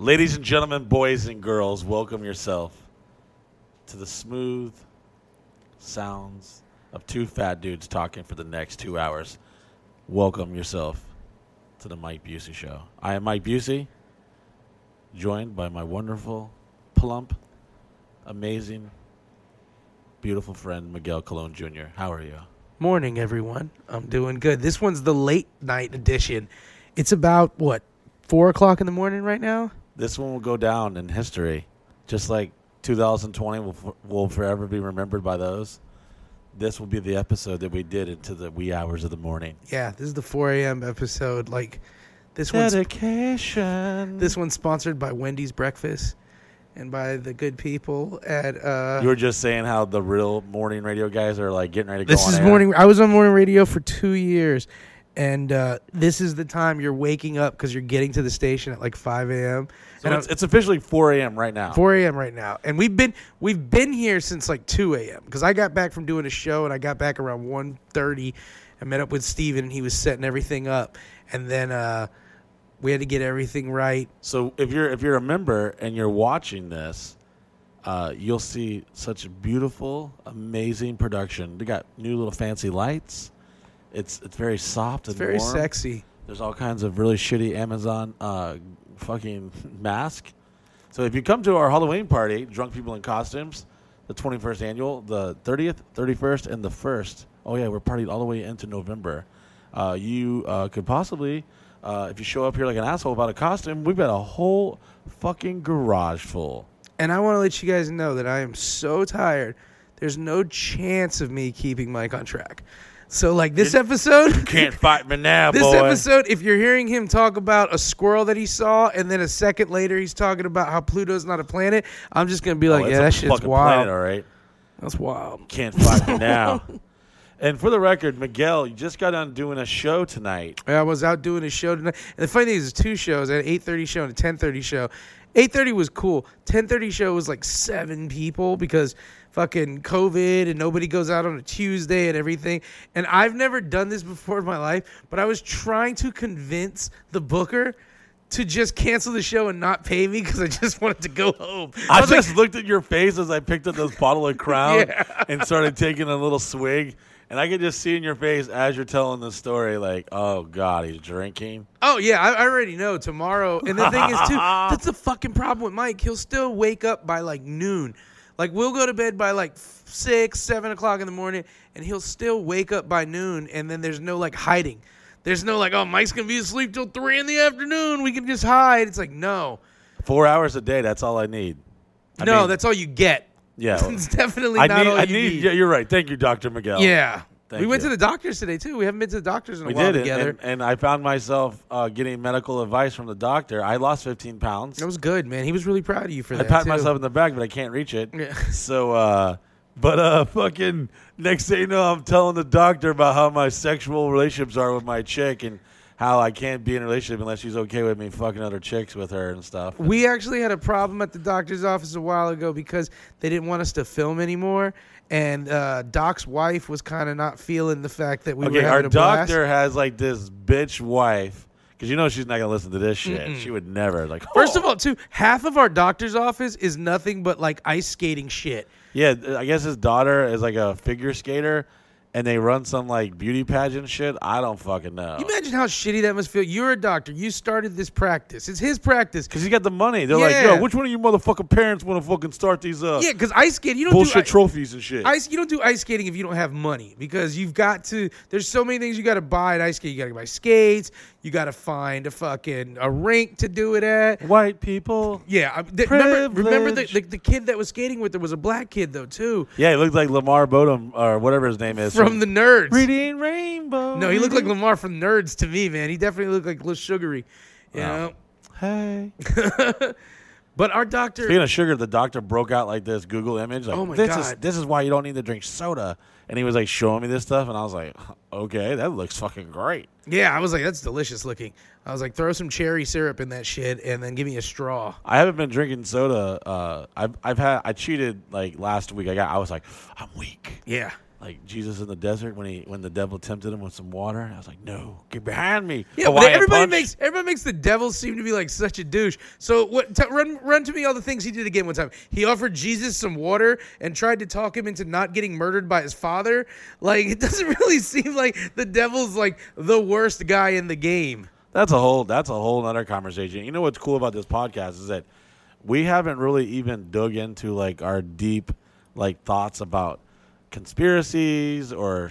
Ladies and gentlemen, boys and girls, welcome yourself to the smooth sounds of two fat dudes talking for the next two hours. Welcome yourself to the Mike Busey Show. I am Mike Busey, joined by my wonderful, plump, amazing, beautiful friend Miguel Colon Jr. How are you? Morning, everyone. I'm doing good. This one's the late night edition. It's about what four o'clock in the morning right now. This one will go down in history, just like 2020 will will forever be remembered by those. This will be the episode that we did into the wee hours of the morning. Yeah, this is the 4 a.m. episode. Like this one's Dedication. this one's sponsored by Wendy's Breakfast and by the good people at. uh you were just saying how the real morning radio guys are like getting ready to This go on is air. morning. I was on morning radio for two years, and uh, this is the time you're waking up because you're getting to the station at like 5 a.m. So and it's, it's officially 4 a.m. right now. 4 a.m. right now, and we've been we've been here since like 2 a.m. because I got back from doing a show and I got back around 1:30 and met up with Steven and he was setting everything up, and then uh, we had to get everything right. So if you're if you're a member and you're watching this, uh, you'll see such a beautiful, amazing production. They got new little fancy lights. It's it's very soft It's and very warm. sexy. There's all kinds of really shitty Amazon uh, fucking mask. So if you come to our Halloween party, drunk people in costumes, the 21st annual, the 30th, 31st, and the first. Oh yeah, we're partying all the way into November. Uh, you uh, could possibly, uh, if you show up here like an asshole about a costume, we've got a whole fucking garage full. And I want to let you guys know that I am so tired. There's no chance of me keeping Mike on track. So like this episode, Can't fight me now, This boy. episode, if you're hearing him talk about a squirrel that he saw, and then a second later he's talking about how Pluto's not a planet, I'm just gonna be oh, like, Oh, yeah, that shit's wild. planet, all right. That's wild. Can't fight me now. And for the record, Miguel, you just got on doing a show tonight. I was out doing a show tonight, and the funny thing is, there's two shows. I had an 8:30 show and a 10:30 show. 8:30 was cool. 10:30 show was like seven people because fucking COVID and nobody goes out on a Tuesday and everything. And I've never done this before in my life, but I was trying to convince the booker to just cancel the show and not pay me because I just wanted to go home. I, like, just looked at your face as I picked up this bottle of Crown Yeah. and started taking a little swig. And I could just see in your face as you're telling the story, like, oh, God, he's drinking. Oh yeah, I, I already know tomorrow. And the thing is too, that's the fucking problem with Mike. He'll still wake up by like noon. Like we'll go to bed by like six, seven o'clock in the morning, and he'll still wake up by noon. And then there's no like hiding. There's no like, oh, Mike's gonna be asleep till three in the afternoon. We can just hide. It's like no, Four hours a day, that's all I need. I no, mean, that's all you get. Yeah. it's definitely I not need, all I you need, need. yeah, you're right. Thank you, Dr. Miguel. Yeah. Thank we went to the doctors today too. We haven't been to the doctors in a We while did together. And, and I found myself uh, getting medical advice from the doctor. I lost 15 pounds. that was good, man. He was really proud of you for I that. I pat too. myself in the back, but I can't reach it. Yeah. So, uh, but uh, fucking next thing you know, I'm telling the doctor about how my sexual relationships are with my chick and how I can't be in a relationship unless she's okay with me fucking other chicks with her and stuff. We actually had a problem at the doctor's office a while ago because they didn't want us to film anymore, and uh, Doc's wife was kind of not feeling the fact that we okay, were our having a blast. doctor has like this bitch wife because you know she's not gonna listen to this shit. She would never like. First "Oh." of all, too, half of our doctor's office is nothing but like ice skating shit. yeah, I guess his daughter is like a figure skater, and they run some like beauty pageant shit. I don't fucking know. You imagine how shitty that must feel. You're a doctor. You started this practice. It's his practice. Because he got the money. They're like, Yeah. yo, which one of you motherfucking parents want to fucking start these uh, Yeah, because ice skating, you don't bullshit do i- trophies and shit? ice. You don't do ice skating if you don't have money because you've got to. There's so many things you got to buy at ice skating. You got to buy skates. You got to find a fucking a rink to do it at. White people. Yeah, I- th- remember, remember the, the the kid that was skating with her was a black kid though too, Yeah, he looked like Lamar Bodum or whatever his name is from the Nerds. Reading Rainbow. No, he looked like Lamar from Nerds to me, man. He definitely looked like little sugary, you Wow. know. Hey. But our doctor, Speaking of sugar, the doctor broke out like this Google image. Like, Oh my this is God. this is why you don't need to drink soda. And he was like showing me this stuff, and I was like, okay, that looks fucking great. yeah, I was like, that's delicious looking. I was like, throw some cherry syrup in that shit, and then give me a straw. I haven't been drinking soda. Uh, I've I've had I cheated like last week. I got I was like I'm weak. Yeah, like Jesus in the desert when he when the devil tempted him with some water. I was like, no, get behind me. Yeah, but everybody punch. makes everybody makes the devil seem to be like such a douche. So what? T- run run to me all the things he did again one time. He offered Jesus some water and tried to talk him into not getting murdered by his father. Like it doesn't really seem like the devil's like the worst guy in the game. That's a whole that's a whole other conversation. You know what's cool about this podcast is that we haven't really even dug into like our deep like thoughts about conspiracies or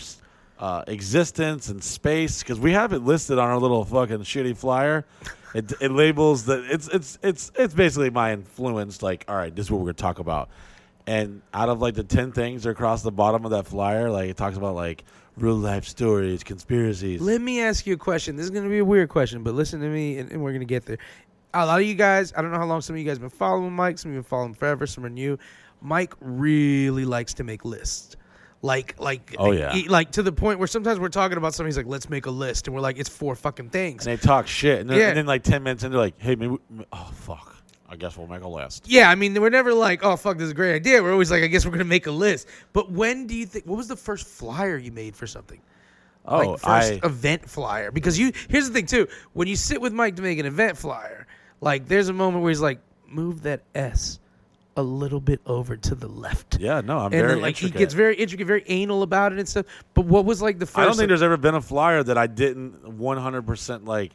uh, existence and space because we have it listed on our little fucking shitty flyer. It, it labels that it's it's it's it's basically my influence. Like, all right, this is what we're gonna talk about. And out of like the ten things across the bottom of that flyer, like it talks about like real life stories, conspiracies. Let me ask you a question. This is to be a weird question, but listen to me, and, and we're to get there. A lot of you guys, I don't know how long some of you guys have been following Mike. Some of you have been following forever. Some are new. Mike really likes to make lists. Like, like, Oh, yeah. he- like to the point where sometimes we're talking about something. He's like, "Let's make a list," and we're like, "It's four fucking things." and they talk shit, and then, Yeah. and then like ten minutes they're like, hey, maybe, we- oh fuck, I guess we'll make a list. Yeah, I mean, we're never like, "Oh fuck, this is a great idea." We're always like, "I guess we're gonna make a list." But when do you think? What was the first flyer you made for something? Oh, like first I event flyer because you here's the thing too when you sit with mike to make an event flyer like there's a moment where he's like move that s a little bit over to the left yeah, no, I'm and very then, like intricate. he gets very intricate very anal about it and stuff but what was like the first I don't think there's ever been a flyer that I didn't 100 percent like,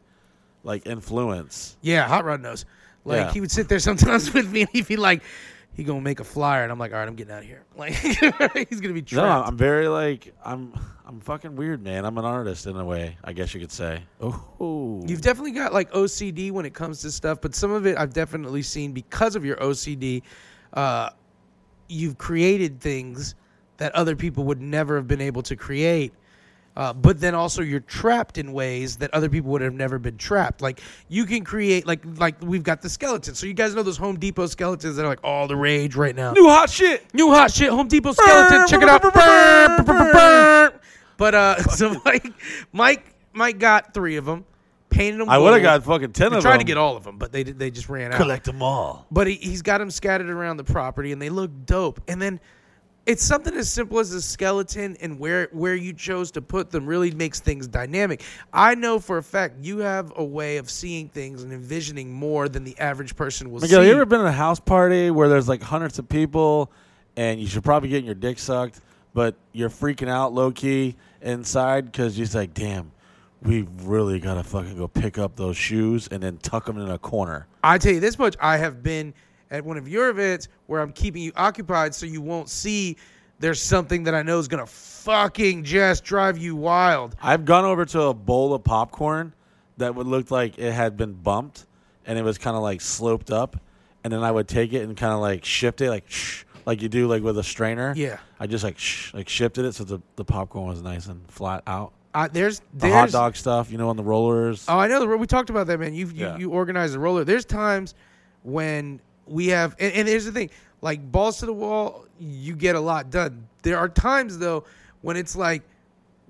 like influence. yeah hot rod knows like Yeah. he would sit there sometimes with me and he'd be like he gonna make a flyer and i'm like all right i'm getting out of here like he's gonna be No, I'm very like I'm I'm fucking weird, man. I'm an artist in a way, I guess you could say. Oh, You've definitely got like OCD when it comes to stuff, but some of it I've definitely seen because of your OCD. Uh, you've created things that other people would never have been able to create. Uh, but then also you're trapped in ways that other people would have never been trapped. Like you can create like like we've got the skeletons. So you guys know those Home Depot skeletons that are like all the rage right now. new hot shit. New hot shit, Home Depot skeleton. Check it out. But uh, so Mike, Mike, Mike got three of them, painted them. I would have gold. got fucking ten He of them. tried to get all of them, but they they just ran out. collect them all. But he, he's got them scattered around the property, and they look dope. And then it's something as simple as a skeleton and where where you chose to put them really makes things dynamic. I know for a fact you have a way of seeing things and envisioning more than the average person will Miguel, see. you ever been at a house party where there's like hundreds of people, and you should probably get your dick sucked, but you're freaking out low key inside because you're just like, damn. We really gotta fucking go pick up those shoes and then tuck them in a corner. I tell you this much: I have been at one of your events where I'm keeping you occupied, so you won't see there's something that I know is gonna fucking just drive you wild. I've gone over to a bowl of popcorn that would look like it had been bumped and it was kind of like sloped up, and then I would take it and kind of like shift it like shh, like you do like with a strainer. Yeah. I just like shh, like shifted it so the the popcorn was nice and flat out. Uh, there's The there's hot dog stuff, you know, on the rollers. Oh, I know. the We talked about that, man. You you, Yeah. you organize the roller. There's times when we have, and, and here's the thing: like balls to the wall, you get a lot done. There are times though when it's like,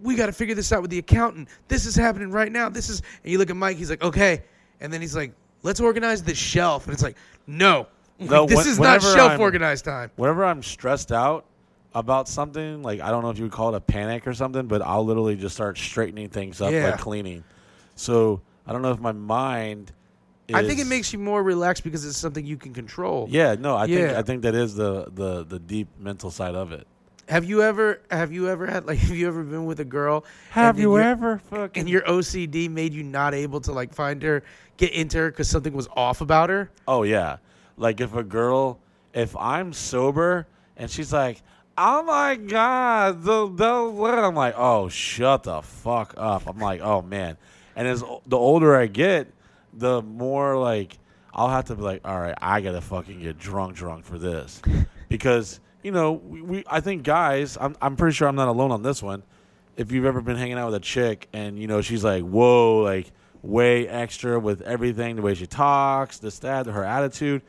we got to figure this out with the accountant. This is happening right now. This is, and you look at Mike. He's like, okay, and then he's like, let's organize the shelf, and it's like, no, No, this when- is not shelf I'm- organized time. Whenever I'm stressed out about something, like I don't know if you would call it a panic or something, but I'll literally just start straightening things up, Yeah. like cleaning. So I don't know if my mind. Is, I think it makes you more relaxed because it's something you can control. Yeah, no, I think Yeah. I think that is the the the deep mental side of it. Have you ever have you ever had like have you ever been with a girl? and then you're- ever fucking? and your OCD made you not able to like find her, get into her because something was off about her. oh yeah, like if a girl, if I'm sober and she's like, "Oh my god," the the I'm like, "Oh, shut the fuck up." I'm like, "Oh man," and as the older I get, the more like I'll have to be like, "All right, I gotta fucking get drunk, drunk for this," because you know we, we I think guys, I'm I'm pretty sure I'm not alone on this one. if you've ever been hanging out with a chick and you know she's like whoa like way extra with everything the way she talks this that her attitude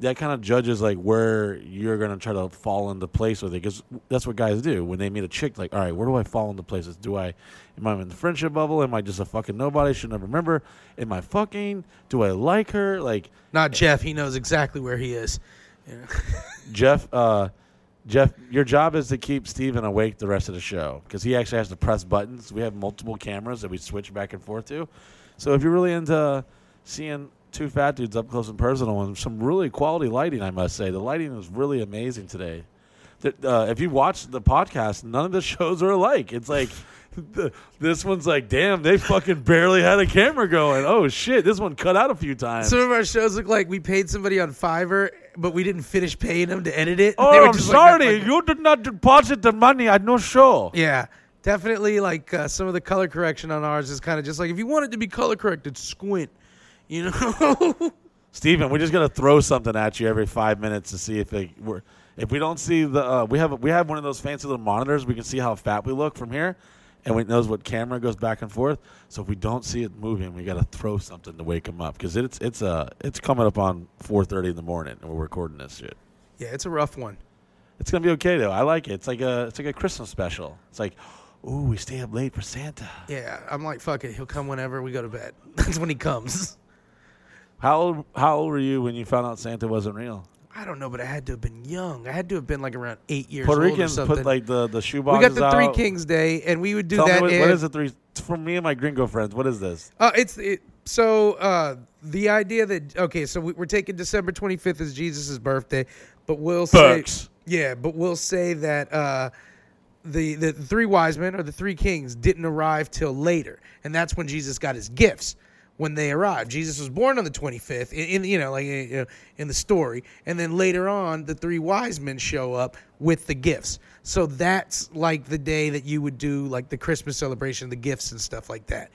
that kind of judges like where you're gonna try to fall into place with it because that's what guys do when they meet a chick like all right where do i fall into places do i am i in the friendship bubble am i just a fucking nobody should never remember am i fucking do i like her like Not Jeff. He knows exactly where he is. Yeah. Jeff, uh, Jeff, your job is to keep Steven awake the rest of the show because he actually has to press buttons. We have multiple cameras that we switch back and forth to. So if you're really into seeing two fat dudes up close and personal and some really quality lighting, I must say, the lighting was really amazing today. That, uh, if you watch the podcast, none of the shows are alike. It's like the, this one's like, damn, they fucking barely had a camera going. Oh shit, this one cut out a few times. Some of our shows look like we paid somebody on Fiverr, but we didn't finish paying them to edit it. Oh, I'm just like sorry, you did not deposit the money. I no show. Yeah, definitely. Like uh, some of the color correction on ours is kind of just like if you want it to be color corrected, squint. You know. Steven, we're just gonna throw something at you every five minutes to see if it, we're if we don't see the uh, we have we have one of those fancy little monitors we can see how fat we look from here, and it knows what camera goes back and forth. So if we don't see it moving, we got to throw something to wake him up because it's it's uh it's coming up on four thirty in the morning and we're recording this shit. yeah, it's a rough one. It's gonna be okay though. I like it. It's like a it's like a Christmas special. It's like, ooh, we stay up late for Santa. Yeah, I'm like, fuck it. He'll come whenever we go to bed. That's when he comes. How old how old were you when you found out Santa wasn't real? I don't know, but I had to have been young. I had to have been like around eight years Puerto old or Ricans something. put like the the shoe we got the Three out. Kings Day, and we would do Tell that. me what, what and- the three? For me and my gringo friends, what is this? Uh, it's it, so uh, the idea that okay, so we, we're taking December 25th as Jesus' birthday, but we'll say Bucks. yeah, but we'll say that uh, the the three wise men or the three kings didn't arrive till later, and that's when Jesus got his gifts. When they arrived, Jesus was born on the 25th. In, in you know, like in the story, and then later on, the three wise men show up with the gifts. So that's like the day that you would do like the Christmas celebration, the gifts and stuff like that.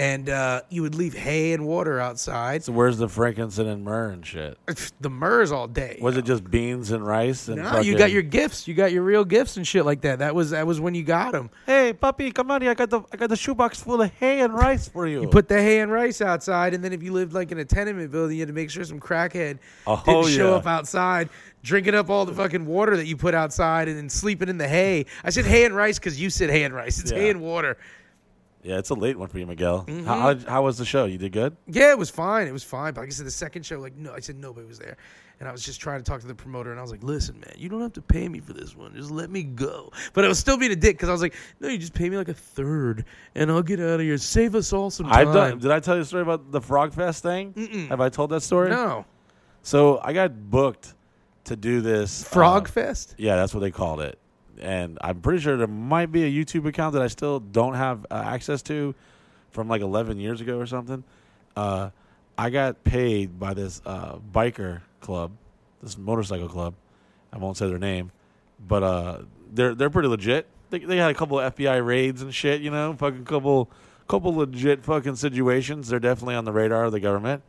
And uh, you would leave hay and water outside. So where's the frankincense and myrrh and shit? The myrrhs all day. Was it just beans and rice and? No, you got your gifts. You got your real gifts and shit like that. That was that was when you got them. Hey, puppy, come on here! I got the I got the shoebox full of hay and rice for you. You put the hay and rice outside, and then if you lived like in a tenement building, you had to make sure some crackhead Oh, didn't show up outside, drinking up all the fucking water that you put outside, and then sleeping in the hay. I said hay and rice because you said hay and rice. It's hay and water. Yeah, it's a late one for you, Miguel. Mm-hmm. How, how how was the show? You did good. Yeah, it was fine. It was fine. But like I said, the second show, like no, I said nobody was there, and I was just trying to talk to the promoter, and I was like, "Listen, man, you don't have to pay me for this one. Just let me go." But I was still being a dick because I was like, "No, you just pay me like a third, and I'll get out of here. Save us all some time." I've done. Did I tell you a story about the Frog Fest thing? Mm-mm. Have I told that story? No, So I got booked to do this Frog uh, Fest. Yeah, that's what they called it. And I'm pretty sure there might be a YouTube account that I still don't have uh, access to from like 11 years ago or something. Uh, I got paid by this uh, biker club, this motorcycle club. I won't say their name, but uh, they're they're pretty legit. They, they had a couple of FBI raids and shit, you know, fucking couple couple legit fucking situations. They're definitely on the radar of the government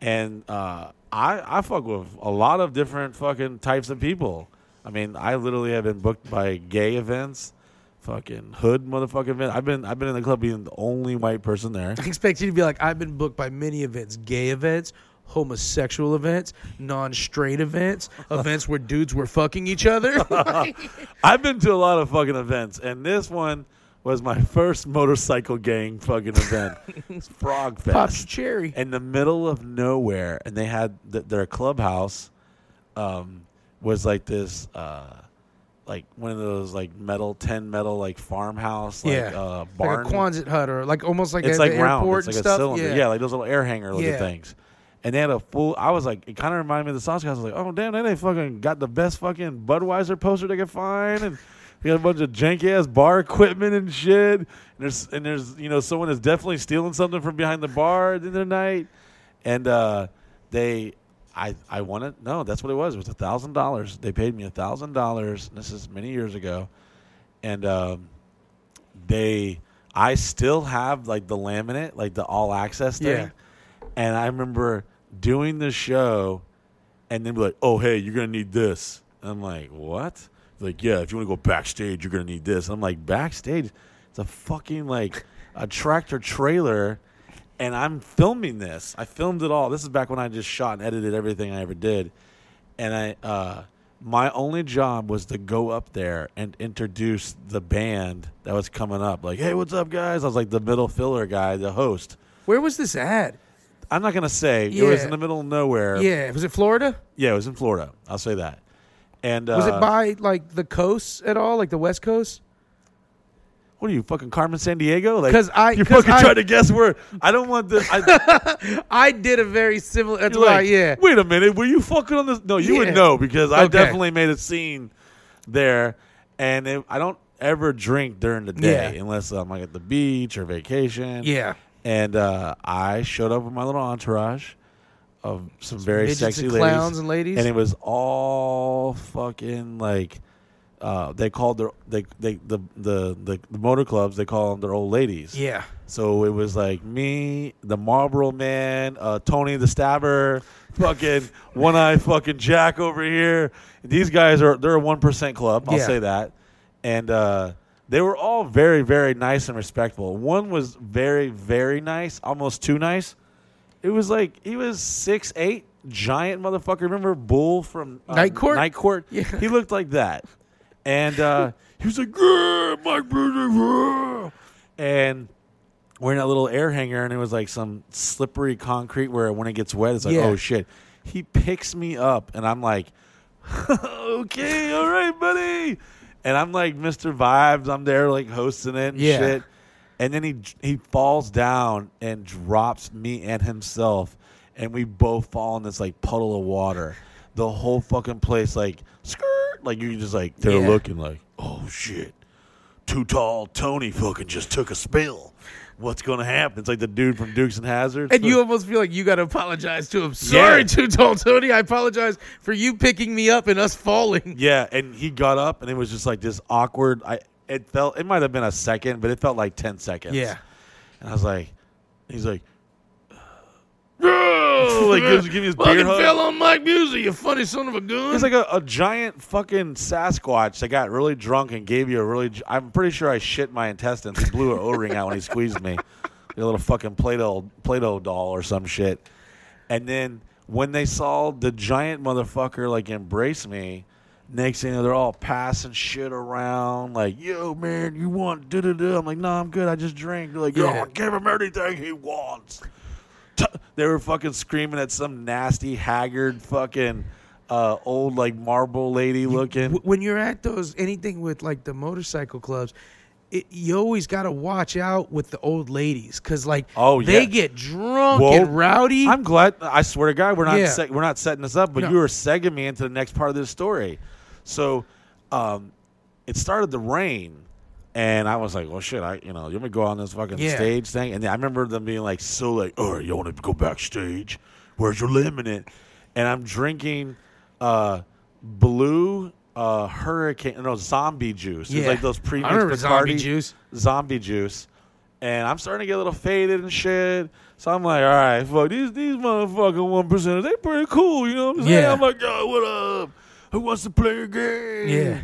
and uh, I I fuck with a lot of different fucking types of people. I mean, I literally have been booked by gay events, fucking hood motherfucking event. I've been I've been in the club being the only white person there. I expect you to be like, I've been booked by many events, gay events, homosexual events, non-straight events, events where dudes were fucking each other. I've been to a lot of fucking events, and this one was my first motorcycle gang fucking event. It's Frog Fest. Pops cherry. in the middle of nowhere, and they had th- their clubhouse um, was like this, uh, like one of those like metal, ten metal like farmhouse, like Yeah. uh, Like barn. a Quonset hut or like almost like it's like the round. airport It's like and a stuff. cylinder. Yeah. Yeah. like those little air hangar looking Yeah. things. And they had a full. I was like, it kind of reminded me of the Sauce Guys. I was like, oh damn, they fucking got the best fucking Budweiser poster they could find, and we got a bunch of janky ass bar equipment and shit. And there's and there's you know someone is definitely stealing something from behind the bar at the end of the night, and uh, they. I, I won it. No, that's what it was. It was a thousand dollars. They paid me a thousand dollars. This is many years ago, and um, they I still have like the laminate, like the all access thing. Yeah. And I remember doing the show and then be like, Oh hey, you're gonna need this. And I'm like, What? Like, yeah, if you wanna go backstage, you're gonna need this. And I'm like, backstage? It's a fucking like a tractor trailer and I'm filming this. I filmed it all. This is back when I just shot and edited everything I ever did. And I uh my only job was to go up there and introduce the band that was coming up. Like, hey, what's up, guys? I was like the middle filler guy, the host. Where was this at? I'm not gonna say it was Yeah. in the middle of nowhere. Yeah, was it Florida? Yeah, it was in Florida. I'll say that. And uh, Was it by like the coast at all, like the West Coast? What are you fucking Carmen Sandiego? Like 'Cause I- 'cause fucking I- trying to guess where. I don't want this. I, I did a very similar. That's why, like, yeah. Wait a minute, were you fucking on this? No, you Yeah. would know because I Okay. definitely made a scene there, and it, I don't ever drink during the day Yeah. unless I'm like at the beach or vacation. Yeah. and uh, I showed up with my little entourage of some very sexy and ladies, clowns and ladies. and it was all fucking like. Uh, they called their they they the, the the the motor clubs they call them their old ladies. yeah. So it was like me, the Marlboro Man, uh, Tony the Stabber, fucking one eye fucking Jack over here. These guys are they're a one percent club. I'll Yeah. say that, and uh, they were all very very nice and respectful. One was very very nice, almost too nice. It was like he was six eight, giant motherfucker. Remember Bull from uh, Night Court? Night Court. Yeah. He looked like that, and uh, he was like, "Yeah, Mike yeah." and we're in that little air hangar, and it was like some slippery concrete where when it gets wet, it's like, Yeah. oh shit. He picks me up, and I'm like, okay, all right, buddy. And I'm like Mr. Vibes. I'm there like hosting it and Yeah. shit. And then he he falls down and drops me and himself, and we both fall in this like puddle of water. The whole fucking place like like you just like they're Yeah. looking like, oh shit, too tall. Tony fucking just took a spill. What's gonna happen? It's like the dude from Dukes and Hazards. And you almost feel like you got to apologize to him. Sorry, Yeah. Too Tall Tony. I apologize for you picking me up and us falling. Yeah, and he got up, and it was just like this awkward. I it felt it might have been a second, but it felt like ten seconds. Yeah. and I was like, he's like! Like gives, give me his beer hug. fell on Mike Busey, you funny son of a gun. He's like a, a giant fucking Sasquatch that got really drunk and gave you a really. I'm pretty sure I shit my intestines. He blew an O-ring out when he squeezed me. A little fucking Play-Doh Play-Doh doll or some shit. And then when they saw the giant motherfucker like embrace me, next thing you know, they're all passing shit around like, "Yo, man, you want da da da?" I'm like, "No, I'm good. I just drink." They're like, "Yo, Yeah. give him anything he wants." They were fucking screaming at some nasty, haggard, fucking uh, old like marble lady looking. When you're at those anything with like the motorcycle clubs it, you always got to watch out with the old ladies because like Oh, they yeah. get drunk Well, and rowdy I'm glad. I swear to God, we're not Yeah. we're not setting this up, but No. you were segging me into the next part of this story. So, um, it started to rain, and I was like, "Well, shit, I you know, you want me to go on this fucking Yeah. stage thing?" And I remember them being like, "So like, oh, you want to go backstage? Where's your limit?" And I'm drinking uh, blue uh, hurricane, no zombie juice. It's Yeah. like those I remember zombie juice. zombie juice, and I'm starting to get a little faded and shit. So I'm like, all right, fuck these these motherfucking one percenters. They pretty cool, you know what I'm saying? Yeah. I'm like, yo, what up? Who wants to play a game? Yeah.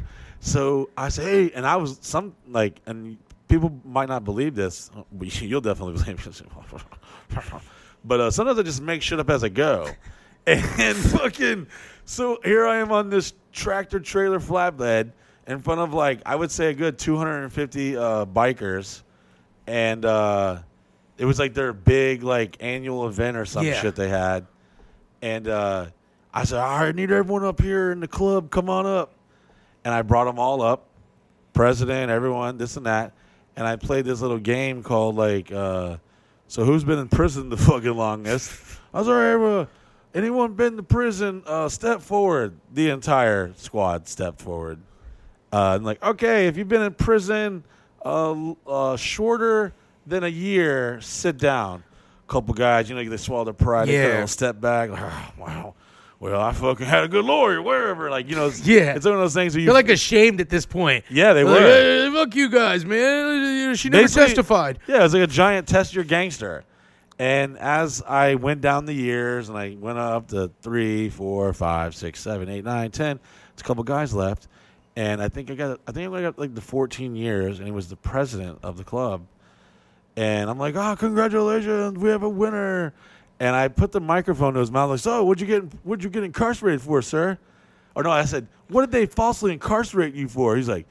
So I say, hey, and I was some like, and people might not believe this. but You'll definitely believe this. but uh, sometimes I just make shit up as I go, and fucking. So here I am on this tractor trailer flatbed in front of like I would say a good 250 uh, bikers, and uh, it was like their big like annual event or some Yeah. shit they had, and uh, I said, all right, I need everyone up here in the club, come on up, and I brought them all up, president, everyone, this and that, and I played this little game called like, uh, so who's been in prison the fucking longest? I was all right, well, anyone been to prison? Uh, step forward. The entire squad stepped forward. Uh, and like, okay, if you've been in prison uh, uh, shorter than a year, sit down. couple guys, you know, they swallow their pride, Yeah. little step back. "Ah, wow. Well, I fucking had a good lawyer, wherever. Like, you know, it's, Yeah. it's one of those things where you You're like ashamed at this point. Yeah, they They're were. like, "Hey, fuck you guys, man. She never Basically- testified. Yeah, it was like a giant test your gangster. And as I went down the years and I went up to three, four, five, six, seven, eight, nine, ten, it's a couple guys left. And I think I got I think I got like the 14 years and he was the president of the club. And I'm like, oh, congratulations, we have a winner. And I put the microphone to his mouth like, so what'd you get what'd you get incarcerated for, sir? Or no, I said, what did they falsely incarcerate you for? He's like,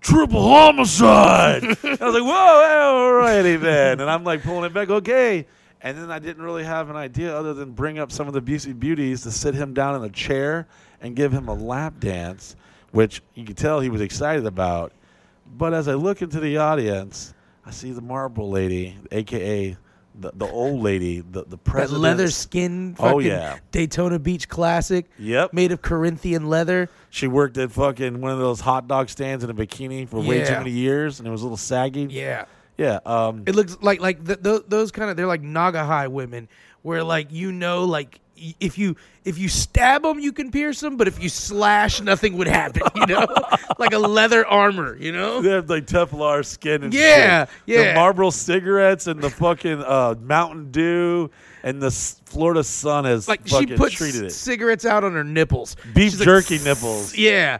triple homicide. I was like, whoa, all righty then. And I'm like pulling it back, okay. And then I didn't really have an idea other than bring up some of the Busey beauties to sit him down in a chair and give him a lap dance, which you could tell he was excited about. But as I look into the audience, I see the marble lady, aka the, the old lady, the the president. leather skin, Oh, yeah. Daytona Beach classic, Yep. made of Corinthian leather. She worked at fucking one of those hot dog stands in a bikini for way too many years, and it was a little saggy. Yeah, Yeah. Um, it looks like like th- th- those kind of they're like Naugahyde women, where like you know like if you if you stab them you can pierce them, but if you slash nothing would happen. You know, like a leather armor. You know. They have like Teflon skin and Yeah, shit. yeah. The Marlboro cigarettes and the fucking uh, Mountain Dew and the s- Florida sun has Like she puts treated it. cigarettes out on her nipples. Beef She's like, jerky nipples. Yeah,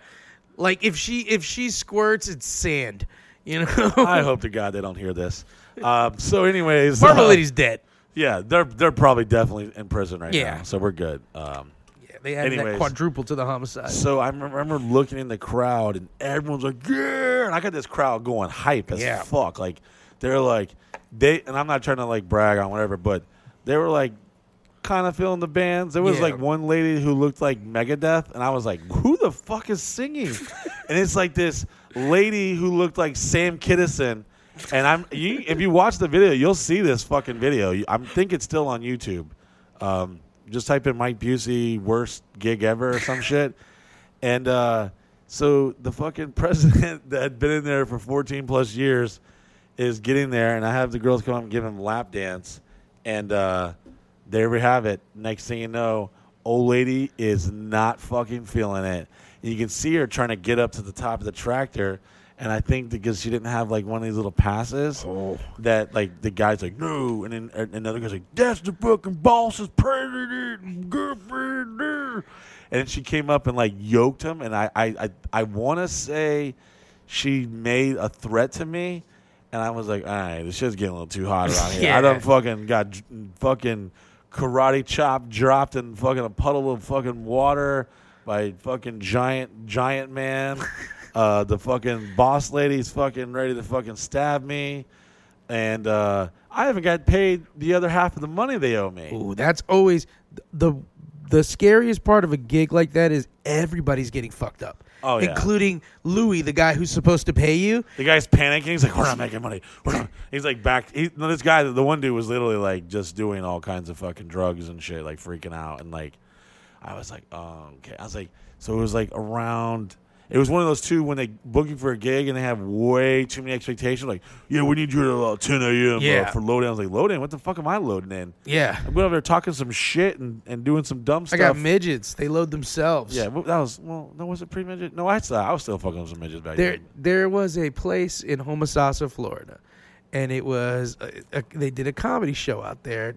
like if she if she squirts, it's sand. You know. I hope to God they don't hear this. Um, so, anyways, Marble uh, Lady's dead. Yeah, they're they're probably definitely in prison right Yeah. now, so we're good. Um, Yeah, they added that quadruple to the homicide. so I remember looking in the crowd and everyone's like, "Yeah!" And I got this crowd going hype as Yeah. fuck. Like they're like they, and I'm not trying to like brag on whatever, but they were like kind of feeling the bands. There was Yeah. like one lady who looked like Megadeth, and I was like, "Who the fuck is singing?" and it's like this lady who looked like Sam Kinison. And I'm you, if you watch the video, you'll see this fucking video. I think it's still on YouTube. Um, just type in Mike Busey worst gig ever or some shit. And uh, so the fucking president that had been in there for 14 plus years is getting there, and I have the girls come up and give him lap dance, and uh, there we have it. Next thing you know, old lady is not fucking feeling it. You can see her trying to get up to the top of the tractor, and I think because she didn't have like one of these little passes, oh. that like the guy's like no, and then and another guy's like that's the fucking boss's president, girlfriend. And then she came up and like yoked him, and I I I, I want to say she made a threat to me, and I was like, all right, this shit's getting a little too hot around here. I Yeah. done fucking got j- fucking karate chop dropped in fucking a puddle of fucking water by fucking giant giant man. Uh, the fucking boss lady's fucking ready to fucking stab me, and uh, I haven't got paid the other half of the money they owe me. Ooh, that's always the the scariest part of a gig like that is everybody's getting fucked up. Oh, yeah. including Louis, the guy who's supposed to pay you. The guy's panicking. He's like, "We're not making money. We're not." He's like back. He, no, this guy, the one dude, was literally like just doing all kinds of fucking drugs and shit, like freaking out. And like, I was like, "Oh, okay." I was like, so it was like around. It was one of those two when they booking for a gig and they have way too many expectations. Like, yeah, we need you at uh, 10 a.m. uh, for load. I was like, load in? What the fuck am I loading in? Yeah, I'm going over there talking some shit and, and doing some dumb stuff. I got midgets. They load themselves. yeah, that was well. No, was it pre midget? No, I I was still fucking with some midgets back there then. there was a place in Homosassa, Florida, and it was a, a, they did a comedy show out there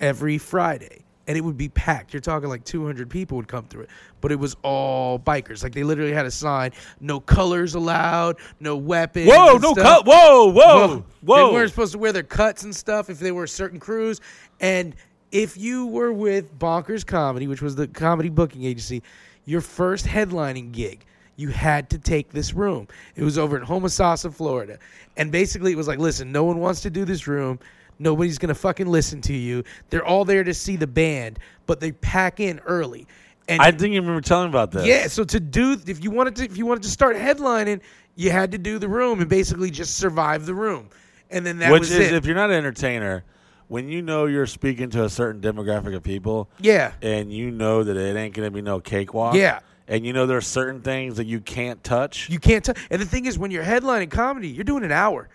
every Friday, and it would be packed. You're talking like 200 people would come through it, but it was all bikers. Like they literally had a sign: no colors allowed, no weapons. Whoa, no cut! Whoa, whoa, Well, whoa! They weren't supposed to wear their cuts and stuff if they were certain crews. And if you were with Bonkers Comedy, which was the comedy booking agency, your first headlining gig, you had to take this room. It was over in Homosassa, Florida. And basically, it was like, listen, no one wants to do this room. Nobody's going to fucking listen to you. They're all there to see the band, but they pack in early. And I think you remember telling about this. yeah, so to do if you wanted to if you wanted to start headlining, you had to do the room and basically just survive the room. And then that which was is it. if you're not an entertainer, when you know you're speaking to a certain demographic of people, yeah. and you know that it ain't gonna be no cakewalk, Yeah. and you know there are certain things that you can't touch. You can't tell. And the thing is when you're headlining comedy, you're doing an hour.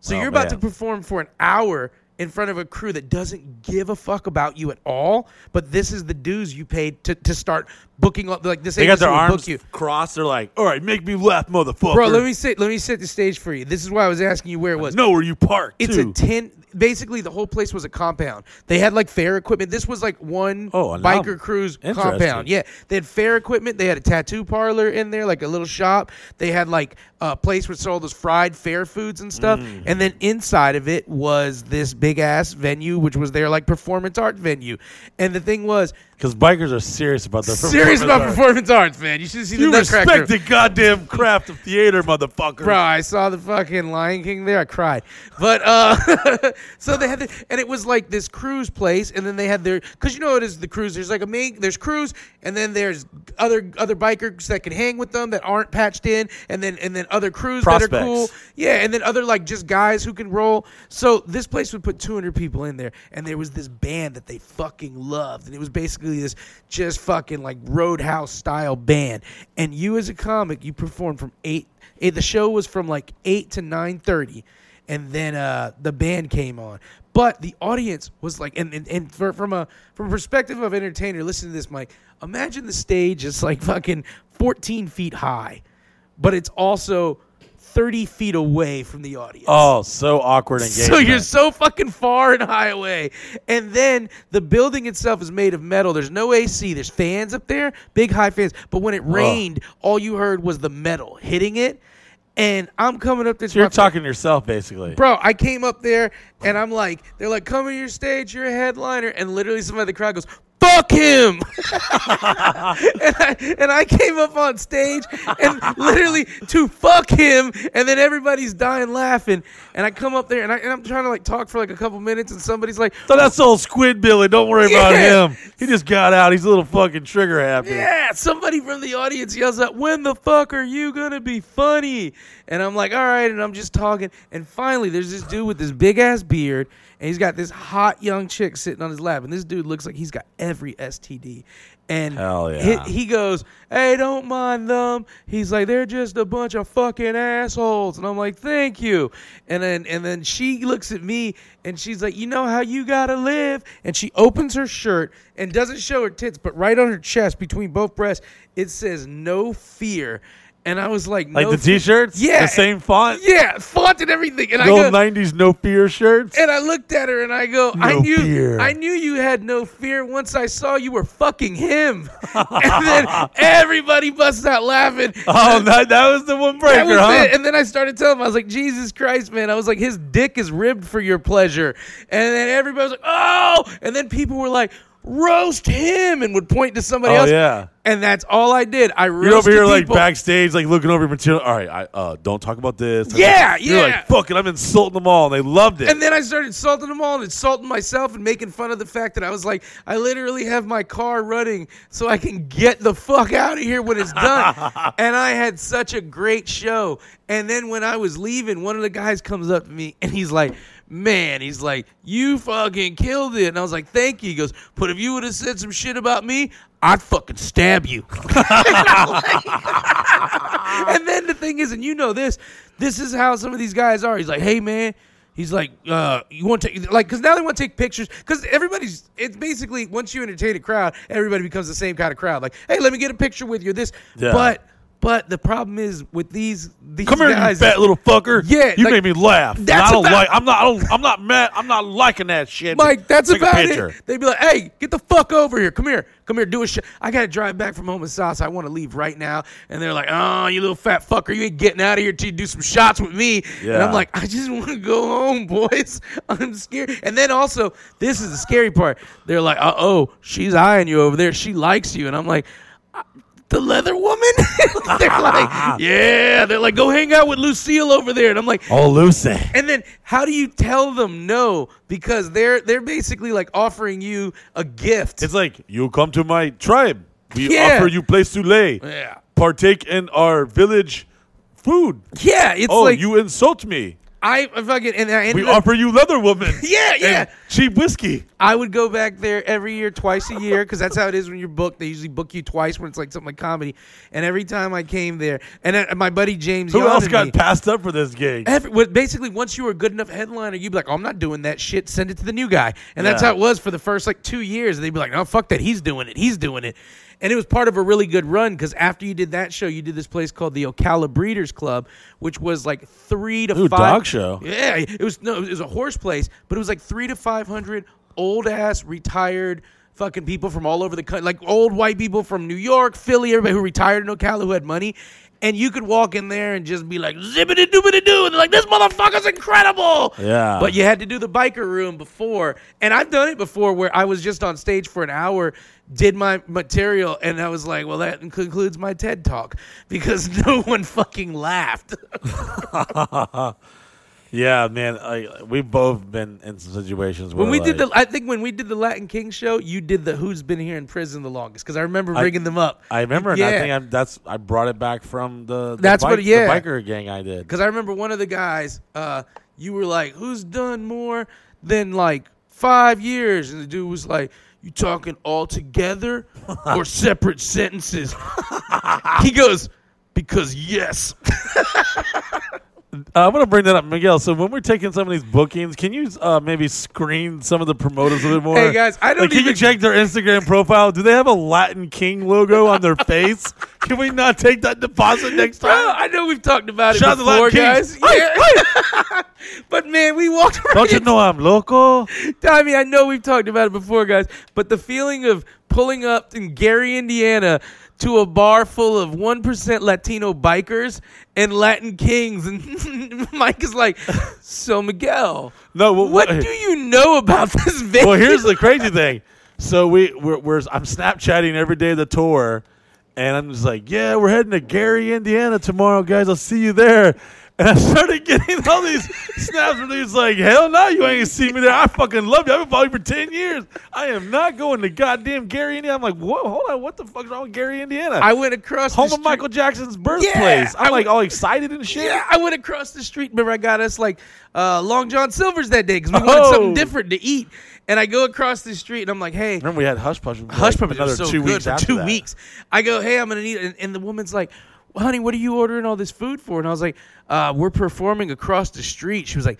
So Oh, you're about man. to perform for an hour in front of a crew that doesn't give a fuck about you at all, but this is the dues you paid to, to start booking like this they got their arms crossed. They're like, "All right, make me laugh, motherfucker." Bro, let me sit let me set the stage for you. This is why I was asking you where it was. No, where you parked? It's too. a ten. Basically, the whole place was a compound. They had like fair equipment. This was like one Oh, biker cruise compound. Yeah, they had fair equipment. They had a tattoo parlor in there, like a little shop. They had like a place where sold those fried fair foods and stuff. Mm. And then inside of it was this big big ass venue, which was their like performance art venue. And the thing was, Because bikers are serious about their serious performance about art. performance arts, man. You should see the You Nutcracker. respect the goddamn craft of theater, motherfucker. Bro, I saw the fucking Lion King there. I cried. But uh so they had the, and it was like this cruise place and then they had their cuz you know it is the cruise. There's like a main there's cruise and then there's other other bikers that can hang with them that aren't patched in and then and then other crews that are Prospects. cool. Yeah, and then other like just guys who can roll. So this place would put 200 people in there and there was this band that they fucking loved and it was basically this just fucking like roadhouse style band. And you as a comic, you performed from 8 it, the show was from like 8 to 9.30 and then uh, the band came on but the audience was like and, and, and for, from a from a perspective of entertainer listen to this mike imagine the stage is like fucking 14 feet high but it's also 30 feet away from the audience Oh, so awkward and so you're so fucking far and high away. And then the building itself is made of metal. There's no AC. There's fans up there, big high fans. But when it rained, all you heard was the metal hitting it. And I'm coming up this. So you're talking to yourself, basically. Bro, I came up there and I'm like, they're like, come to your stage, you're a headliner. And literally somebody in the crowd goes, fuck him. and, I, and I came up on stage and literally to fuck him. And then everybody's dying laughing. And I come up there and, I, and I'm trying to like talk for like a couple minutes. And somebody's like, So that's old Squid Billy. Don't worry about him. He just got out. He's a little fucking trigger happy. Yeah, somebody from the audience yells out, "When the fuck are you gonna be funny?" And I'm like, "All right," and I'm just talking. And finally, there's this dude with this big ass beard, and he's got this hot young chick sitting on his lap, and this dude looks like he's got every STD. And yeah. he, he goes, "Hey, don't mind them." He's like, "They're just a bunch of fucking assholes," and I'm like, "Thank you." And then and then she looks at me and she's like, "You know how you gotta live?" And she opens her shirt and doesn't show her tits, but right on her chest between both breasts, it says "No Fear." And I was like, Like no the fe- t-shirts? Yeah. The same font? Yeah, font and everything. And I The go, old 90s no fear shirts? and I looked at her and I go, I No knew fear. I knew you had no fear once I saw you were fucking him. and then everybody busts out laughing. Oh, that, that was the one breaker, huh? it. And then I started telling him, I was like, Jesus Christ, man. I was like, his dick is ribbed for your pleasure. And then everybody was like, oh. And then people were like, roast him and would point to somebody Oh, else. yeah. And that's all I did. I roasted You're over here like backstage, like looking over your material. All right, I uh, don't talk about this. Talk Yeah, about- You're yeah. like, fuck it, I'm insulting them all, and they loved it. And then I started insulting them all and insulting myself and making fun of the fact that I was like, I literally have my car running so I can get the fuck out of here when it's done. and I had such a great show. And then when I was leaving, one of the guys comes up to me and he's like, Man, he's like, you fucking killed it. And I was like, thank you. He goes, but if you would have said some shit about me, I'd fucking stab you. and then the thing is, and you know this, this is how some of these guys are. He's like, hey man, he's like, uh, you want to take like, because now they want to take pictures because everybody's. It's basically once you entertain a crowd, everybody becomes the same kind of crowd. Like, hey, let me get a picture with you. This, Yeah. but. But the problem is with these these Come here, you fat little fucker. Yeah, you like- made me laugh. And That's I don't about- like. I'm not. I don't, I'm not mad. I'm not liking that shit. Mike, that's Take about it. They'd be like, "Hey, get the fuck over here! Come here, come here, do a shit." I gotta drive back from home in Sauce. I want to leave right now, and they're like, "Oh, you little fat fucker, you ain't getting out of here till you do some shots with me." Yeah. And I'm like, "I just want to go home, boys. I'm scared." And then also, this is the scary part. They're like, "Uh oh, she's eyeing you over there. She likes you," and I'm like. "Uh, The leather woman? they're like, yeah. They're like, go hang out with Lucille over there. And I'm like, Oh, Lucy. and then how do you tell them no? Because they're they're basically like offering you a gift. It's like you come to my tribe. We Yeah. offer you place to lay. yeah. Partake in our village food. Yeah, it's oh, like you insult me. I fucking and I We up, offer you leather woman. Yeah, yeah. cheap whiskey. I would go back there every year, twice a year, because that's how it is when you're booked. They usually book you twice when it's like something like comedy. And every time I came there, and then my buddy James, Who else got me, passed up for this gig? Every, well, basically, once you were a good enough headliner, you'd be like, "Oh, I'm not doing that shit. Send it to the new guy." And that's how it was for the first like two years. They'd be like, "No, fuck that. He's doing it. He's doing it." And it was part of a really good run because after you did that show, you did this place called the Ocala Breeders Club, which was like three to Ooh, five dog show. Yeah, it was no, it was a horse place, but it was like three to five hundred old ass retired fucking people from all over the country, like old white people from New York, Philly, everybody who retired in Ocala who had money. And you could walk in there and just be like, zippity doobity doo. And they're like, this motherfucker's incredible. Yeah. But you had to do the biker room before. And I've done it before where I was just on stage for an hour, did my material, and I was like, well, that concludes my TED talk because no one fucking laughed. Yeah, man. I, we've both been in some situations where when we did the, I think when we did the Latin King show, you did the Who's Been Here in Prison the longest because I remember I- rigging them up. I remember, and I think I'm, that's I brought it back from the, the That's what- bike- yeah. the biker gang I did. Because I remember one of the guys, uh, you were like, "Who's done more than like five years?" And the dude was like, "You talking all together or separate sentences?" he goes, "Because yes." Uh, I'm gonna bring that up, Miguel. So when we're taking some of these bookings, can you uh, maybe screen some of the promoters a little more? Hey, guys, I don't like, can you check their Instagram profile? Do they have a Latin King logo on their face? Can we not take that deposit next Bro, time? I know we've talked about it Shout out to before, Latin guys. Yeah. but man, we walked around. Don't you know I'm local? I mean, I know we've talked about it before, guys, but the feeling of pulling up in Gary, Indiana, to a bar full of one percent Latino bikers and Latin kings, and Mike is like, "So Miguel, No. Well, what do you know about this venue?" well, here's the crazy thing. So we we're, we're I'm Snapchatting every day of the tour, and I'm just like, yeah, we're heading to Gary, Indiana tomorrow, guys. I'll see you there. And I started getting all these snaps from these like, hell no, you ain't gonna see me there. I fucking love you. I've been following you for ten years. I am not going to goddamn Gary, Indiana. I'm like, whoa, hold on, what the fuck's wrong with Gary, Indiana? I went across Home of street- Michael Jackson's birthplace. Yeah, I'm I like w- all excited and shit. Yeah, I went across the street. Remember, I got us like uh, Long John Silver's that day because we wanted Oh. something different to eat. And I go across the street and I'm like, "Hey, Remember we had Hush Puppy. for, Hush like, Puppies another was so two good weeks after two that. weeks. I go, hey, I'm gonna need it, and, and the woman's like, well, honey, what are you ordering all this food for? And I was like, uh, we're performing across the street. She was like,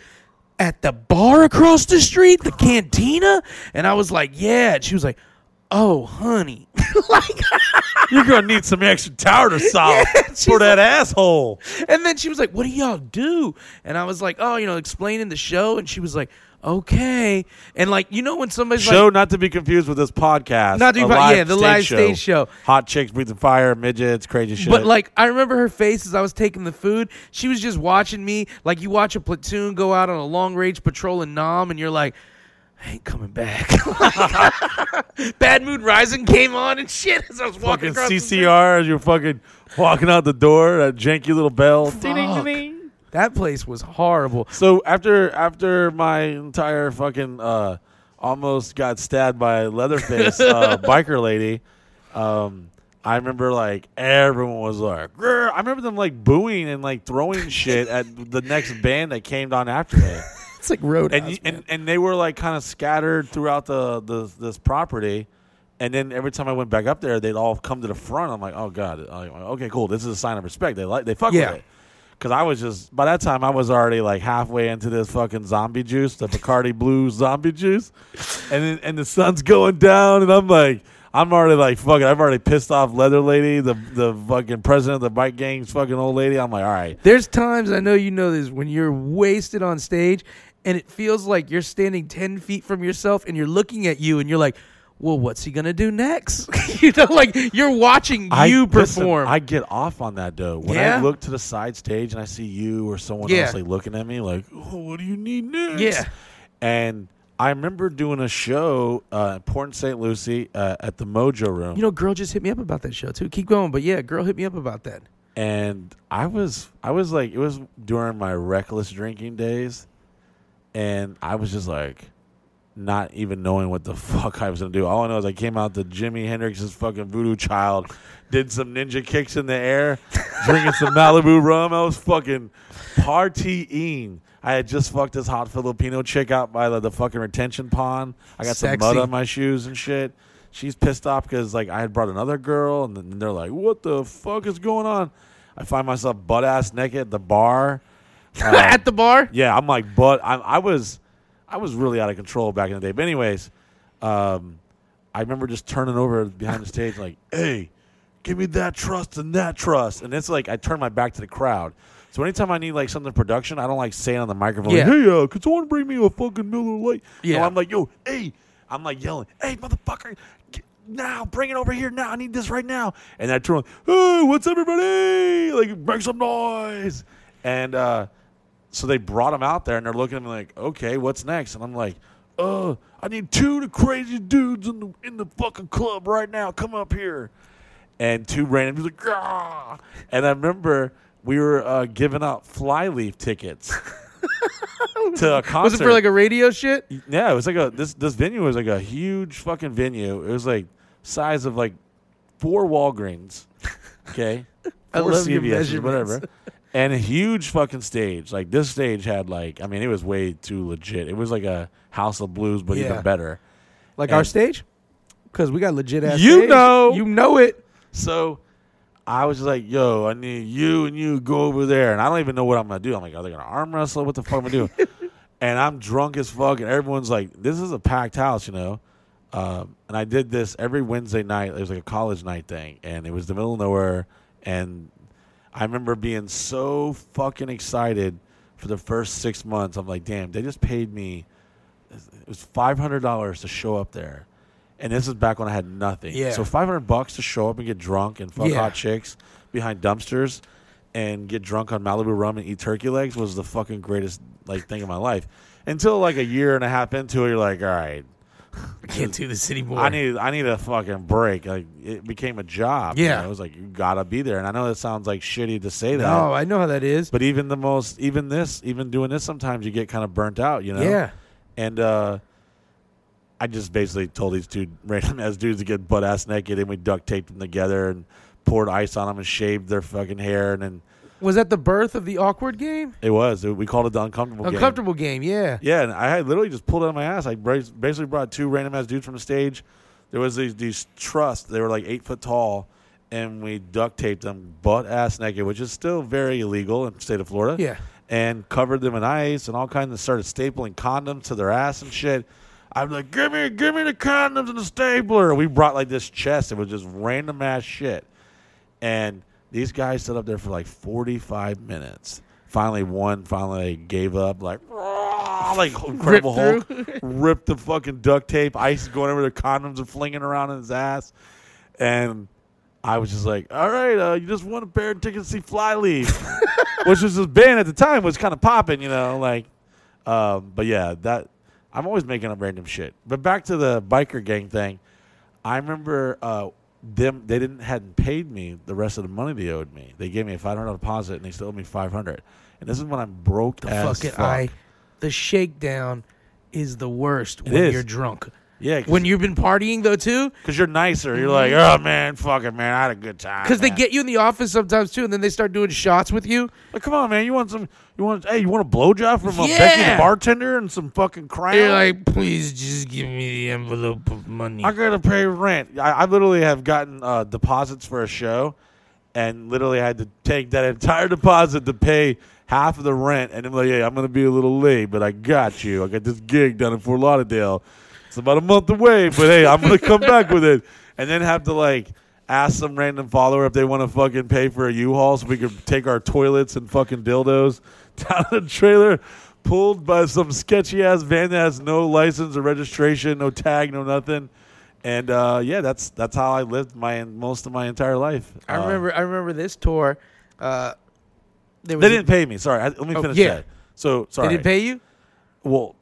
at the bar across the street, the cantina, and I was like, yeah. And she was like, oh, honey, like, You're gonna need some extra tartar sauce Yeah, for that asshole. and then she was like, what do y'all do? And I was like, oh, you know, explaining the show, and she was like, okay, and like, you know, when somebody's like Show like, not to be confused with this podcast. Not to be A con- live yeah, the live stage show. Hot chicks breathing fire, midgets, crazy shit. But like I remember her face as I was taking the food. She was just watching me like you watch a platoon go out on a long range patrol in Nam and you're like, I ain't coming back. Bad Moon Rising came on and shit as I was walking fucking across the. CCR as you're fucking walking out the door, that janky little bell. Ding, ding, Fuck. That place was horrible. So after after my entire fucking uh, almost got stabbed by Leatherface uh, biker lady, um, I remember like everyone was like, "Grr." I remember them like booing and like throwing shit at the next band that came on after me. It's like Roadhouse. and, you- and and they were like kind of scattered throughout the, the this property. And then every time I went back up there, they'd all come to the front. I'm like, oh god, I'm like, okay, cool. This is a sign of respect. They like they fuck Yeah. with it. Because I was just by that time I was already like halfway into this fucking zombie juice, the Bacardi Blue zombie juice, and then, and the sun's going down, and I'm like, I'm already like fucking. I've already pissed off Leather Lady, the the fucking president of the bike gang's fucking old lady. I'm like, all right, There's times I know you know this when you're wasted on stage and it feels like you're standing 10 feet from yourself and you're looking at you and you're like, well, what's he going to do next? you know, like you're watching you listen, perform. I get off on that though. When Yeah? I look to the side stage and I see you or someone Yeah. else like looking at me, like, oh, what do you need next? Yeah. And I remember doing a show uh, in Port St. Lucie uh, at the Mojo Room, you know, girl just hit me up about that show too. Keep going. But yeah, girl hit me up about that. and I was, I was like, it was during my reckless drinking days, and I was just like. Not even knowing what the fuck I was gonna do. All I know is I came out to Jimi Hendrix's fucking Voodoo Child, did some ninja kicks in the air, drinking some Malibu rum. I was fucking partying. I had just fucked this hot Filipino chick out by the, the fucking retention pond. I got some mud on my shoes and shit. She's pissed off because like I had brought another girl, and then they're like, "What the fuck is going on?" I find myself butt ass naked at the bar. Uh, At the bar? yeah, I'm like, but I, I was, I was really out of control back in the day. But anyways, um, I remember just turning over behind the stage, like, "Hey, give me that trust and that trust," and it's like I turn my back to the crowd. So anytime I need like something in production, I don't like saying on the microphone, Yeah. like, "Hey, uh, could someone bring me a fucking Miller Lite?" Yeah. No, I'm like, "Yo, hey." I'm like yelling, "Hey, motherfucker, get, now bring it over here now! I need this right now!" And I turn, "Hey, what's everybody? Like, make some noise!" And uh, so they brought him out there, and they're looking at me like, "Okay, what's next?" And I'm like, "Uh, I need two of the craziest dudes in the in the fucking club right now. Come up here." And two random dudes like, "Ah!" And I remember we were uh, giving out flyleaf tickets to a concert. Was it for like a radio shit? Yeah, it was like a this this venue was like a huge fucking venue. It was like size of like four Walgreens. Okay. I Four love whatever. And a huge fucking stage. Like this stage had like I mean, it was way too legit. It was like a House of Blues, but Yeah. even better. Like And- our stage? Because we got legit ass. You stage. know. You know it. So I was just like, yo, I need you and you go over there. And I don't even know what I'm going to do. I'm like, are they going to arm wrestle? What the fuck am I going to do? and I'm drunk as fuck. And everyone's like, this is a packed house, you know? Um, and I did this every Wednesday night. It was like a college night thing. And it was the middle of nowhere. And I remember being so fucking excited for the first six months. I'm like, damn, they just paid me. It was five hundred dollars to show up there, and this is back when I had nothing. Yeah. So five hundred bucks to show up and get drunk and fuck Yeah. hot chicks behind dumpsters, and get drunk on Malibu rum and eat turkey legs was the fucking greatest like thing of my life. Until like a year and a half into it, you're like, all right, I can't do this anymore. I need I need a fucking break. Like it became a job. you Yeah. know? it was like you gotta be there. And I know that sounds like shitty to say that. No, I know how that is. But even the most, even this, even doing this, sometimes you get kind of burnt out, you know. Yeah. And uh, I just basically told these two random ass dudes to get butt ass naked, and we duct taped them together and poured ice on them and shaved their fucking hair, and then Was that the birth of the awkward game? it was we called it the uncomfortable. game. Uncomfortable game, yeah. Yeah, and I had literally just pulled out of my ass. I bra- basically brought two random ass dudes from the stage. There was these these trusts. They were like eight foot tall, and we duct taped them butt ass naked, which is still very illegal in the state of Florida. Yeah. and covered them in ice and all kinds of started stapling condoms to their ass and shit. I'm like, give me, give me the condoms and the stapler. We brought like this chest. It was just random ass shit. And these guys stood up there for like 45 minutes. Finally, one finally gave up, like, like Incredible Hulk, ripped the fucking duct tape. Ice is going over their condoms and flinging around in his ass. And I was just like, all right, uh, you just won a pair of tickets to see Flyleaf, which was this band at the time was kind of popping, you know, like. Um, but yeah, that I'm always making up random shit. But back to the biker gang thing, I remember uh, them. They didn't hadn't paid me the rest of the money they owed me. They gave me a five hundred deposit, and they still owed me five hundred. And this is when I'm broke The as fucking fuck. I the shakedown is the worst when is. you're drunk. Yeah, When you've been partying though too, because you're nicer. You're like, oh man, fuck it, man, I had a good time. because they man." get you in the office sometimes too, and then they start doing shots with you. Like, come on, man. You want some? You want? Hey, you want a blowjob from a Yeah. Becky bartender and some fucking crown? You're like, please just give me the envelope of money. I gotta pay rent. I, I literally have gotten uh, deposits for a show, and literally had to take that entire deposit to pay half of the rent. And I'm like, hey, I'm gonna be a little late, but I got you. I got this gig done in Fort Lauderdale. It's about a month away, but hey, I'm gonna come back with it. And then have to like ask some random follower if they want to fucking pay for a U-Haul so we could take our toilets and fucking dildos down the trailer. Pulled by some sketchy ass van that has no license or registration, no tag, no nothing. And uh, yeah, that's that's how I lived my most of my entire life. I Uh, remember. I remember this tour. Uh, they didn't pay me. Sorry, I, let me Oh, finish yeah. that. So They sorry. didn't pay you. Well,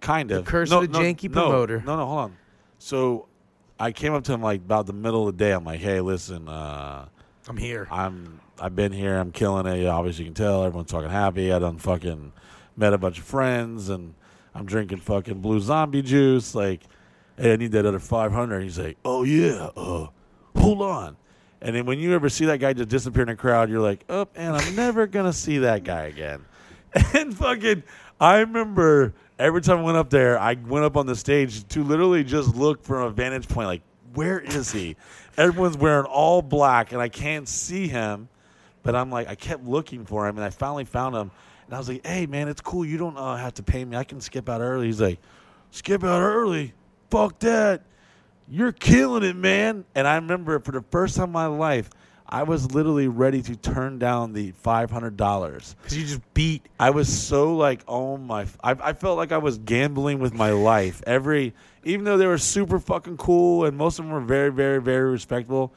kind of. curse no, of the no, janky no, promoter. No, no, hold on. So I came up to him like about the middle of the day. I'm like, hey, listen, uh, I'm here. I'm I've been here. I'm killing it. Obviously, you can tell everyone's fucking happy. I done fucking met a bunch of friends, and I'm drinking fucking blue zombie juice. Like, hey, I need that other 500. He's like, oh yeah, uh, hold on. And then when you ever see that guy just disappear in a crowd, you're like, oh, and I'm never gonna see that guy again. And fucking, I remember every time I went up there, I went up on the stage to literally just look from a vantage point, like, where is he? Everyone's wearing all black, and I can't see him. But I'm like, I kept looking for him, and I finally found him. And I was like, hey, man, it's cool. You don't uh, have to pay me. I can skip out early. He's like, skip out early? Fuck that. You're killing it, man. And I remember for the first time in my life, I was literally ready to turn down the five hundred dollars. Because you just beat. I was so like, oh my! I, I felt like I was gambling with my life. Every, even though they were super fucking cool and most of them were very, very, very respectable,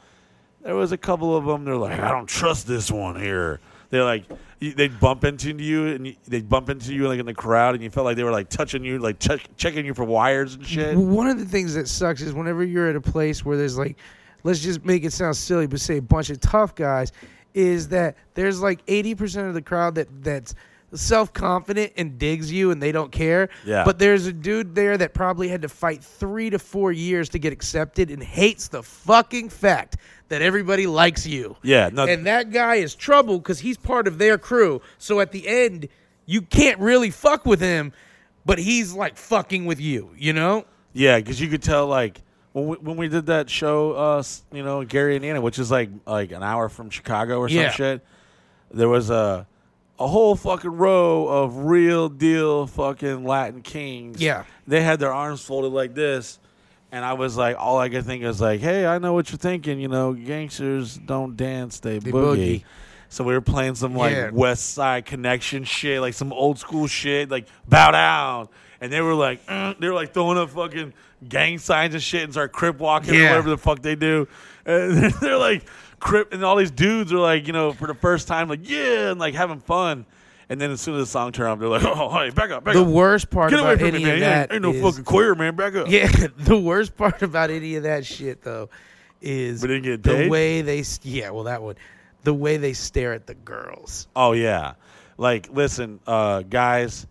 there was a couple of them. They're like, I don't trust this one here. They're like, they'd bump into you and they'd bump into you like in the crowd, and you felt like they were like touching you, like check, checking you for wires and shit. One of the things that sucks is whenever you're at a place where there's like, let's just make it sound silly, but say a bunch of tough guys, is that there's like 80% of the crowd that that's self confident and digs you and they don't care. Yeah. But there's a dude there that probably had to fight three to four years to get accepted and hates the fucking fact that everybody likes you. Yeah, no, And that guy is trouble because he's part of their crew. So at the end, you can't really fuck with him, but he's like fucking with you, you know? Yeah, because you could tell like when we, when we did that show, uh, you know, Gary, Indiana, which is like like an hour from Chicago or some Yeah. shit. There was a a whole fucking row of real deal fucking Latin kings. Yeah. they had their arms folded like this, and I was like, all I could think is like, hey, I know what you're thinking. You know, gangsters don't dance, they, boogie. boogie. So we were playing some like Yeah. Westside Connection shit, like some old school shit, like bow down. And they were like, uh, they were like throwing up fucking gang signs and shit and start crip walking or whatever the fuck they do. And they're like crip, and all these dudes are like, you know, for the first time, like yeah, and like having fun. And then as soon as the song turned on, they're like, oh, hey, back up, back The up. worst part Get away about from any me, man. of ain't- that ain't, no is- fucking queer, man. Back up. Yeah, the worst part about any of that shit though is We didn't get the way they yeah, well that one, the way they stare at the girls. Oh yeah. Like, listen, uh, guys,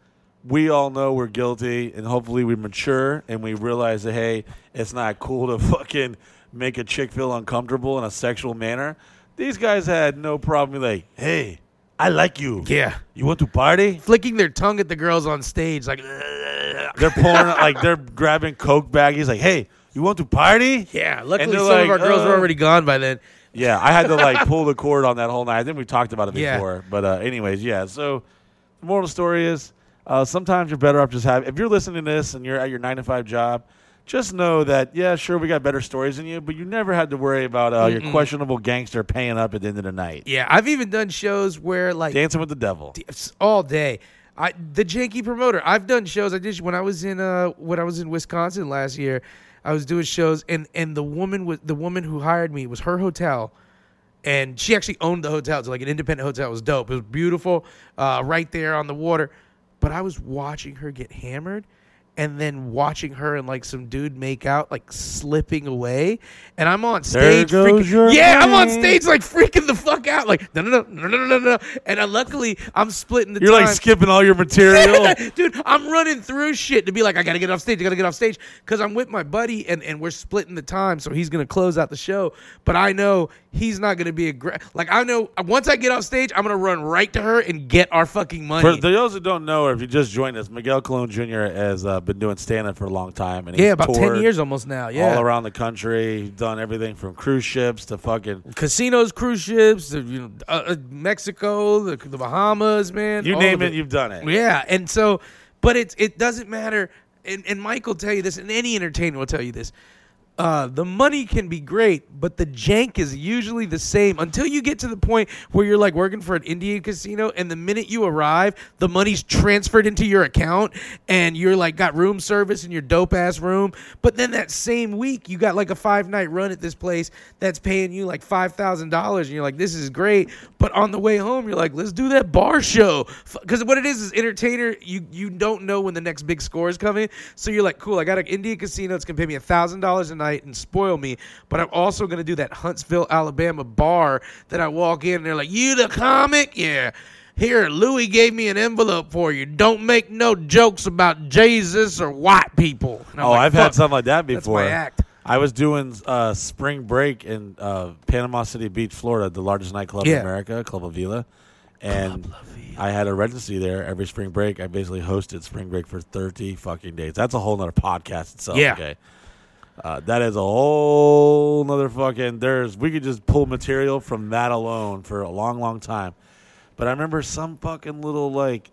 we all know we're guilty, and hopefully we mature and we realize that hey, it's not cool to fucking make a chick feel uncomfortable in a sexual manner. These guys had no problem. being Like, hey, I like you. Yeah, You want to party? flicking their tongue at the girls on stage like They're pouring like they're grabbing coke baggies. Like, hey, you want to party? yeah. Luckily, they're some like, of our girls were uh, already gone by then. Yeah, I had to like pull the cord on that whole night. I think we talked about it Yeah. before. But uh, anyways, yeah. So the moral of the story is uh, sometimes you're better off just having. If you're listening to this and you're at your nine to five job, just know that yeah, sure we got better stories than you, but you never had to worry about uh, your questionable gangster paying up at the end of the night, Yeah, I've even done shows where like dancing with the devil. All day. I the janky promoter. I've done shows. I did when I was in uh when I was in Wisconsin last year. I was doing shows and and the woman was the woman who hired me was her hotel, and she actually owned the hotel. It's like an independent hotel. It was dope. It was beautiful, uh, right there on the water. But I was watching her get hammered. And then watching her and like some dude make out, like slipping away, and I'm on There stage. goes freaking- yeah, I'm on stage like freaking the fuck out, like no, no, no, no, no, no, no. And I, luckily, I'm splitting the You're time. like skipping all your material. Dude, I'm running through shit to be like, I gotta get off stage, I gotta get off stage. Cause I'm with my buddy and, and we're splitting the time, so he's gonna close out the show. But I know he's not gonna be aggra- like I know once I get off stage, I'm gonna run right to her and get our fucking money. For those who don't know, or if you just joined us, Miguel Colon Jr. has uh, been doing stand-up for a long time, and he's yeah, about ten years almost now. Yeah. all around the country. Done everything from cruise ships to fucking Casinos, cruise ships, the, you know, uh, uh, Mexico, the, the Bahamas, man. you name of it, you've done it. Yeah, and so, but it's it doesn't matter. And, and Mike will tell you this, and any entertainer will tell you this. Uh, the money can be great, but the jank is usually the same until you get to the point where you're like working for an Indian casino, and the minute you arrive, the money's transferred into your account, and you're like got room service in your dope ass room. But then that same week, you got like a five night run at this place that's paying you like five thousand dollars, and you're like, this is great. But on the way home, you're like, let's do that bar show, because what it is is entertainer. You you don't know when the next big score is coming, so you're like, cool. I got an Indian casino. It's gonna pay me a thousand dollars a night and spoil me, but I'm also gonna do that Huntsville, Alabama bar that I walk in and they're like, you the comic, yeah. Here, Louis gave me an envelope for you. Don't make no jokes about Jesus or white people. Oh, like, I've had something like that before. That's my act. I was doing uh, spring break in uh, Panama City Beach, Florida, the largest nightclub Yeah. in America, Club La Vela, and I had a residency there every spring break. I basically hosted spring break for thirty fucking days. That's a whole nother podcast itself. Yeah. Okay. Uh, that is a whole other fucking. There's we could just pull material from that alone for a long, long time. But I remember some fucking little like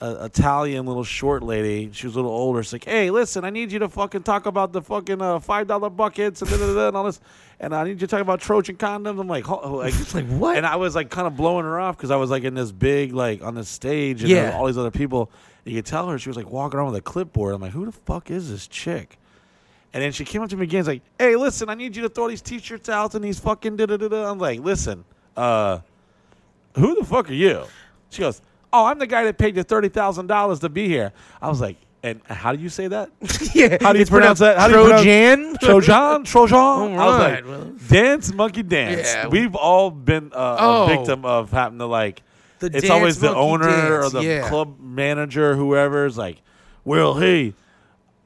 a Italian little short lady. She was a little older. She's like, "Hey, listen, I need you to fucking talk about the fucking uh, five dollar buckets and, da, da, da, and all this, and I need you to talk about Trojan condoms." I'm like, ho- like, It's like what? and I was like kind of blowing her off because I was like in this big like on this stage and Yeah. all these other people. You could tell her she was like walking around with a clipboard. I'm like, who the fuck is this chick? And then she came up to me again, and was like, "Hey, listen, I need you to throw these t-shirts out and these fucking da da da da." I'm like, "Listen, uh, who the fuck are you?" She goes, "Oh, I'm the guy that paid you thirty thousand dollars to be here." I was like, "And how do you say that?" yeah. How do you pronounce that? How do you pronounce- Trojan. Trojan, Trojan. I was like, well. dance, monkey, dance. Yeah. We've all been uh, Oh. a victim of having to like. The it's dance always the owner or the yeah. club manager, whoever is like, "Well, hey."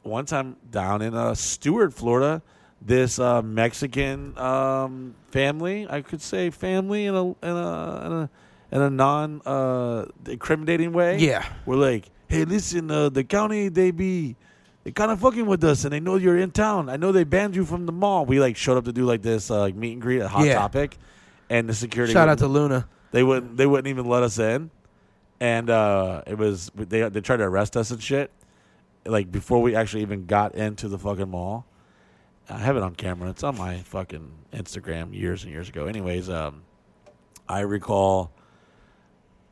One time down in uh, Stuart, Florida, this uh, Mexican um, family, I could say family in a in a in a, in a non uh, incriminating way. Yeah. We're like, hey, listen, uh, the county they be they kind of fucking with us, and they know you're in town. I know they banned you from the mall. We like showed up to do like this uh, like meet and greet at Hot Yeah. Topic, and the security Shout out to Luna. they wouldn't they wouldn't even let us in, and uh, it was they they tried to arrest us and shit, like before we actually even got into the fucking mall. I have it on camera. It's on my fucking Instagram years and years ago. Anyways, um, I recall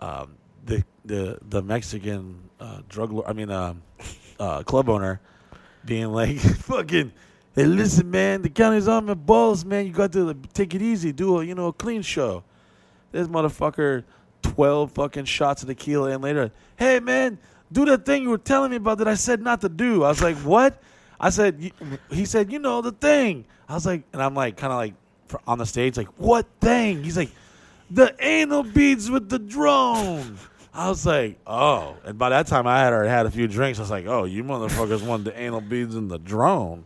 um, the the the Mexican uh, drug lord, I mean um uh, club owner being like fucking hey listen man the county's on my balls man you got to like, take it easy do a you know a clean show this motherfucker 12 fucking shots of tequila and later hey man do that thing you were telling me about that I said not to do I was like what I said he said you know the thing I was like and I'm like kind of like on the stage like what thing he's like the anal beads with the drone. I was like, oh. And by that time, I had already had a few drinks. I was like, oh, you motherfuckers want the anal beads and the drone.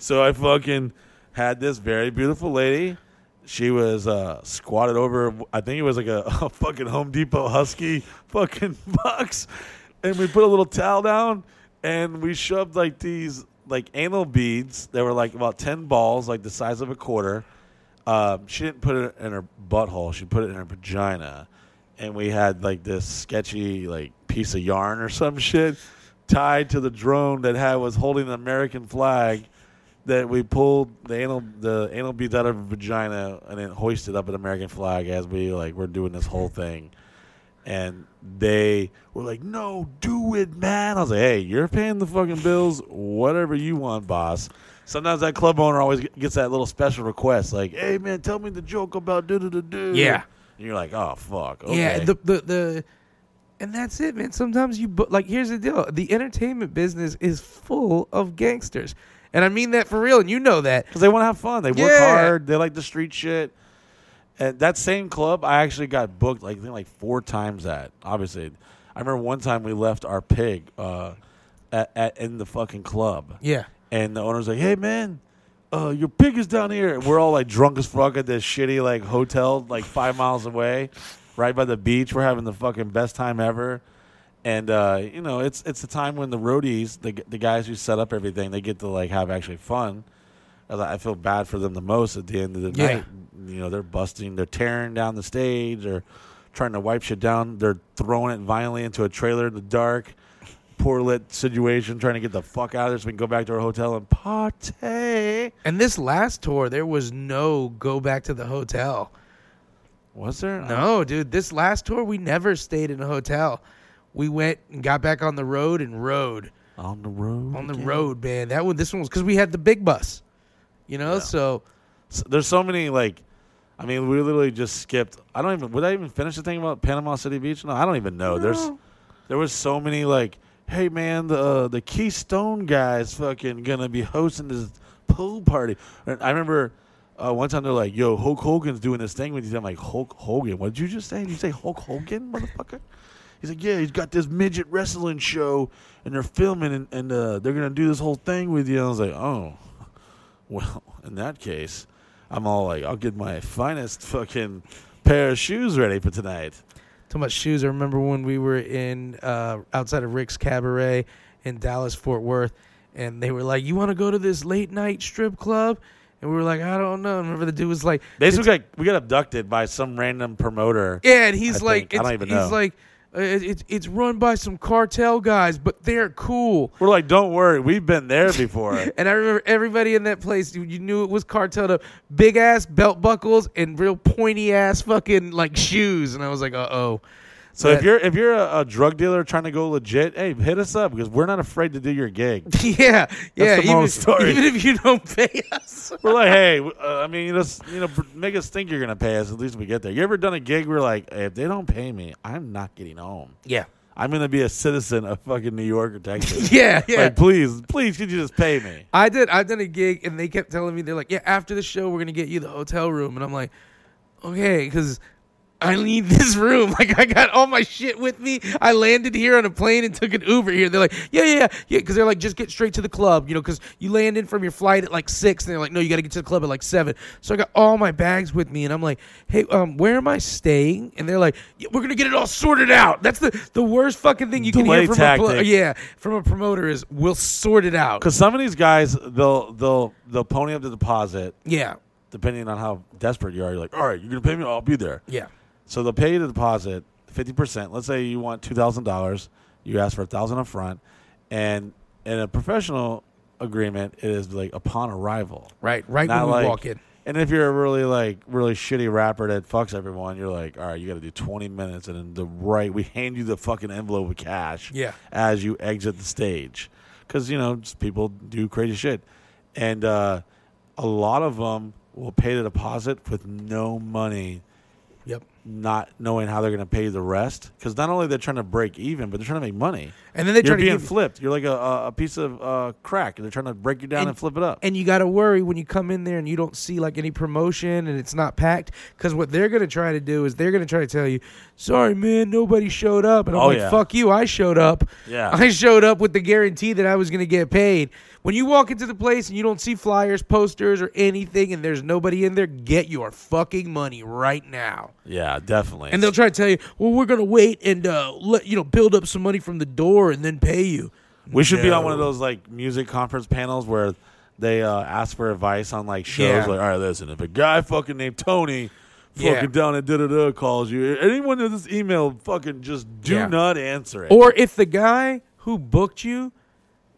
So I fucking had this very beautiful lady. She was uh, squatted over, I think it was like a, a fucking Home Depot Husky fucking box. And we put a little towel down and we shoved like these like anal beads. They were like about 10 balls, like the size of a quarter. Um, she didn't put it in her butthole. She put it in her vagina, and we had like this sketchy like piece of yarn or some shit tied to the drone that had was holding the American flag. That we pulled the anal the anal beads out of her vagina and then hoisted up an American flag as we like we're doing this whole thing, and they were like, "No, do it, man." I was like, "Hey, you're paying the fucking bills. Whatever you want, boss." Sometimes that club owner always gets that little special request, like, "Hey, man, tell me the joke about do do do do." Yeah. and you're like, "Oh fuck." Okay. Yeah, the, the the and that's it, man. Sometimes you like. Here's the deal: the entertainment business is full of gangsters, and I mean that for real. And you know that. because they want to have fun. They work Yeah. hard. They like the street shit. And that same club, I actually got booked like I think like four times at. Obviously, I remember one time we left our pig uh, at, at in the fucking club, Yeah, and the owner's like, "Hey man, uh, your pig is down here." And we're all like drunk as fuck at this shitty like hotel like five miles away, right by the beach. We're having the fucking best time ever. And uh, you know, it's it's the time when the roadies, the the guys who set up everything, they get to like have actually fun. I was like- I feel bad for them the most at the end of the Yeah. night. You know, they're busting, they're tearing down the stage, or trying to wipe shit down. They're throwing it violently into a trailer in the dark. Poor lit situation, trying to get the fuck out of there so we can go back to our hotel and party. and this last tour, there was no go back to the hotel. Was there? No, dude, this last tour we never stayed in a hotel. We went and got back on the road and rode on the road. on the again? road, man. That one, this one was because we had the big bus, you know. Yeah. So So there's so many like I mean, we literally just skipped. I don't even. Would I even finish the thing about Panama City Beach? No, I don't even know. There's, there was so many like, hey man, the uh, the Keystone guys fucking gonna be hosting this pool party. And I remember uh, one time they're like, yo, Hulk Hogan's doing this thing with you. I'm like, Hulk Hogan? What did you just say? Did you say Hulk Hogan, motherfucker? He's like, yeah, he's got this midget wrestling show, and they're filming, and, and uh, they're gonna do this whole thing with you. I was like, oh, well, in that case, I'm all like, I'll get my finest fucking pair of shoes ready for tonight. Talking about shoes, I remember when we were in uh, outside of Rick's Cabaret in Dallas, Fort Worth, and they were like, "You want to go to this late night strip club?" And we were like, "I don't know." And remember the dude was like, Basically, "It's- we got, abducted by some random promoter. "Yeah," and he's I like. I don't even he's know. like, uh, it, it's it's run by some cartel guys, but they're cool. We're like, don't worry, we've been there before. And I remember everybody in that place, you, you knew it was cartel up. Big ass belt buckles and real pointy ass fucking like shoes. And I was like, uh oh. So if you're if you're a, a drug dealer trying to go legit, hey, hit us up because we're not afraid to do your gig. Yeah, yeah. the even, story. even if you don't pay us. We're like, hey, uh, I mean, you just you know, make us think you're gonna pay us. At least we get there. You ever done a gig where like, hey, if they don't pay me, I'm not getting home. Yeah. I'm gonna be a citizen of fucking New York or Texas. Yeah, yeah. Like, please, please, could you just pay me? I did. I've done a gig, and they kept telling me they're like, "Yeah, after the show, we're gonna get you the hotel room," and I'm like, "Okay," because I need this room. Like, I got all my shit with me. I landed here on a plane and took an Uber here. They're like, "Yeah, yeah, yeah," because they're like, "Just get straight to the club," you know, because you land in from your flight at like six, and they're like, "No, you got to get to the club at like 7. So I got all my bags with me, and I'm like, "Hey, um, where am I staying?" And they're like, yeah, "We're gonna get it all sorted out." That's the the worst fucking thing you Delay can hear from a tactic. yeah from a promoter is, "We'll sort it out." Because some of these guys, they'll they'll they'll pony up the deposit Yeah, depending on how desperate you are. You're like, all right, you're gonna pay me, I'll be there. yeah. So they'll pay you the deposit, fifty percent. Let's say you want two thousand dollars, you ask for a thousand up front, and in a professional agreement, it is like upon arrival. Right, right Not when we like- walk in. And if you're a really like really shitty rapper that fucks everyone, you're like, all right, you got to do 20 minutes, and then the right, we hand you the fucking envelope of cash Yeah. as you exit the stage, because you know just people do crazy shit, and uh, a lot of them will pay the deposit with no money Yep. Not knowing how they're going to pay the rest because not only they're trying to break even, but they're trying to make money. And then they try You're to being give, flipped. You're like a, a, piece of uh, crack, and they're trying to break you down and, And- flip it up. and you got to worry when you come in there and you don't see like any promotion and it's not packed because what they're gonna try to do is they're gonna try to tell you, "Sorry, man, nobody showed up," and I'm Oh, like, yeah. "Fuck you, I showed up. Yeah. I showed up with the guarantee that I was gonna get paid." When you walk into the place and you don't see flyers, posters, or anything, and there's nobody in there, get your fucking money right now. yeah, definitely. And they'll try to tell you, "Well, we're gonna wait and uh, let you know build up some money from the door and then pay you." we should be on one of those like music conference panels where they uh, ask for advice on like shows. Yeah. Like, all right, listen, if a guy fucking named Tony. Yeah. Fucking down and da da da calls you. Anyone in this email, fucking just do Yeah. not answer it. Or if the guy who booked you,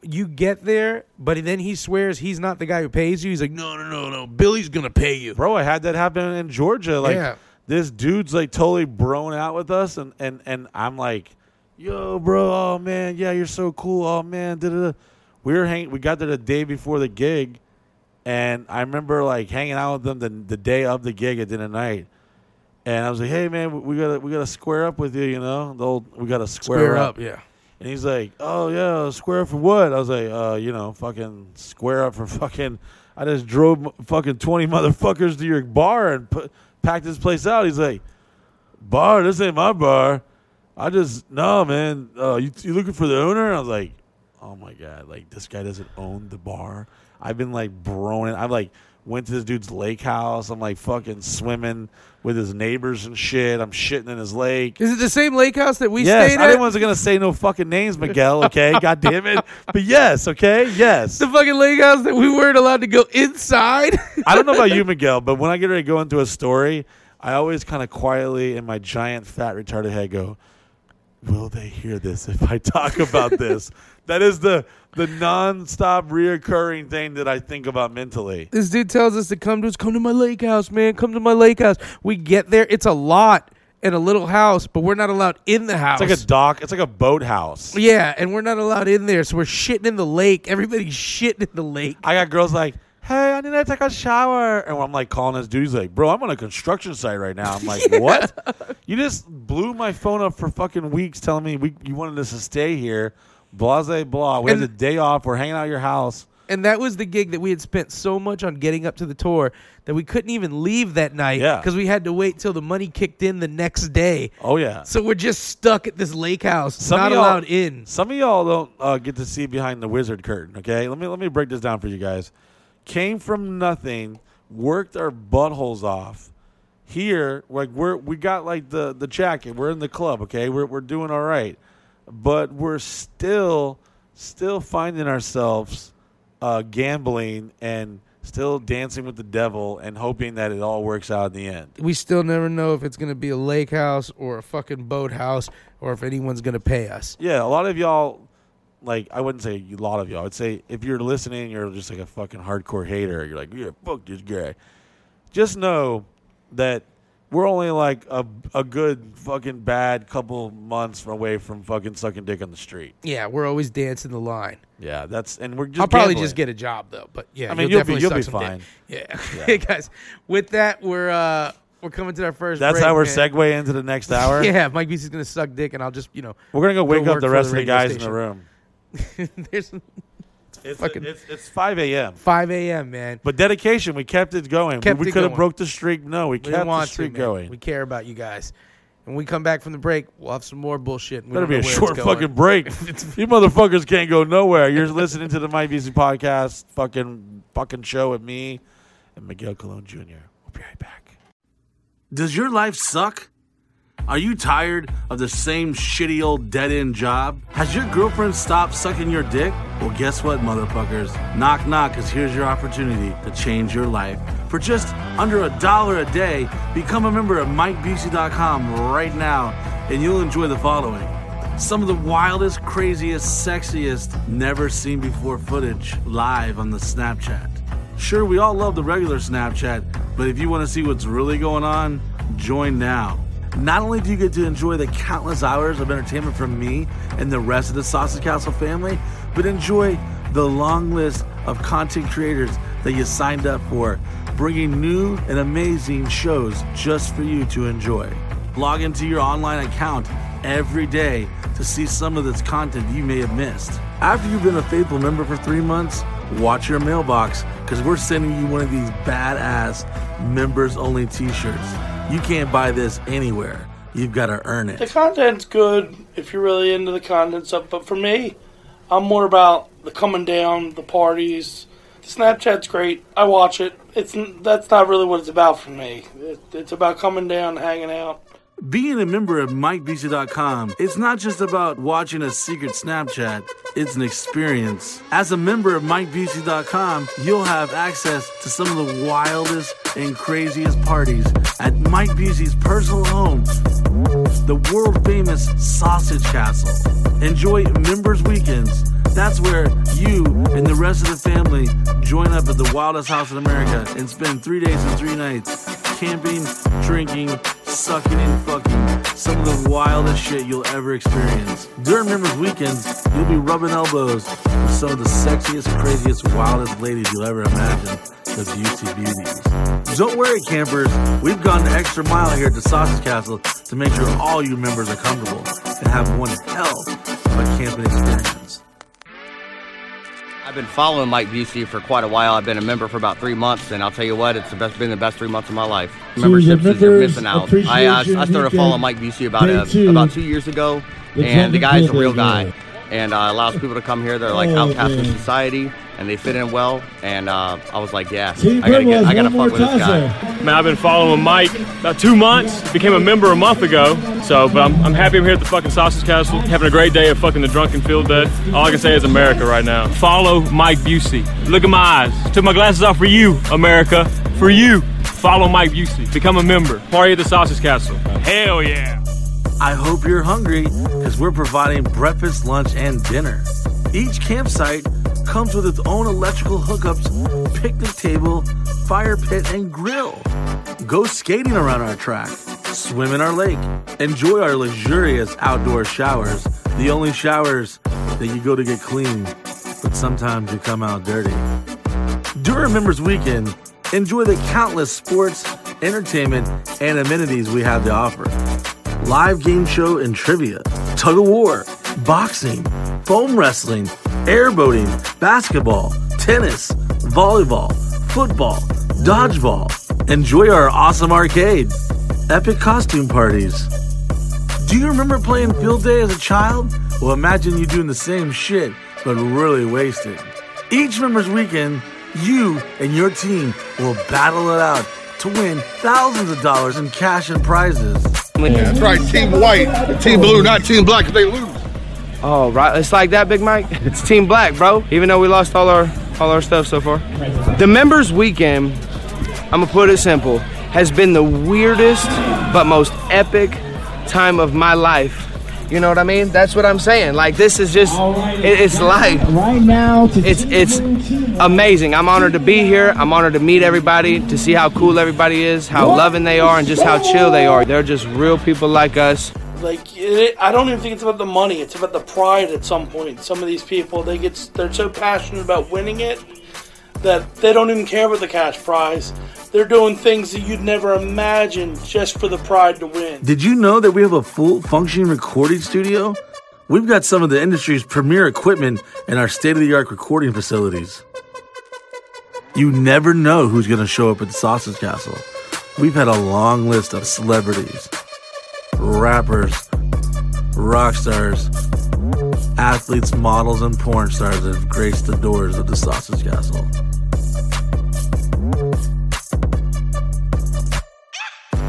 you get there, but then he swears he's not the guy who pays you. He's like, no, no, no, no. Billy's gonna pay you. bro i had that happen in georgia like Yeah. this dude's like totally broing out with us and and and i'm like yo bro oh man yeah you're so cool oh man da-da-da. we were hanging we got there the day before the gig and i remember like hanging out with them the, the day of the gig at dinner night and i was like hey man we gotta we gotta square up with you you know the old we gotta square, Square up up, yeah. and he's like, "Oh yeah, square up for what?" I was like, "Uh, you know, fucking square up for fucking." I just drove fucking twenty motherfuckers to your bar and put, packed this place out. He's like, "Bar, this ain't my bar." I just no man. Uh, you you looking for the owner? And I was like, "Oh my god, like this guy doesn't own the bar." I've been like broing. I like went to this dude's lake house. I'm like fucking swimming with his neighbors and shit. I'm shitting in his lake. Is it the same lake house that we Yes, stayed I at? didn't want gonna say no fucking names, Miguel. Okay, god damn it. But yes, okay, yes. the fucking lake house that we weren't allowed to go inside. I don't know about you, Miguel, but when I get ready to go into a story, I always kind of quietly in my giant fat retarded head go, "Will they hear this if I talk about this?" that is the the nonstop reoccurring thing that I think about mentally. this dude tells us to come to us, come to my lake house, man. Come to my lake house. We get there, it's a lot and a little house, but we're not allowed in the house. It's like a dock. It's like a boathouse. yeah, and we're not allowed in there, so we're shitting in the lake. Everybody's shitting in the lake. I got girls like, "Hey, I need to take a shower," and I'm like calling this dude. He's like, "Bro, I'm on a construction site right now." I'm like, "What? You just blew my phone up for fucking weeks, telling me we you wanted us to stay here." Blase blah. We And- had the day off. We're hanging out at your house. And that was the gig that we had spent so much on getting up to the tour that we couldn't even leave that night Yeah. because we had to wait till the money kicked in the next day. Oh yeah. So we're just stuck at this lake house, Some not allowed in. Some of y'all don't uh, get to see behind the wizard curtain. Okay, let me let me break this down for you guys. Came from nothing, worked our buttholes off. Here, like we're we got like the the jacket. We're in the club. Okay, we're we're doing all right, but we're still still finding ourselves uh, gambling and still dancing with the devil and hoping that it all works out in the end. We still never know if it's gonna be a lake house or a fucking boat house or if anyone's gonna pay us. Yeah, a lot of y'all, like I wouldn't say a lot of y'all. I'd say if you're listening, you're just like a fucking hardcore hater. You're like, yeah, fuck this guy. Just know that we're only like a a good fucking bad couple months away from fucking sucking dick on the street. Yeah, we're always dancing the line. Yeah, that's and we're just. I'll probably gambling. just get a job though, but yeah, I mean, you'll, you'll be- you'll be fine. dick. Yeah. Yeah. Okay, guys. With that, we're uh we're coming to our first. That's break, how we're man. segue into the next hour. Yeah, Mike Busey's gonna suck dick, and I'll just you know, We're gonna go wake up the rest the of the guys in the room. there's It's Fucking- it's, it's five a.m. 5 a.m. Man, But dedication, we kept it going. Kept we could have broke the streak. No, we, we kept didn't the want to. streak going. We care about you guys. When we come back from the break, we'll have some more bullshit. We Better don't be a short fucking break. you motherfuckers can't go nowhere. You're listening to the Mike Busey podcast, fucking fucking show with me and Miguel Colon Jr. We'll be right back. Does your life suck? Are you tired of the same shitty old dead end job? Has your girlfriend stopped sucking your dick? Well, guess what, motherfuckers? Knock, knock, because here's your opportunity to change your life. For just under a dollar a day, become a member of MikeBusey.com right now, and you'll enjoy the following some of the wildest, craziest, sexiest, never seen before footage live on the Snapchat. Sure, we all love the regular Snapchat, but if you want to see what's really going on, join now. Not only do you get to enjoy the countless hours of entertainment from me and the rest of the Sausage Castle family, but enjoy the long list of content creators that you signed up for, bringing new and amazing shows just for you to enjoy. Log into your online account every day to see some of this content you may have missed. After you've been a faithful member for three months, watch your mailbox because we're sending you one of these badass members only t shirts. You can't buy this anywhere. You've got to earn it. The content's good if you're really into the content stuff, but for me, I'm more about the coming down, the parties. Snapchat's great. I watch it. It's that's not really what it's about for me. It, it's about coming down, hanging out. Being a member of MikeBusey.com, it's not just about watching a secret Snapchat, it's an experience. As a member of MikeBusey.com, you'll have access to some of the wildest and craziest parties at Mike Busey's personal home, the world famous Sausage Castle. Enjoy Members Weekends. That's where you and the rest of the family join up at the wildest house in America and spend three days and three nights camping, drinking, sucking and fucking some of the wildest shit you'll ever experience. During Members Weekends, you'll be rubbing elbows with some of the sexiest, craziest, wildest ladies you'll ever imagine. The Beauty Beauties. Don't worry, campers. We've gone the extra mile here at the Sausage Castle to make sure all you members are comfortable and have one hell of a camping experience. I've been following Mike Busey for quite a while. I've been a member for about three months, and I'll tell you what, it's the best, been the best three months of my life. the Memberships is you're missing out. I, uh, I started following Mike Busey about day uh, two. about two years ago, The and the guy's a real guy, and uh, allows people to come here. They're like Oh, outcasts in society, and they fit in well. And uh, I was like, yeah, Team I gotta get, I gotta one fuck with this guy. Man, I've been following Mike about two months. Became a member a month ago. So, but I'm, I'm happy I'm here at the fucking Sausage Castle, having a great day of fucking the drunken field dead. All I can say is America right now. Follow Mike Busey. Look at my eyes. Took my glasses off for you, America. For you. Follow Mike Busey. Become a member. Party at the Sausage Castle. Hell yeah. I hope you're hungry because we're providing breakfast, lunch, and dinner. Each campsite comes with its own electrical hookups, picnic table, fire pit, and grill. Go skating around our track, swim in our lake, enjoy our luxurious outdoor showers, the only showers that you go to get clean, but sometimes you come out dirty. During Members Weekend, enjoy the countless sports, entertainment, and amenities we have to offer live game show and trivia, tug of war, boxing, foam wrestling, airboating, basketball, tennis, volleyball, football, dodgeball. Enjoy our awesome arcade, epic costume parties. Do you remember playing field day as a child? Well, imagine you doing the same shit, but really wasted. Each member's weekend, you and your team will battle it out to win thousands of dollars in cash and prizes. That's right, Team White, Team Blue, not Team Black if they lose. Oh, right. It's like that, Big Mike. It's Team Black, bro. Even though we lost all our all our stuff so far. The members weekend, I'm gonna put it simple, has been the weirdest but most epic time of my life. You know what I mean? That's what I'm saying. Like this is just, it, it's life. Right now, to It's it's amazing. I'm honored to be here. I'm honored to meet everybody, to see how cool everybody is, how loving they are, and just how chill they are. They're just real people like us. Like it, I don't even think it's about the money. It's about the pride. At some point, some of these people they get they're so passionate about winning it that they don't even care about the cash prize. They're doing things that you'd never imagine just for the pride to win. Did you know that we have a full functioning recording studio? We've got some of the industry's premier equipment in our state of the art recording facilities. You never know who's going to show up at the Sausage Castle. We've had a long list of celebrities, rappers, rock stars, athletes, models, and porn stars that have graced the doors of the Sausage Castle.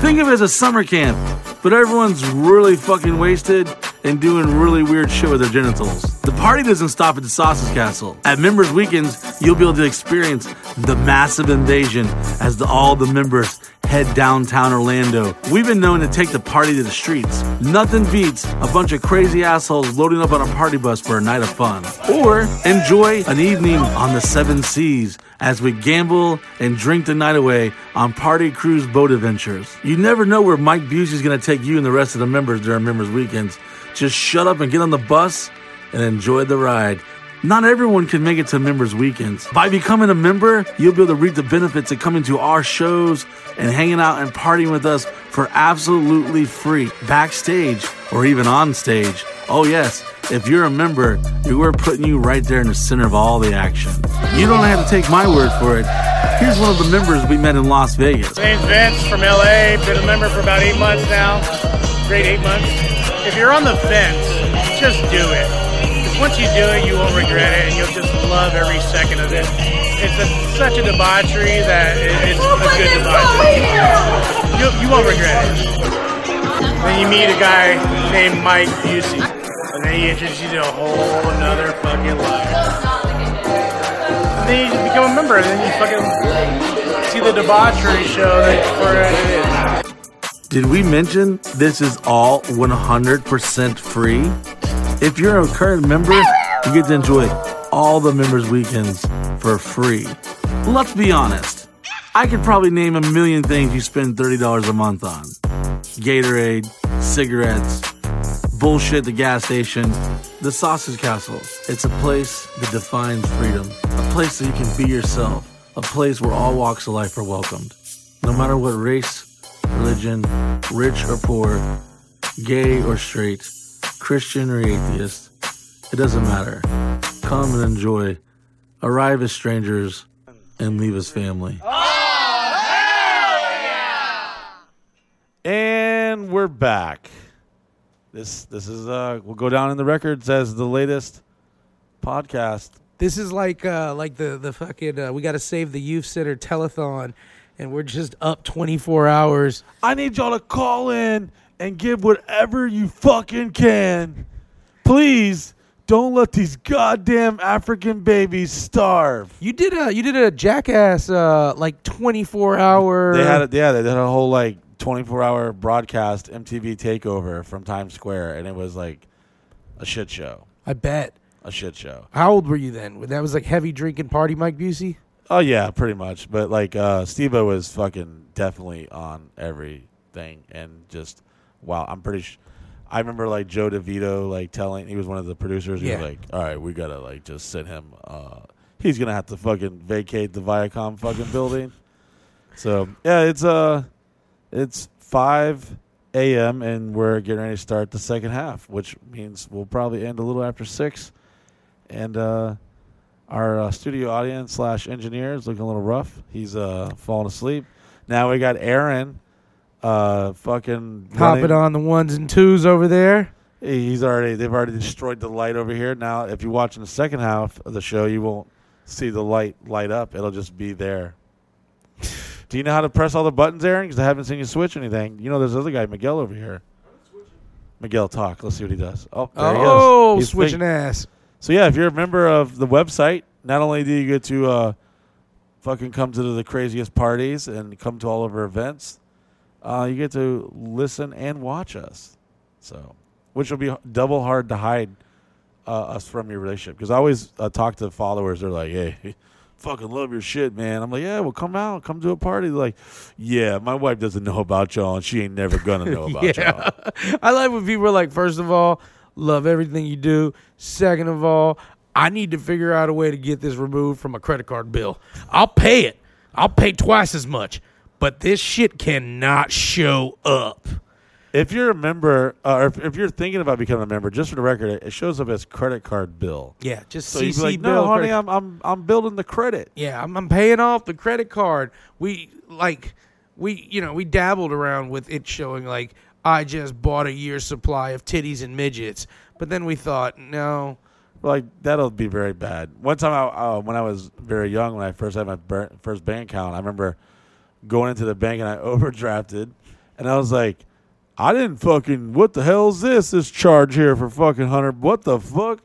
Think of it as a summer camp, but everyone's really fucking wasted and doing really weird shit with their genitals. The party doesn't stop at the Sausage Castle. At Members Weekends, you'll be able to experience the massive invasion as the, all the members head downtown Orlando. We've been known to take the party to the streets. Nothing beats a bunch of crazy assholes loading up on a party bus for a night of fun. Or enjoy an evening on the seven seas as we gamble and drink the night away on party cruise boat adventures. You never know where Mike Busey's gonna take you and the rest of the members during members weekends. Just shut up and get on the bus and enjoy the ride. Not everyone can make it to members weekends. By becoming a member, you'll be able to reap the benefits of coming to our shows and hanging out and partying with us for absolutely free, backstage or even on stage. Oh yes, if you're a member, we're putting you right there in the center of all the action. You don't have to take my word for it. Here's one of the members we met in Las Vegas. My name's Vince from LA. Been a member for about eight months now. Great eight months. If you're on the fence, just do it. Once you do it, you won't regret it, and you'll just love every second of it. It's a, such a debauchery that it, it's a good debauchery. You, you won't regret it. Then you meet a guy named Mike Busey, and then he introduces you to a whole another fucking life. And then you become a member, and then you fucking see the debauchery show that for it is. Did we mention this is all 100% free? If you're a current member, you get to enjoy all the members' weekends for free. Let's be honest. I could probably name a million things you spend $30 a month on Gatorade, cigarettes, bullshit the gas station, the Sausage Castle. It's a place that defines freedom, a place that you can be yourself, a place where all walks of life are welcomed. No matter what race, religion, rich or poor, gay or straight, Christian or atheist, it doesn't matter. Come and enjoy. Arrive as strangers and leave as family. And we're back. This this is uh will go down in the records as the latest podcast. This is like uh like the the fucking uh, we got to save the youth center telethon, and we're just up 24 hours. I need y'all to call in and give whatever you fucking can. Please don't let these goddamn African babies starve. You did a you did a jackass uh like 24 hour. They had a, yeah, they had a whole like 24 hour broadcast MTV takeover from Times Square, and it was like a shit show. I bet. A shit show. How old were you then? When that was like heavy drinking party, Mike Busey. Oh yeah, pretty much. But like uh Steve-O was fucking definitely on everything and just wow, I'm pretty sh- I remember like Joe DeVito like telling he was one of the producers. He Yeah. was like, "All right, we gotta like just send him. Uh, he's gonna have to fucking vacate the Viacom fucking building." So yeah, it's uh, it's five a.m. and we're getting ready to start the second half, which means we'll probably end a little after six. And uh, our uh, studio audience slash engineer is looking a little rough. He's uh falling asleep. Now we got Aaron, uh, fucking Hopping running- on the ones and twos over there. He's already they've already destroyed the light over here. Now, if you're watching the second half of the show, you won't see the light light up. It'll just be there. Do you know how to press all the buttons, Aaron? Because I haven't seen you switch anything. You know, there's other guy, Miguel, over here. Miguel, talk. Let's see what he does. Oh, there he Oh, goes. He's switching ass. So yeah, if you're a member of the website, not only do you get to uh, fucking come to the craziest parties and come to all of our events, uh, you get to listen and watch us. So, which will be double hard to hide uh, us from your relationship. Because I always uh, talk to followers. They're like, "Hey, fucking love your shit, man." I'm like, "Yeah, well, come out, come to a party." They're like, "Yeah, my wife doesn't know about y'all, and she ain't never gonna know about y'all." yeah. I like when people are like, first of all, love everything you do. Second of all, I need to figure out a way to get this removed from a credit card bill. I'll pay it. I'll pay twice as much. But this shit cannot show up. If you're a member, uh, or if, if you're thinking about becoming a member, just for the record, it, it shows up as credit card bill. Yeah, just So CC like, bill. "No, honey, credit- I'm I'm I'm building the credit." Yeah, I'm, I'm paying off the credit card. We like we you know we dabbled around with it showing like I just bought a year's supply of titties and midgets, but then we thought no. Like that'll be very bad. One time, I, uh, when I was very young, when I first had my first bank account, I remember going into the bank and I overdrafted, and I was like, "I didn't fucking. What the hell is this? This charge here for fucking hundred? What the fuck?"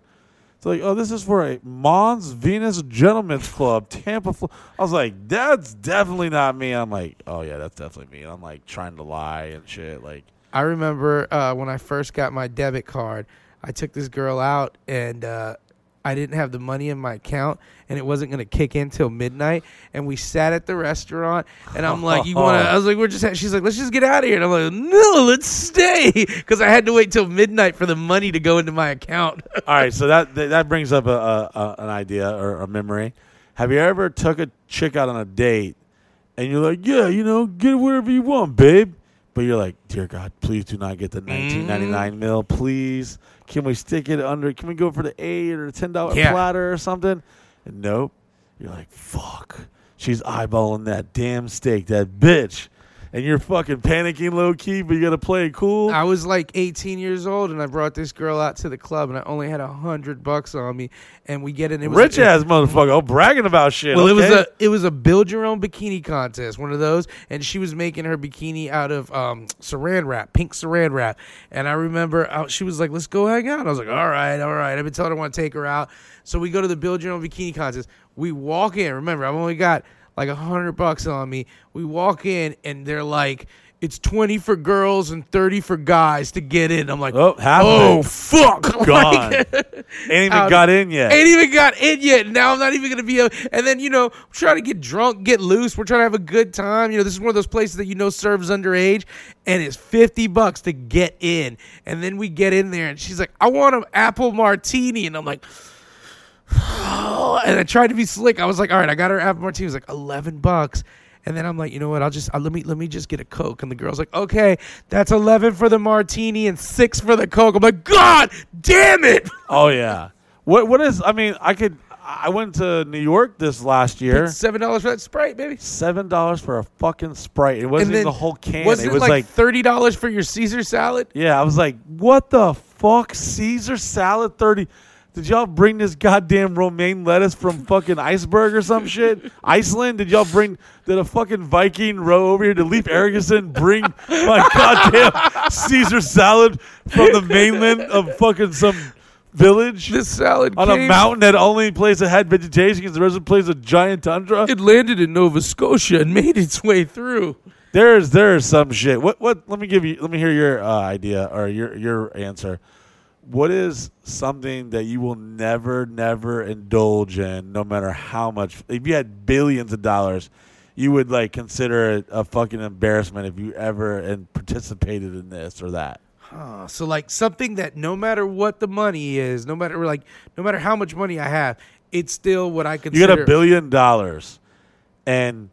It's like, "Oh, this is for a Mons Venus Gentlemen's Club, Tampa." Fl-. I was like, "That's definitely not me." I'm like, "Oh yeah, that's definitely me." And I'm like trying to lie and shit. Like, I remember uh, when I first got my debit card, I took this girl out and uh, I didn't have the money in my account and it wasn't going to kick in till midnight. And we sat at the restaurant and I'm like, You want to? I was like, We're just, she's like, Let's just get out of here. And I'm like, No, let's stay. Because I had to wait till midnight for the money to go into my account. All right, so that that brings up a, a, a an idea or a memory. Have you ever took a chick out on a date and you're like, yeah, you know, get whatever you want, babe, but you're like, dear God, please do not get the 1999 Mm-hmm. mil, please. Can we stick it under? Can we go for the eight or the ten dollar Yeah. platter or something? And nope. You're like, fuck. She's eyeballing that damn steak, that bitch. And you're fucking panicking low key, but you gotta play it cool. I was like 18 years old and I brought this girl out to the club and I only had a hundred bucks on me. And we get in. It was Rich ass motherfucker, oh, bragging about shit. Well, it was a it was a build your own bikini contest, one of those, and she was making her bikini out of um, saran wrap, pink saran wrap. And I remember uh, she was like, "Let's go hang out." I was like, "All right, all right." I've been telling her I want to take her out, so we go to the build your own bikini contest. We walk in. Remember, I've only got like a hundred bucks on me. We walk in, and they're like. It's twenty for girls and thirty for guys to get in. I'm like, Oh, oh fuck, Gone. Like- Ain't even got in yet. Ain't even got in yet. Now I'm not even gonna be able. And then you know, we're trying to get drunk, get loose. We're trying to have a good time. You know, this is one of those places that you know serves underage, and it's fifty bucks to get in. And then we get in there, and she's like, "I want an apple martini," and I'm like. and I tried to be slick. I was like, "All right, I got her apple martini." It was like eleven bucks, and then I'm like, "You know what? I'll just I'll, let me let me just get a coke." And the girl's like, "Okay, that's eleven for the martini and six for the coke." I'm like, "God damn it!" Oh yeah. What what is? I mean, I could. I went to New York this last year. Seven dollars for that sprite, baby. Seven dollars for a fucking sprite. It wasn't then even the whole can. Wasn't it was like, like, thirty dollars for your Caesar salad? yeah. I was like, what the fuck? Caesar salad thirty. Did y'all bring this goddamn romaine lettuce from fucking iceberg or some shit? Iceland? Did y'all bring? Did a fucking Viking row over here to Leif Erikson bring my goddamn Caesar salad from the mainland of fucking some village? This salad on a came- mountain that only place that had vegetation because the rest of the place is a giant tundra. It landed in Nova Scotia and made its way through. There's there's some shit. What what? Let me give you. Let me hear your uh, idea or your your answer. What is something that you will never never indulge in, no matter how much? If you had billions of dollars, you would like consider it a fucking embarrassment if you ever and participated in this or that. Uh, so like something that no matter what the money is, no matter like no matter how much money I have, it's still what I consider. You got a billion dollars, and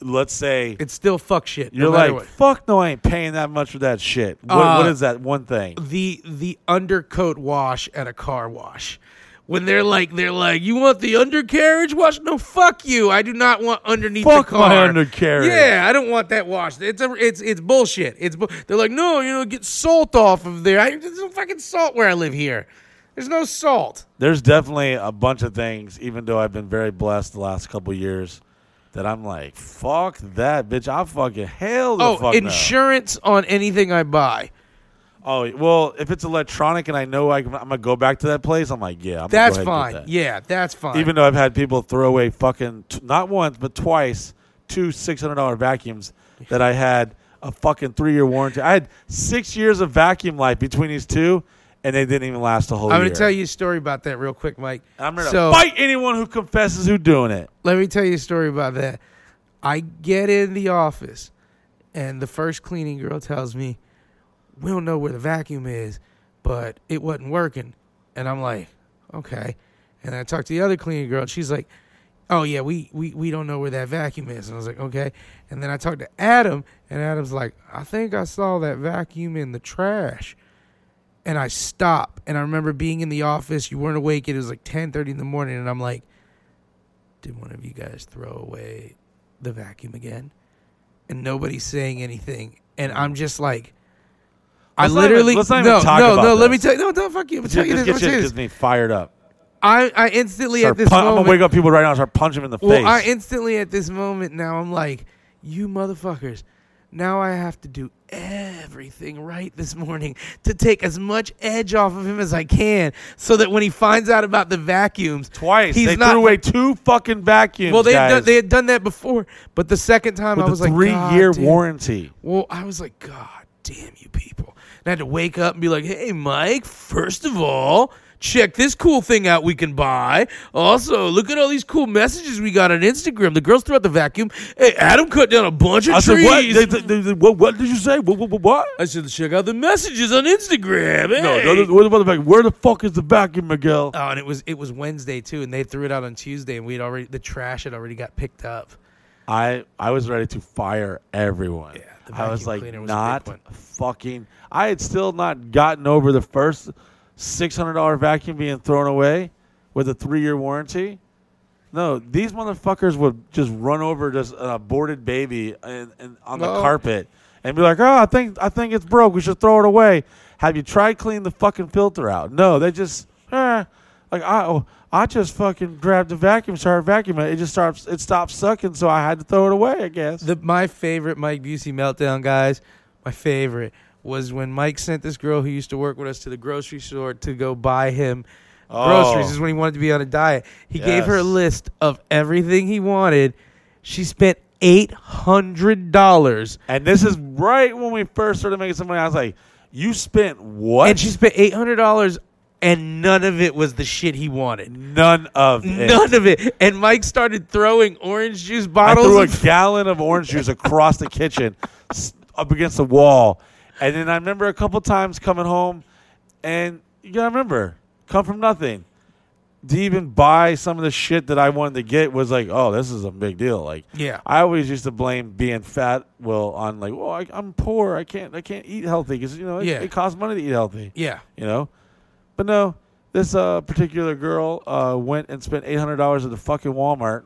let's say It's still fuck shit. You're matter like, what. fuck no, I ain't paying that much for that shit. What, Uh, what is that one thing? the the undercoat wash at a car wash. When they're like, they're like, you want the undercarriage wash? No, fuck you. I do not want underneath Fuck the my undercarriage. Yeah, I don't want that wash. It's a, it's it's bullshit. It's bu- they're like, no, you know, get salt off of there. I, there's no fucking salt where I live here. There's no salt. There's definitely a bunch of things, even though I've been very blessed the last couple years, that I'm like, fuck that, bitch. I fucking hell the Oh, fuck no. insurance on anything I buy. Oh well, if it's electronic and I know I, am gonna go back to that place, I'm like, yeah, I'm That's go fine. that. Yeah, that's fine. Even though I've had people throw away fucking t- not once but twice two six hundred dollar vacuums that I had a fucking three year warranty. I had six years of vacuum life between these two, and they didn't even last a whole year. I'm year. going to tell you a story about that real quick, Mike. I'm gonna so, fight anyone who confesses who doing it. let me tell you a story about that. I get in the office, and the first cleaning girl tells me, "We don't know where the vacuum is, but it wasn't working." And I'm like, "Okay." And I talk to the other cleaning girl, and she's like, "Oh yeah, we we we don't know where that vacuum is." And I was like, "Okay." And then I talked to Adam, and Adam's like, "I think I saw that vacuum in the trash." And I stop, and I remember being in the office. You weren't awake. It was like 10:30 in the morning, and I'm like, "Did one of you guys throw away the vacuum again?" And nobody's saying anything, and I'm just like, I Let's even- literally let's not even no talk no no. Let me tell you no no fuck you. I'm tell you just this. gets, I'm you gets me fired up. I I instantly Start at this pun- I'm gonna wake up people right now and start punching them in the well, face. I instantly at this moment now I'm like, you motherfuckers. Now I have to do everything right this morning to take as much edge off of him as I can, so that when he finds out about the vacuums, Twice he's they not. threw away two fucking vacuums. well, they had, done, they had done that before, but the second time with I was like, three-year damn." warranty. Well, I was like, God damn you people. And I had to wake up and be like, hey, Mike, first of all, check this cool thing out we can buy. Also, look at all these cool messages we got on Instagram. The girls threw out the vacuum. Hey, Adam cut down a bunch of I said, trees. what? They- they- they- what? What did you say? What? What? what? I said, check out the messages on Instagram. Hey. No, no, no, where the motherfucker? Where the fuck is the vacuum, Miguel? Oh, and it was it was Wednesday too, and they threw it out on Tuesday, and we'd already the trash had already got picked up. I I was ready to fire everyone. Yeah, the I was vacuum like, cleaner was not fucking. I had still not gotten over the first six hundred dollar vacuum being thrown away with a three year warranty. No, these motherfuckers would just run over just an aborted baby and, and on the carpet and be like, "Oh, I think I think it's broke. We should throw it away." Have you tried cleaning the fucking filter out? No, they just eh, like I oh, I just fucking grabbed the vacuum, started vacuuming. It just starts it stopped sucking, so I had to throw it away. I guess. The my favorite Mike Busey meltdown, guys. My favorite was when Mike sent this girl who used to work with us to the grocery store to go buy him oh. groceries. This is when he wanted to be on a diet. He gave her a list of everything he wanted. She spent eight hundred dollars, And this is right when we first started making some money. I was like, "You spent what?" and she spent eight hundred dollars, and none of it was the shit he wanted. none of it. None of it. And Mike started throwing orange juice bottles. I threw a gallon of orange juice across the kitchen, up against the wall, and then I remember a couple times coming home, and you gotta remember, come from nothing. To even buy some of the shit that I wanted to get was like, oh, this is a big deal. Like, Yeah. I always used to blame being fat. Well, on like, well, I, I'm poor. I can't, I can't eat healthy because you know it, Yeah. it costs money to eat healthy. yeah. you know. But no, this uh, particular girl uh, went and spent eight hundred dollars at the fucking Walmart,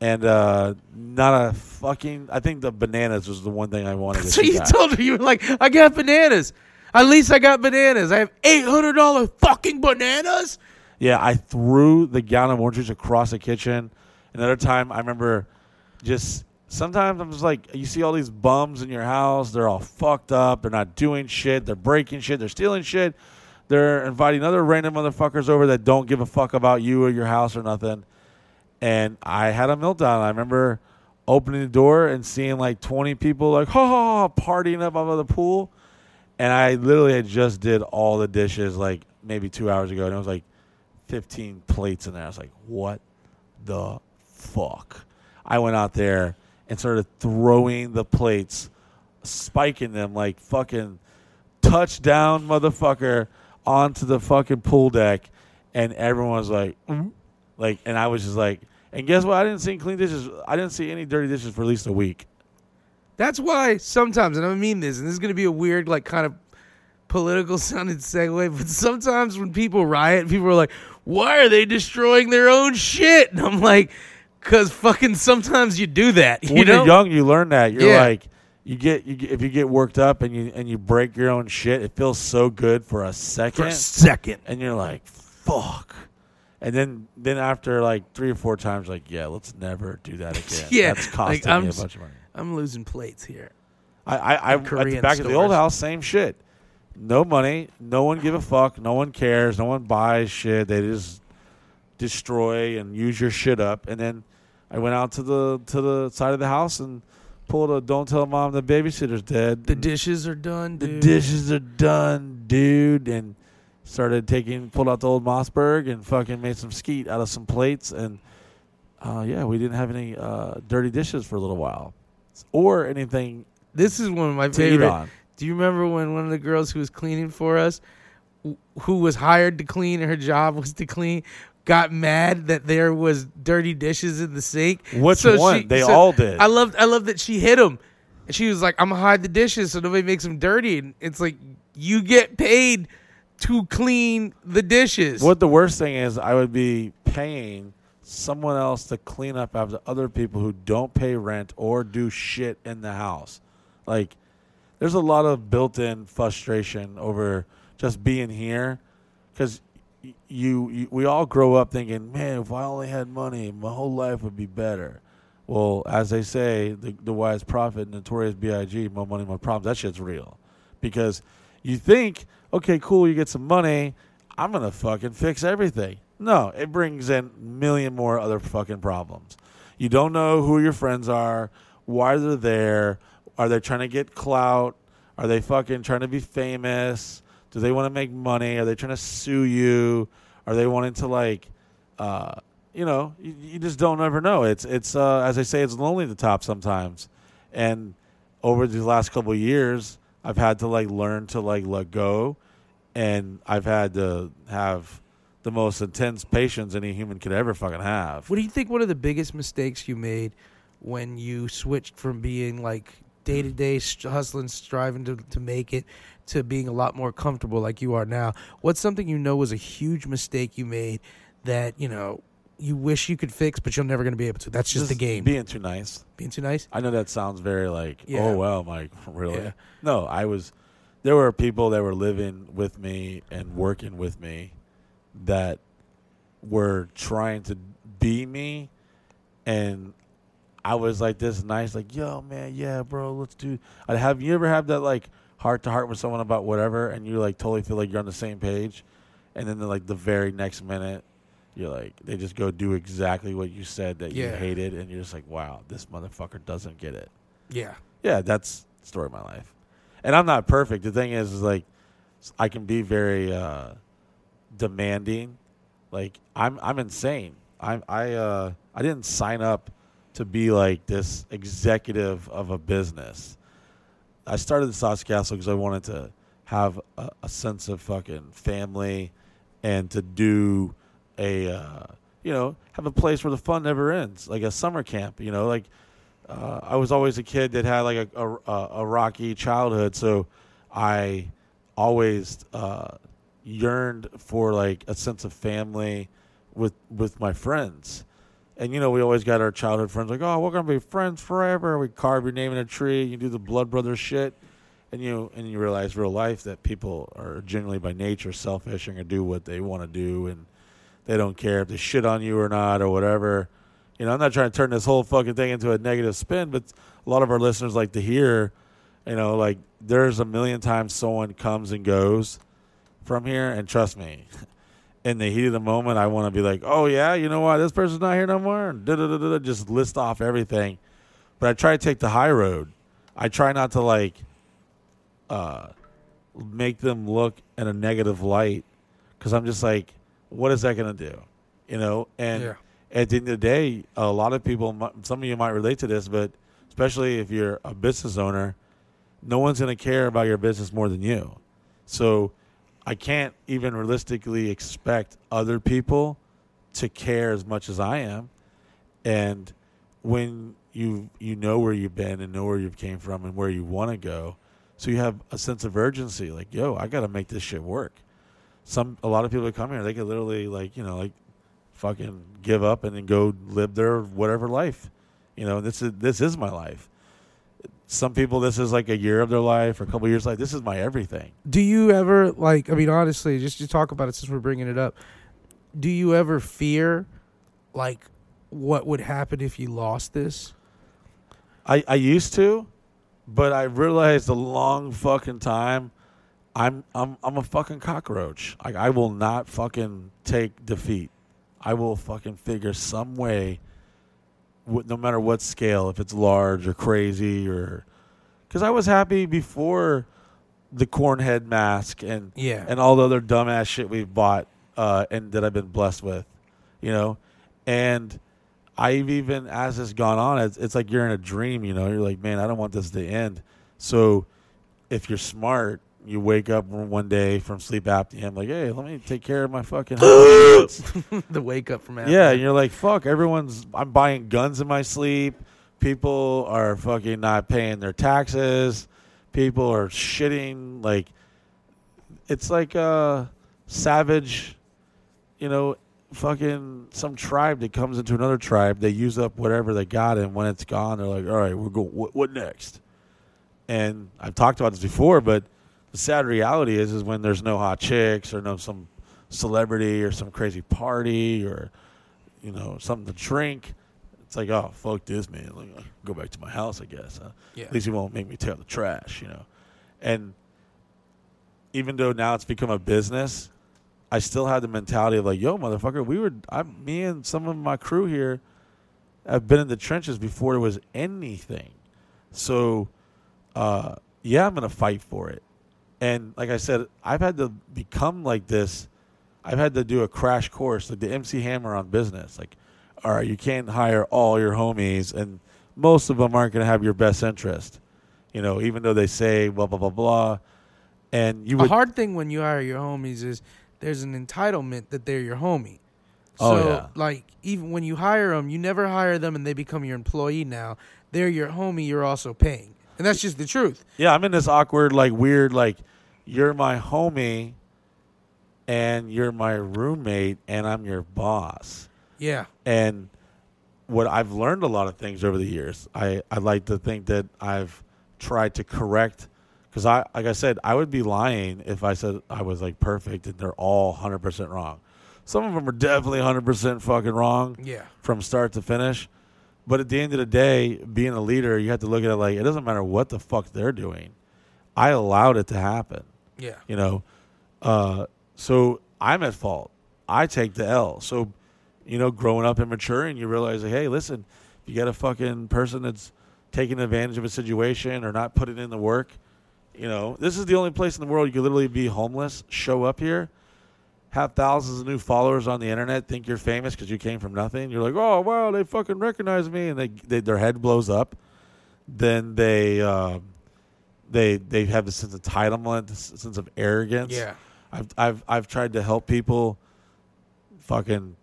and uh, not a fucking. I think the bananas was the one thing I wanted. So you got. told her you were like, I got bananas. At least I got bananas. I have eight hundred dollar fucking bananas. Yeah, I threw the gallon of orange juice across the kitchen. Another time, I remember just sometimes I'm just like, you see all these bums in your house. They're all fucked up. They're not doing shit. They're breaking shit. They're stealing shit. They're inviting other random motherfuckers over that don't give a fuck about you or your house or nothing. And I had a meltdown. I remember opening the door and seeing like 20 people like, ha ha, ha partying up above the pool. And I literally had just did all the dishes like maybe two hours ago. And it was like 15 plates in there. I was like, what the fuck? I went out there and started throwing the plates, spiking them like fucking touchdown motherfucker onto the fucking pool deck. And everyone was like, "Mm." like, and I was just like, and guess what? I didn't see clean dishes. I didn't see any dirty dishes for at least a week. That's why sometimes, and I mean this, and this is going to be a weird, like, kind of political sounding segue, but sometimes when people riot, people are like, why are they destroying their own shit? And I'm like, because fucking sometimes you do that. You when know? you're young, you learn that. You're Yeah. like, you get, you get if you get worked up and you and you break your own shit, it feels so good for a second, For a second. and you're like, fuck. And then, then after like three or four times, like, yeah, let's never do that again. Yeah, that's like, costing I'm me a bunch of money. I'm losing plates here. I, I, I at the back of the old house, same shit. no money, no one give a fuck, no one cares, no one buys shit. They just destroy and use your shit up. And then I went out to the to the side of the house and pulled a "Don't tell mom the babysitter's dead." The dishes are done, the dude. dishes are done, dude, and started taking pulled out the old Mossberg and fucking made some skeet out of some plates and uh, yeah, we didn't have any uh, dirty dishes for a little while or anything This is one of my favorite. Do you remember when one of the girls who was cleaning for us, wh- who was hired to clean, her job was to clean, got mad that there was dirty dishes in the sink? Which one? They all did. I love, I love that she hit him, and she was like, "I'm gonna hide the dishes so nobody makes them dirty." And it's like you get paid to clean the dishes. What the worst thing is, I would be paying someone else to clean up after other people who don't pay rent or do shit in the house. Like, there's a lot of built-in frustration over just being here, because you, you we all grow up thinking, man, if I only had money, my whole life would be better. Well, as they say, the, the wise prophet, notorious B.I.G., more money, more problems. That shit's real, because you think, okay, cool, you get some money, I'm gonna fucking fix everything. No, it brings in million more other fucking problems. You don't know who your friends are, why they're there, are they trying to get clout, are they fucking trying to be famous, do they want to make money, are they trying to sue you, are they wanting to like, uh, you know, you, you just don't ever know. It's it's uh, as I say, it's lonely at the top sometimes, and over the last couple years, I've had to like learn to like let go, and I've had to have the most intense patience any human could ever fucking have. What do you think one of the biggest mistakes you made when you switched from being like day to day hustling, striving to, to make it, to being a lot more comfortable like you are now? What's something you know was a huge mistake you made that, you know, you wish you could fix, but you're never going to be able to? That's just, the game. Being too nice. being too nice? I know that sounds very like, Yeah. oh well, Mike, really? Yeah. No, I was. There were people that were living with me and working with me that were trying to be me, and I was like this nice, like, yo, man, yeah, bro, let's do. I have you ever have that like heart to heart with someone about whatever, and you like totally feel like you're on the same page, and then like the very next minute. You're like they just go do exactly what you said that you Yeah. hated, and you're just like, wow, this motherfucker doesn't get it Yeah. yeah, that's the story of my life. And I'm not perfect. The thing is, is like I can be very uh, demanding. Like I'm, I'm insane. I'm, I, uh, I didn't sign up to be like this executive of a business. I started the Sausage Castle because I wanted to have a, a sense of fucking family and to do a, uh, you know, have a place where the fun never ends, like a summer camp. You know, like uh, I was always a kid that had like a, a, a rocky childhood, so I always uh, yearned for like a sense of family with with my friends. And you know, we always got our childhood friends like, oh, we're gonna be friends forever. We carve your name in a tree. You do the blood brother shit, and you and you realize real life that people are generally by nature selfish and gonna do what they want to do, and they don't care if they shit on you or not or whatever. You know, I'm not trying to turn this whole fucking thing into a negative spin, but a lot of our listeners like to hear, you know, like there's a million times someone comes and goes from here, and trust me, in the heat of the moment, I want to be like, oh yeah, you know what, this person's not here no more, and just list off everything. But I try to take the high road. I try not to like uh, make them look in a negative light because I'm just like, what is that going to do? You know, and Yeah. at the end of the day, a lot of people, some of you might relate to this, but especially if you're a business owner, no one's going to care about your business more than you. So I can't even realistically expect other people to care as much as I am. And when you you know where you've been and know where you came from and where you want to go, so you have a sense of urgency. Like, yo, I got to make this shit work. Some a lot of people that come here, they could literally like you know like fucking give up and then go live their whatever life. You know, this is this is my life. Some people, this is like a year of their life or a couple years life. This is my everything. Do you ever like? I mean, honestly, just to talk about it since we're bringing it up, do you ever fear like what would happen if you lost this? I, I used to, but I realized a long fucking time I'm I'm I'm a fucking cockroach. Like I will not fucking take defeat. I will fucking figure some way, no matter what scale, if it's large or crazy or, because I was happy before the cornhead mask and Yeah. and all the other dumbass shit we've bought uh, and that I've been blessed with, you know, and I've even as it's gone on, it's, it's like you're in a dream, you know. You're like, man, I don't want this to end. So if you're smart, you wake up one day from sleep apnea. I'm like, hey, let me take care of my fucking. health. the wake up from that. yeah, and you're like, fuck. Everyone's. I'm buying guns in my sleep. People are fucking not paying their taxes. People are shitting. Like, it's like a savage, you know, fucking some tribe that comes into another tribe. They use up whatever they got, and when it's gone, they're like, all right, we're going. What, what next? And I've talked about this before, but the sad reality is, is when there's no hot chicks or no some celebrity or some crazy party or you know something to drink. It's like, oh fuck this man. Like, I'll go back to my house, I guess. Huh? Yeah. At least he won't make me tear the trash, you know. And even though now it's become a business, I still had the mentality of like, yo, motherfucker, we were, I, me and some of my crew here have been in the trenches before there was anything. So, uh, yeah, I'm gonna fight for it. And like I said, I've had to become like this. I've had to do a crash course, like the MC Hammer on business. Like, all right, you can't hire all your homies, and most of them aren't going to have your best interest. You know, even though they say blah blah blah blah, and you A hard thing when you hire your homies is there's an entitlement that they're your homie. Oh, so, Oh, yeah. like, even when you hire them, you never hire them and they become your employee now. They're your homie, you're also paying. And that's just the truth. Yeah, I'm in this awkward, like weird, like you're my homie and you're my roommate and I'm your boss. Yeah. And what I've learned a lot of things over the years. I, I like to think that I've tried to correct because I like I said, I would be lying if I said I was like perfect and they're all hundred percent wrong. Some of them are definitely hundred percent fucking wrong Yeah. from start to finish. But at the end of the day, being a leader, you have to look at it like it doesn't matter what the fuck they're doing. I allowed it to happen. Yeah. You know, uh, so I'm at fault. I take the L. So, you know, growing up and maturing, you realize, hey, listen, if you got a fucking person that's taking advantage of a situation or not putting in the work, you know, this is the only place in the world you could literally be homeless, show up here, have thousands of new followers on the internet, think you're famous because you came from nothing. You're like, oh wow, they fucking recognize me, and they, they their head blows up. Then they um, they they have this sense of entitlement, this sense of arrogance. Yeah. I've I've I've tried to help people, fucking,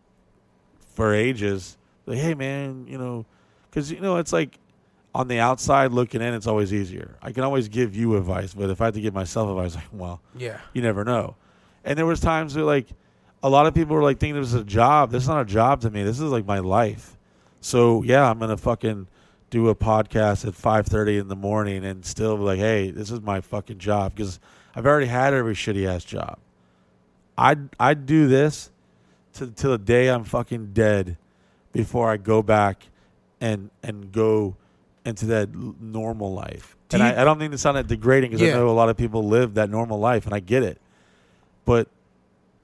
for ages. Like, hey man, you know, because you know it's like on the outside looking in, it's always easier. I can always give you advice, but if I had to give myself advice, like, well, Yeah. you never know. And there was times where like a lot of people were like thinking this is a job. This is not a job to me. This is like my life. So yeah, I'm gonna fucking do a podcast at 5:30 in the morning and still be like, hey, this is my fucking job because I've already had every shitty ass job. I'd I'd do this to till the day I'm fucking dead before I go back and and go into that normal life. Do and you- I, I don't mean to sound that degrading because Yeah. I know a lot of people live that normal life, and I get it. But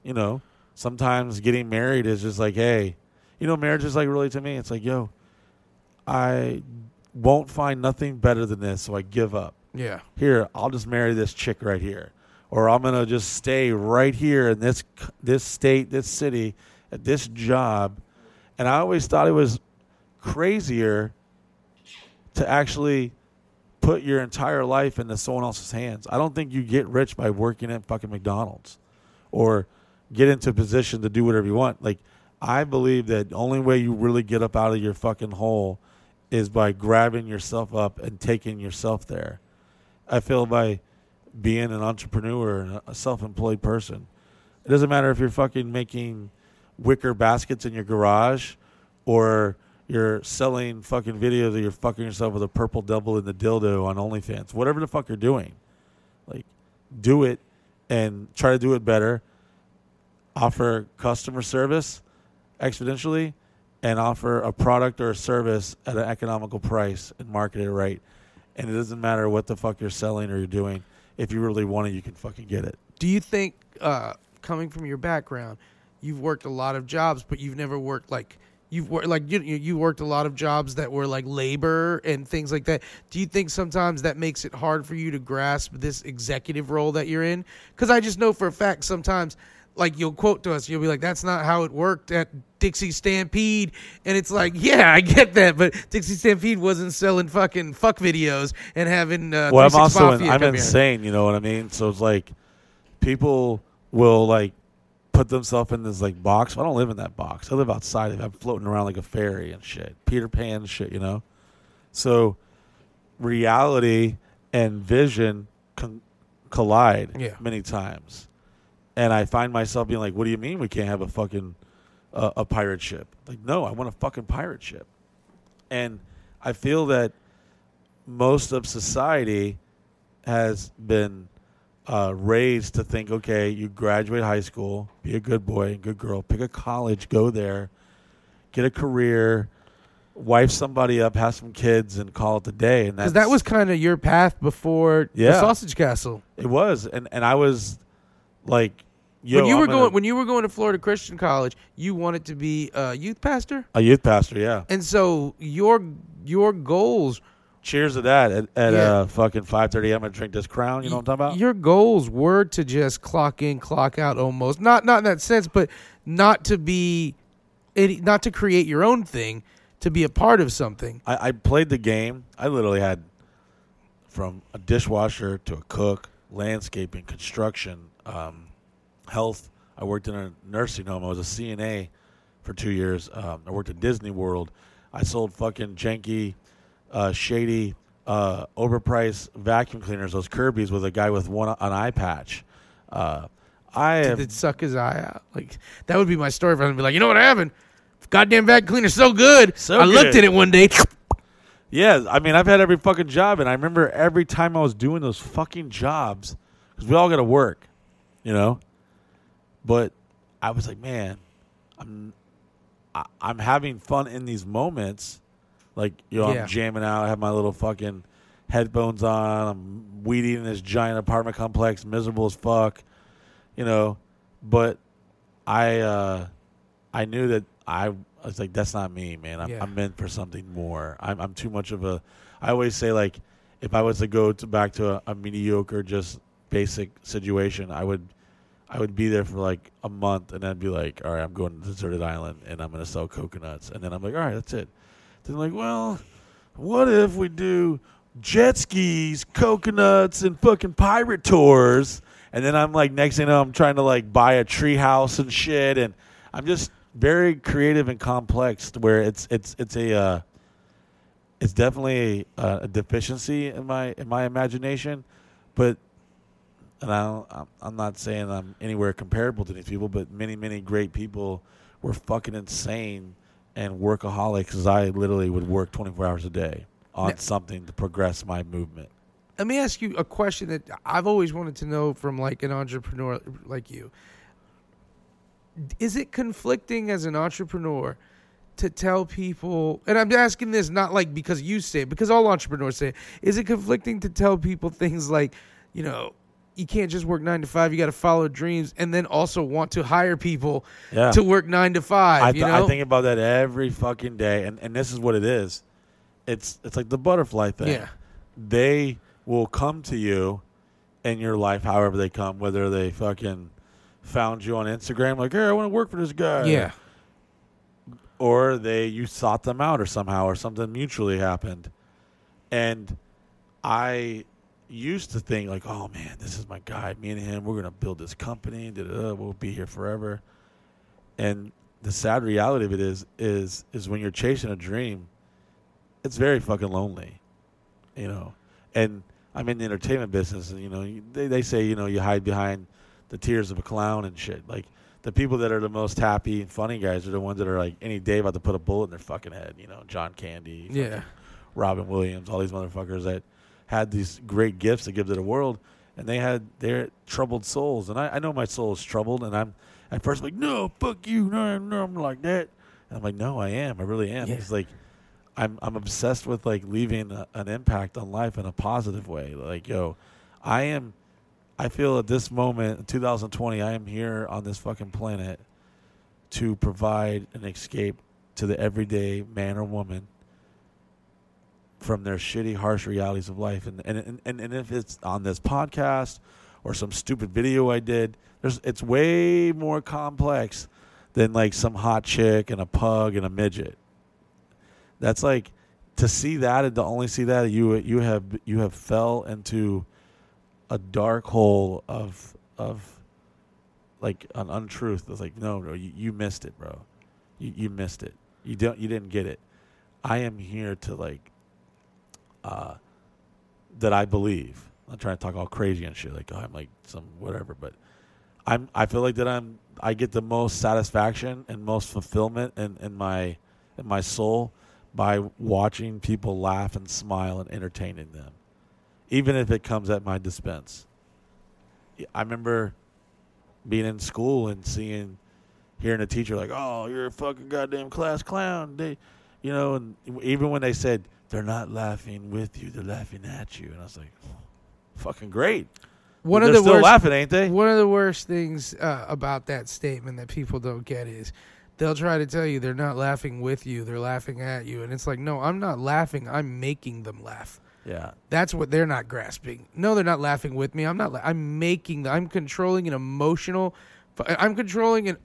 you know, sometimes getting married is just like, hey, you know, marriage is like really to me. It's like, yo, I won't find nothing better than this, so I give up. Yeah. here i'll just marry this chick right here. Or i'm gonna just stay right here in this this state this city at this job. And i always thought it was crazier to actually put your entire life into someone else's hands. I don't think you get rich by working at fucking mcdonald's or get into a position to do whatever you want. Like i believe that the only way you really get up out of your fucking hole is by grabbing yourself up and taking yourself there I feel by being an entrepreneur and a self-employed person. It doesn't matter if you're fucking making wicker baskets in your garage or you're selling fucking videos of you're fucking yourself with a purple double in the dildo on OnlyFans. Whatever the fuck you're doing. Like do it and try to do it better. Offer customer service exponentially and offer a product or a service at an economical price and market it right and it doesn't matter what the fuck you're selling or you're doing. if you really want it, you can fucking get it. Do you think, uh, coming from your background, you've worked a lot of jobs, but you've never worked like you've worked like you you worked a lot of jobs that were like labor and things like that. Do you think sometimes that makes it hard for you to grasp this executive role that you're in? Because I just know for a fact sometimes. Like you'll quote to us, you'll be like, "That's not how it worked at Dixie Stampede," and it's like, "Yeah, I get that, but Dixie Stampede wasn't selling fucking fuck videos and having." Uh, well, I'm also Mafia I'm come here. insane. You know what I mean? So it's like people will like put themselves in this like box. I don't live in that box. I live outside of it. I'm floating around like a fairy and shit. Peter Pan shit. You know. So reality and vision con- collide Yeah. many times, and I find myself being like, "What do you mean we can't have a fucking uh, a pirate ship?" Like, no, I want a fucking pirate ship, and I feel that most of society has been uh, raised to think, okay, you graduate high school, be a good boy and good girl, pick a college, go there, get a career, wife somebody up, have some kids, and call it a day. And Because that was kind of your path before the Sausage Castle. it was, and and I was like, yo, when you I'm were gonna- when you were going to Florida Christian College, you wanted to be a youth pastor, a youth pastor, yeah. and so your your goals Cheers to that at, at Yeah. uh, fucking five thirty. I'm gonna drink this crown. You know what I'm talking about? your goals were to just clock in, clock out, almost not not in that sense, but not to be, not to create your own thing, to be a part of something. I, I played the game. I literally had from a dishwasher to a cook, landscaping, construction, um, health. I worked in a nursing home. I was a CNA for two years. Um, I worked at Disney World. I sold fucking janky, uh, shady, uh, overpriced vacuum cleaners, those Kirby's, with a guy with one an eye patch. Uh, I Did it suck his eye out? Like that would be my story. If I'd be like, you know what happened? Goddamn vacuum cleaner's so good. So I looked at it one day. Yeah, I mean, I've had every fucking job, and I remember every time I was doing those fucking jobs, because we all got to work, you know. But I was like, man, I'm, I, I'm having fun in these moments, like you know, Yeah. I'm jamming out, I have my little fucking headphones on, I'm weeding in this giant apartment complex, miserable as fuck, you know. But I, uh, I knew that I, I was like, that's not me, man. I'm, Yeah. I'm meant for something more. I'm, I'm too much of a. I always say like, if I was to go to back to a, a mediocre, just basic situation, I would, I would be there for like a month, and then be like, all right, I'm going to deserted island, and I'm going to sell coconuts, and then I'm like, all right, that's it. Then I'm like, well, what if we do jet skis, coconuts, and fucking pirate tours? And then I'm like, next thing know, I'm trying to like buy a tree house and shit, and I'm just very creative and complex. Where it's it's it's a uh, it's definitely a, a deficiency in my in my imagination, but and I don't, I'm- I'm not saying I'm anywhere comparable to these people, but many many great people were fucking insane and workaholics. As I literally would work 24 hours a day on Now- something to progress my movement. Let me ask you a question that I've always wanted to know from like an entrepreneur like you. Is it conflicting as an entrepreneur to tell people and I'm asking this not like because you say it, because all entrepreneurs say it, is it conflicting to tell people things like, you know, you can't just work 9 to 5, you got to follow dreams and then also want to hire people Yeah. to work 9 to 5, I, you know? I think about that every fucking day, and, and this is what it is. It's it's like the butterfly thing. Yeah. They will come to you in your life, however they come, whether they fucking found you on Instagram, like, hey, I want to work for this guy. yeah. or they you sought them out or somehow or something mutually happened and i used to think like oh man this is my guy me and him we're gonna build this company da-da-da, we'll be here forever. And the sad reality of it is is is when you're chasing a dream it's very fucking lonely you know? And i'm in the entertainment business and you know they, they say you know you hide behind the tears of a clown and shit. Like the people that are the most happy and funny guys are the ones that are like any day about to put a bullet in their fucking head you know? John candy Yeah. robin williams all these motherfuckers that had these great gifts to give to the world and they had their troubled souls and i, I know my soul is troubled and i'm at first like no fuck you no no i'm like that and i'm like no i am i really am Yeah. it's like I'm I'm obsessed with like leaving a, an impact on life in a positive way. Like, yo, I am I feel at this moment, in 2020, I am here on this fucking planet to provide an escape to the everyday man or woman from their shitty, harsh realities of life. And and and, and if it's on this podcast or some stupid video I did, there's it's way more complex than like some hot chick and a pug and a midget. That's like to see that and to only see that you you have you have fell into a dark hole of of like an untruth. It's like no, no, you, you missed it, bro. You you missed it. You don't you didn't get it. I am here to like uh that I believe. I'm trying to talk all crazy and shit like oh, I'm like some whatever, but I'm I feel like that I'm I get the most satisfaction and most fulfillment in, in my in my soul by watching people laugh and smile and entertaining them. Even if it comes at my dispense. I remember being in school and seeing hearing a teacher like, "Oh, you're a fucking goddamn class clown." They, you know, and even when they said they're not laughing with you, they're laughing at you, and I was like, "Fucking great." One They're of the still worst, laughing, ain't they? One of the worst things uh, about that statement that people don't get is they'll try to tell you they're not laughing with you, they're laughing at you, and it's like, no, I'm not laughing. I'm making them laugh. Yeah. That's what they're not grasping. No, they're not laughing with me. I'm not. La- I'm making. I'm controlling an emotional. I'm controlling an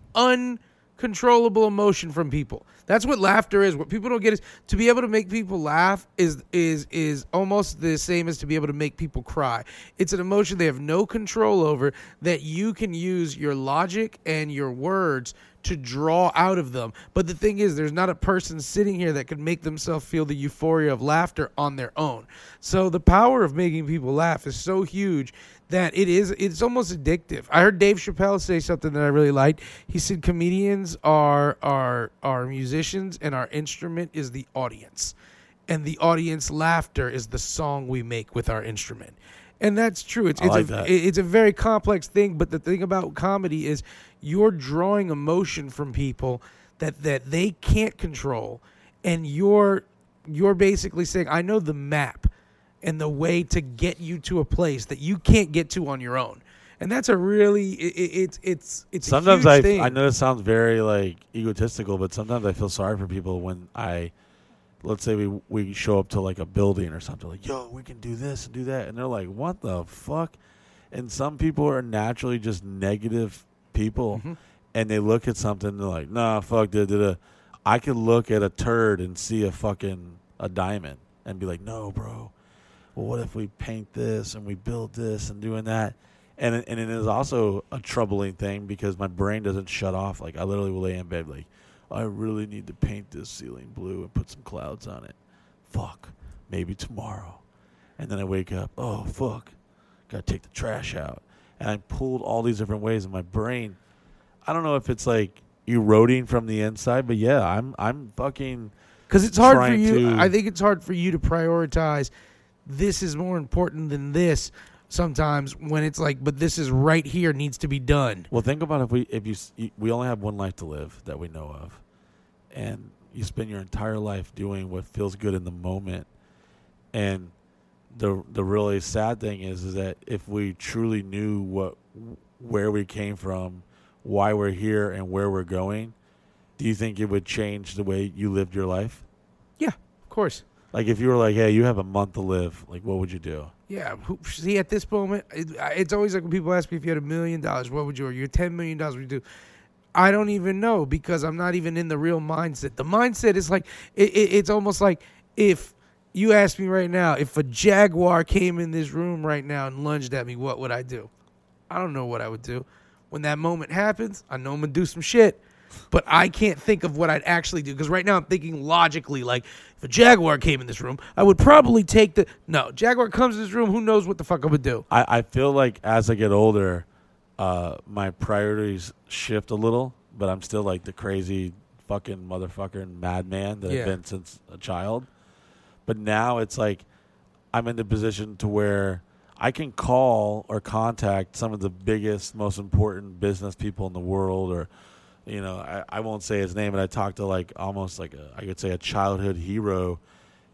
uncontrollable emotion from people. That's what laughter is. What people don't get is to be able to make people laugh is is is almost the same as to be able to make people cry. It's an emotion they have no control over that you can use your logic and your words to draw out of them. But the thing is, there's not a person sitting here that could make themselves feel the euphoria of laughter on their own. So the power of making people laugh is so huge that it is it's almost addictive. I heard Dave Chappelle say something that I really liked. He said comedians are are are musicians and our instrument is the audience. And the audience laughter is the song we make with our instrument. And that's true. It's it's like a, that. it's a very complex thing, but the thing about comedy is you're drawing emotion from people that that they can't control and you're you're basically saying I know the map and the way to get you to a place that you can't get to on your own. And that's a really it, it, it's it's it's sometimes I thing. I know it sounds very like egotistical, but sometimes I feel sorry for people when I let's say we we show up to like a building or something like, "Yo, we can do this and do that." And they're like, "What the fuck?" And some people are naturally just negative people Mm-hmm. and they look at something and they're like, "Nah, fuck da da da." I could look at a turd and see a fucking a diamond and be like, "No, bro. Well, what if we paint this and we build this and doing that?" and and it is also a troubling thing because my brain doesn't shut off. Like I literally will lay in bed like, I really need to paint this ceiling blue and put some clouds on it. Fuck, maybe tomorrow. And then I wake up. Oh fuck, gotta take the trash out. And I pulled all these different ways in my brain. I don't know if it's like eroding from the inside, but yeah, I'm I'm fucking because it's hard for you. I think it's hard for you to prioritize. This is more important than this. Sometimes when it's like, but this is right here needs to be done. Well, think about if we if you- we only have one life to live that we know of, and you spend your entire life doing what feels good in the moment, and the the really sad thing is is that if we truly knew what where we came from, why we're here, and where we're going, do you think it would change the way you lived your life? Yeah, of course. Like if you were like, hey, you have a month to live, like what would you do? Yeah. See, at this moment, it, it's always like when people ask me if you had a million dollars, what would you? Or you're ten million dollars, would you do? I don't even know because I'm not even in the real mindset. The mindset is like it, it, it's almost like if you ask me right now, if a jaguar came in this room right now and lunged at me, what would I do? I don't know what I would do. When that moment happens, I know I'm gonna do some shit, but I can't think of what I'd actually do because right now I'm thinking logically. Like, if a jaguar came in this room, I would probably take the no jaguar comes in this room. Who knows what the fuck I would do? I, I feel like as I get older, uh, my priorities shift a little, but I'm still like the crazy fucking motherfucker and madman that Yeah. I've been since a child. But now it's like I'm in the position to where I can call or contact some of the biggest, most important business people in the world, or you know, I, I won't say his name, but I talked to like almost like a, I could say a childhood hero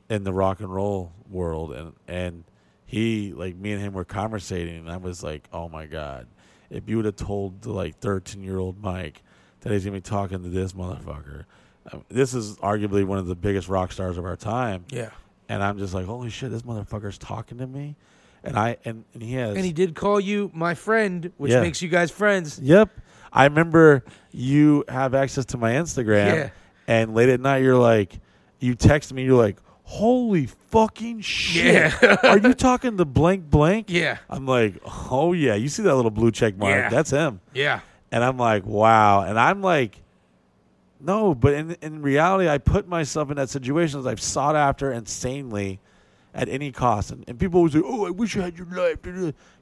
in the rock and roll world, and and he like me and him were conversating, and I was like, oh my god, if you would have told the like thirteen year old Mike that he's gonna be talking to this motherfucker, um, this is arguably one of the biggest rock stars of our time, Yeah. And I'm just like, holy shit, this motherfucker's talking to me, and I and, and he has And he did call you my friend, which Yeah. makes you guys friends. Yep. I remember you have access to my Instagram. Yeah. And late at night, you're like, you text me, you're like, holy fucking shit. Yeah. Are you talking to blank blank? Yeah. I'm like, oh, yeah. You see that little blue check mark? Yeah. That's him. Yeah. And I'm like, wow. And I'm like, no, but in, in reality, I put myself in that situation as I've sought after insanely at any cost. And, and people always say, oh, I wish I had your life.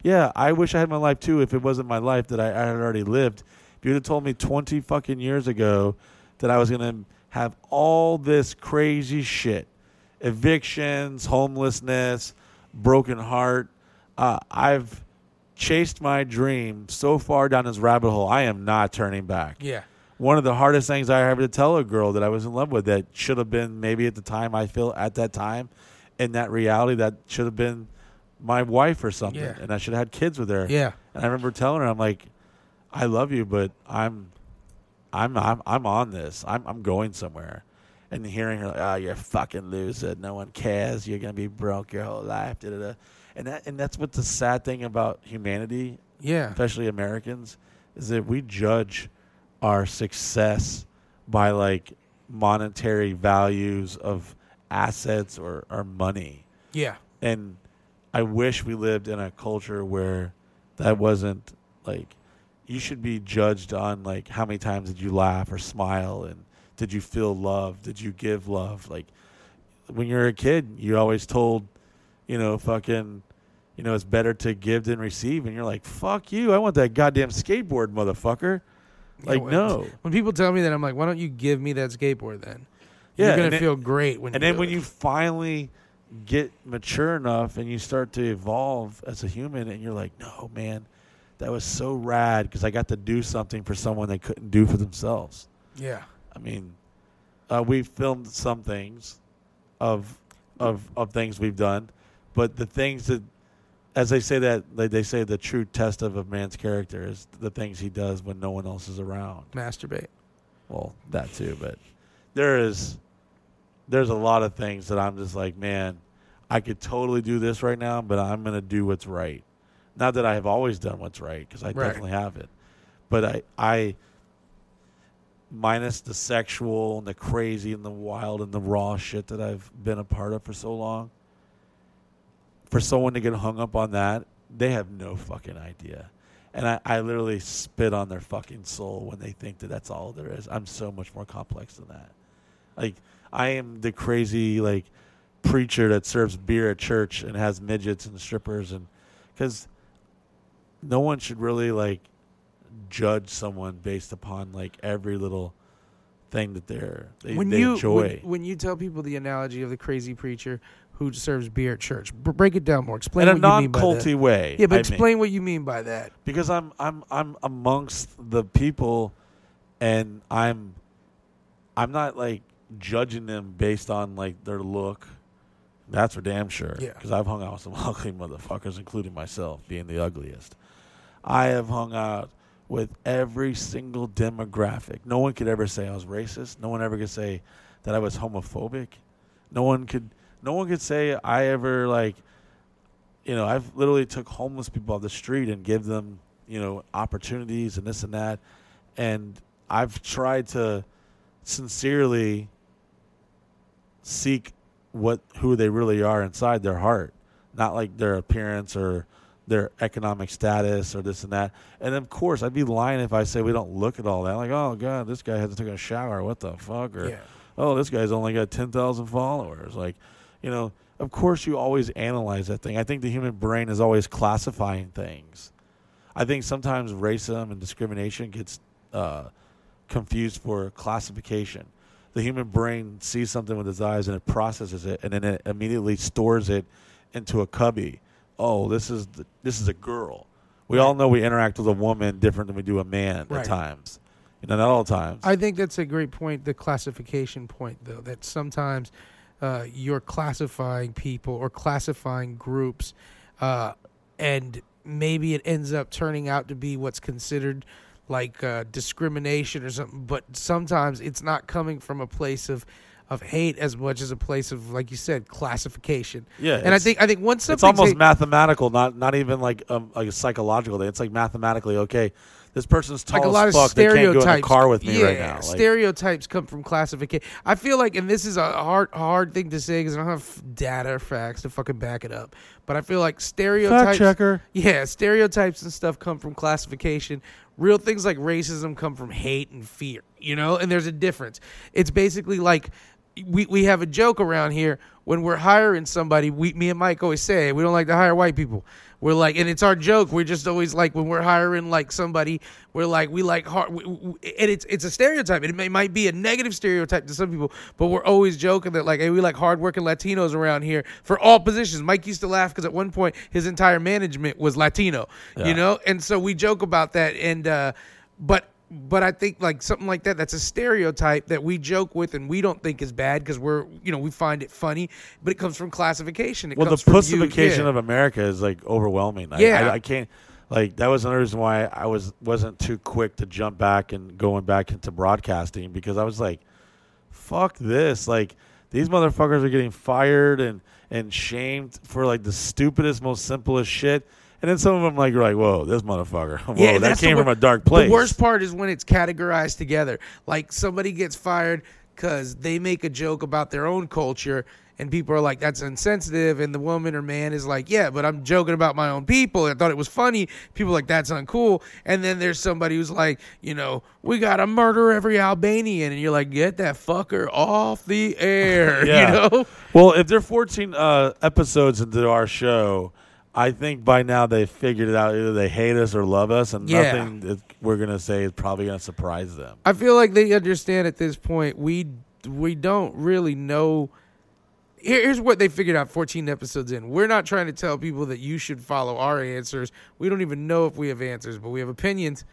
Yeah, I wish I had my life too if it wasn't my life that I, I had already lived. If you'd have told me 20 fucking years ago that I was going to have all this crazy shit evictions, homelessness, broken heart, uh, I've chased my dream so far down this rabbit hole, I am not turning back Yeah. One of the hardest things I ever to tell a girl that I was in love with that should have been maybe at the time I feel at that time in that reality that should have been my wife or something Yeah. and I should have had kids with her. Yeah. And I remember telling her I'm like I love you but I'm I'm I'm I'm on this. I'm I'm going somewhere. And hearing her like, "Oh, you're fucking loser. No one cares. You're gonna be broke your whole life." Da, da, da. And that and that's what the sad thing about humanity Yeah. especially Americans, is that we judge our success by like monetary values of assets or, or money. Yeah. And I wish we lived in a culture where that wasn't like you should be judged on like how many times did you laugh or smile and did you feel love? Did you give love? Like when you're a kid, you're always told, you know, fucking, you know, it's better to give than receive, and you're like, fuck you, I want that goddamn skateboard, motherfucker. Like, no. When people tell me that, I'm like, why don't you give me that skateboard then? Yeah, You're gonna then- feel great when. And then when it. you finally get mature enough and you start to evolve as a human, and you're like, no, man, that was so rad because I got to do something for someone they couldn't do for themselves. Yeah. I mean, uh, we filmed some things of of of things we've done, but the things that, as they say that they, they say the true test of a man's character is the things he does when no one else is around. Masturbate. Well, that too, but there is there's a lot of things that I'm just like, man, I could totally do this right now, but I'm gonna do what's right. Not that I have always done what's right, because I Right. definitely have it, but I I minus the sexual and the crazy and the wild and the raw shit that I've been a part of for so long. For someone to get hung up on that, they have no fucking idea. And I, I literally spit on their fucking soul when they think that that's all there is. I'm so much more complex than that. Like, I am the crazy, like, preacher that serves beer at church and has midgets and strippers. And because no one should really, like, judge someone based upon, like, every little thing that they're, they, when they you enjoy. When, when you tell people the analogy of the crazy preacher who serves beer at church, b- break it down more. Explain in a what you mean by non-culty that. way. Yeah, but I mean. explain what you mean by that. because I'm I'm I'm amongst the people, and I'm I'm not like judging them based on like their look. That's for damn sure. Yeah. Because I've hung out with some ugly motherfuckers, including myself being the ugliest. I have hung out with every single demographic. No one could ever say I was racist. No one ever could say that I was homophobic. No one could. No one could say I ever like you know, I've literally took homeless people off the street and give them, you know, opportunities and this and that. And I've tried to sincerely seek what who they really are inside their heart, not like their appearance or their economic status or this and that. And of course, I'd be lying if I say we don't look at all that. Like, oh god, this guy hasn't taken a shower. What the fuck? Or Yeah. oh, this guy's only got ten thousand followers. Like, you know, of course you always analyze that thing. I think the human brain is always classifying things. I think sometimes racism and discrimination gets uh, confused for classification. The human brain sees something with its eyes and it processes it, and then it immediately stores it into a cubby. Oh, this is the, this is a girl. We all know we interact with a woman different than we do a man Right. at times. You know, not all times. I think that's a great point, the classification point, though, that sometimes uh, you're classifying people or classifying groups uh, and maybe it ends up turning out to be what's considered like uh, discrimination or something. But sometimes it's not coming from a place of of hate as much as a place of, like you said, classification. Yeah, and I think I think once It's almost hate- mathematical, not not even like um, like a psychological thing. It's like mathematically okay. This person's tall like a lot as of fuck. They can't go in the stereotypes. car with me yeah, right now. Like, stereotypes come from classification. I feel like, and this is a hard hard thing to say because I don't have data or facts to fucking back it up. But I feel like stereotypes. Fact checker. Yeah, stereotypes and stuff come from classification. Real things like racism come from hate and fear. You know, and there's a difference. It's basically like we we have a joke around here when we're hiring somebody. We me and Mike always say we don't like to hire white people. We're like, and it's our joke. We're just always like when we're hiring like somebody, we're like we like hard, we, we- and it's it's a stereotype. It may, might be a negative stereotype to some people, but we're always joking that like, hey, we like hardworking Latinos around here for all positions. Mike used to laugh because at one point his entire management was Latino, Yeah. you know, and so we joke about that. And uh, but but I think like something like that, that's a stereotype that we joke with and we don't think is bad because we're, you know, we find it funny, but it comes from classification. It well, the comes from you- pussification yeah. of America is like overwhelming. I, Yeah. I, I can't. Like that was another reason why I was wasn't too quick to jump back and going back into broadcasting because I was like, "Fuck this!" Like these motherfuckers are getting fired and and shamed for like the stupidest, most simplest shit. And then some of them like you're like, "Whoa, this motherfucker! Whoa, Yeah, that came from a dark place." The worst part is when it's categorized together. Like somebody gets fired because they make a joke about their own culture, and people are like, "That's insensitive," and the woman or man is like, "Yeah, but I'm joking about my own people. I thought it was funny." People are like, "That's uncool." And then there's somebody who's like, "You know, we gotta murder every Albanian," and you're like, "Get that fucker off the air," Yeah. you know? Well, if they're 14 uh, episodes into our show, I think by now they've figured it out. Either they hate us or love us, and Yeah. nothing that we're gonna say is probably gonna surprise them. I feel like they understand at this point. We we don't really know. Here- Here's what they figured out 14 episodes in. We're not trying to tell people that you should follow our answers. We don't even know if we have answers, but we have opinions.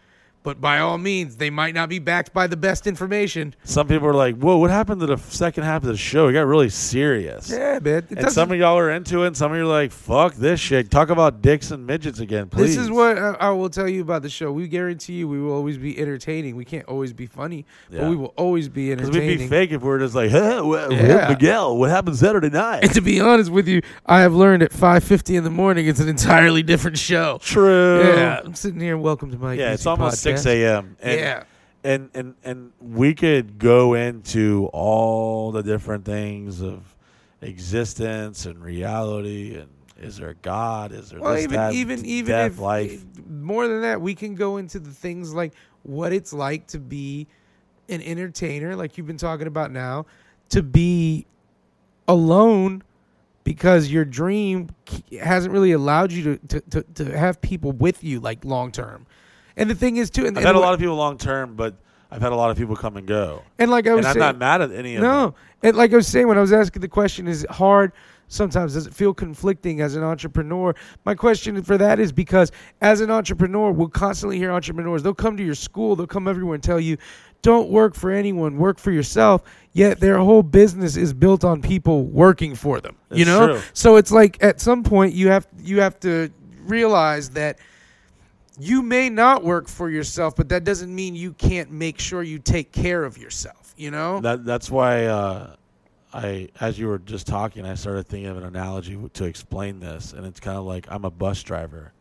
But by all means, they might not be backed by the best information. Some people are like, "Whoa, what happened to the second half of the show? It got really serious." Yeah, man. And some of y'all are into it, and some of you are like, "Fuck this shit." Talk about dicks and midgets again, please. This is what I, I will tell you about the show. We guarantee you, we will always be entertaining. We can't always be funny, Yeah. but we will always be Because entertaining. we'd be fake if we were just like, "Huh, Yeah. Miguel, what happened Saturday night?" And to be honest with you, I have learned at 5:50 in the morning it's an entirely different show. True. Yeah, I'm sitting here. Welcome to my yeah, it's almost. Six a.m. And, Yeah. and and and we could go into all the different things of existence and reality and is there a God? Is there Well, this, even that, even even death, if life? more than that, we can go into the things like what it's like to be an entertainer, like you've been talking about now, to be alone because your dream hasn't really allowed you to, to, to, to have people with you like long term. And the thing is too, and, I've and had a lot of people long term, but I've had a lot of people come and go. And like I was and I'm not mad at any of them. no, and like I was saying when I was asking the question, is it hard? Sometimes does it feel conflicting as an entrepreneur? My question for that is because as an entrepreneur, we'll constantly hear entrepreneurs. They'll come to your school, they'll come everywhere and tell you, "Don't work for anyone, work for yourself." Yet their whole business is built on people working for them. you know, true. so it's like at some point you have you have to realize that you may not work for yourself, but that doesn't mean you can't make sure you take care of yourself. You know, That that's why uh, I, as you were just talking, I started thinking of an analogy to explain this, and it's kind of like I'm a bus driver,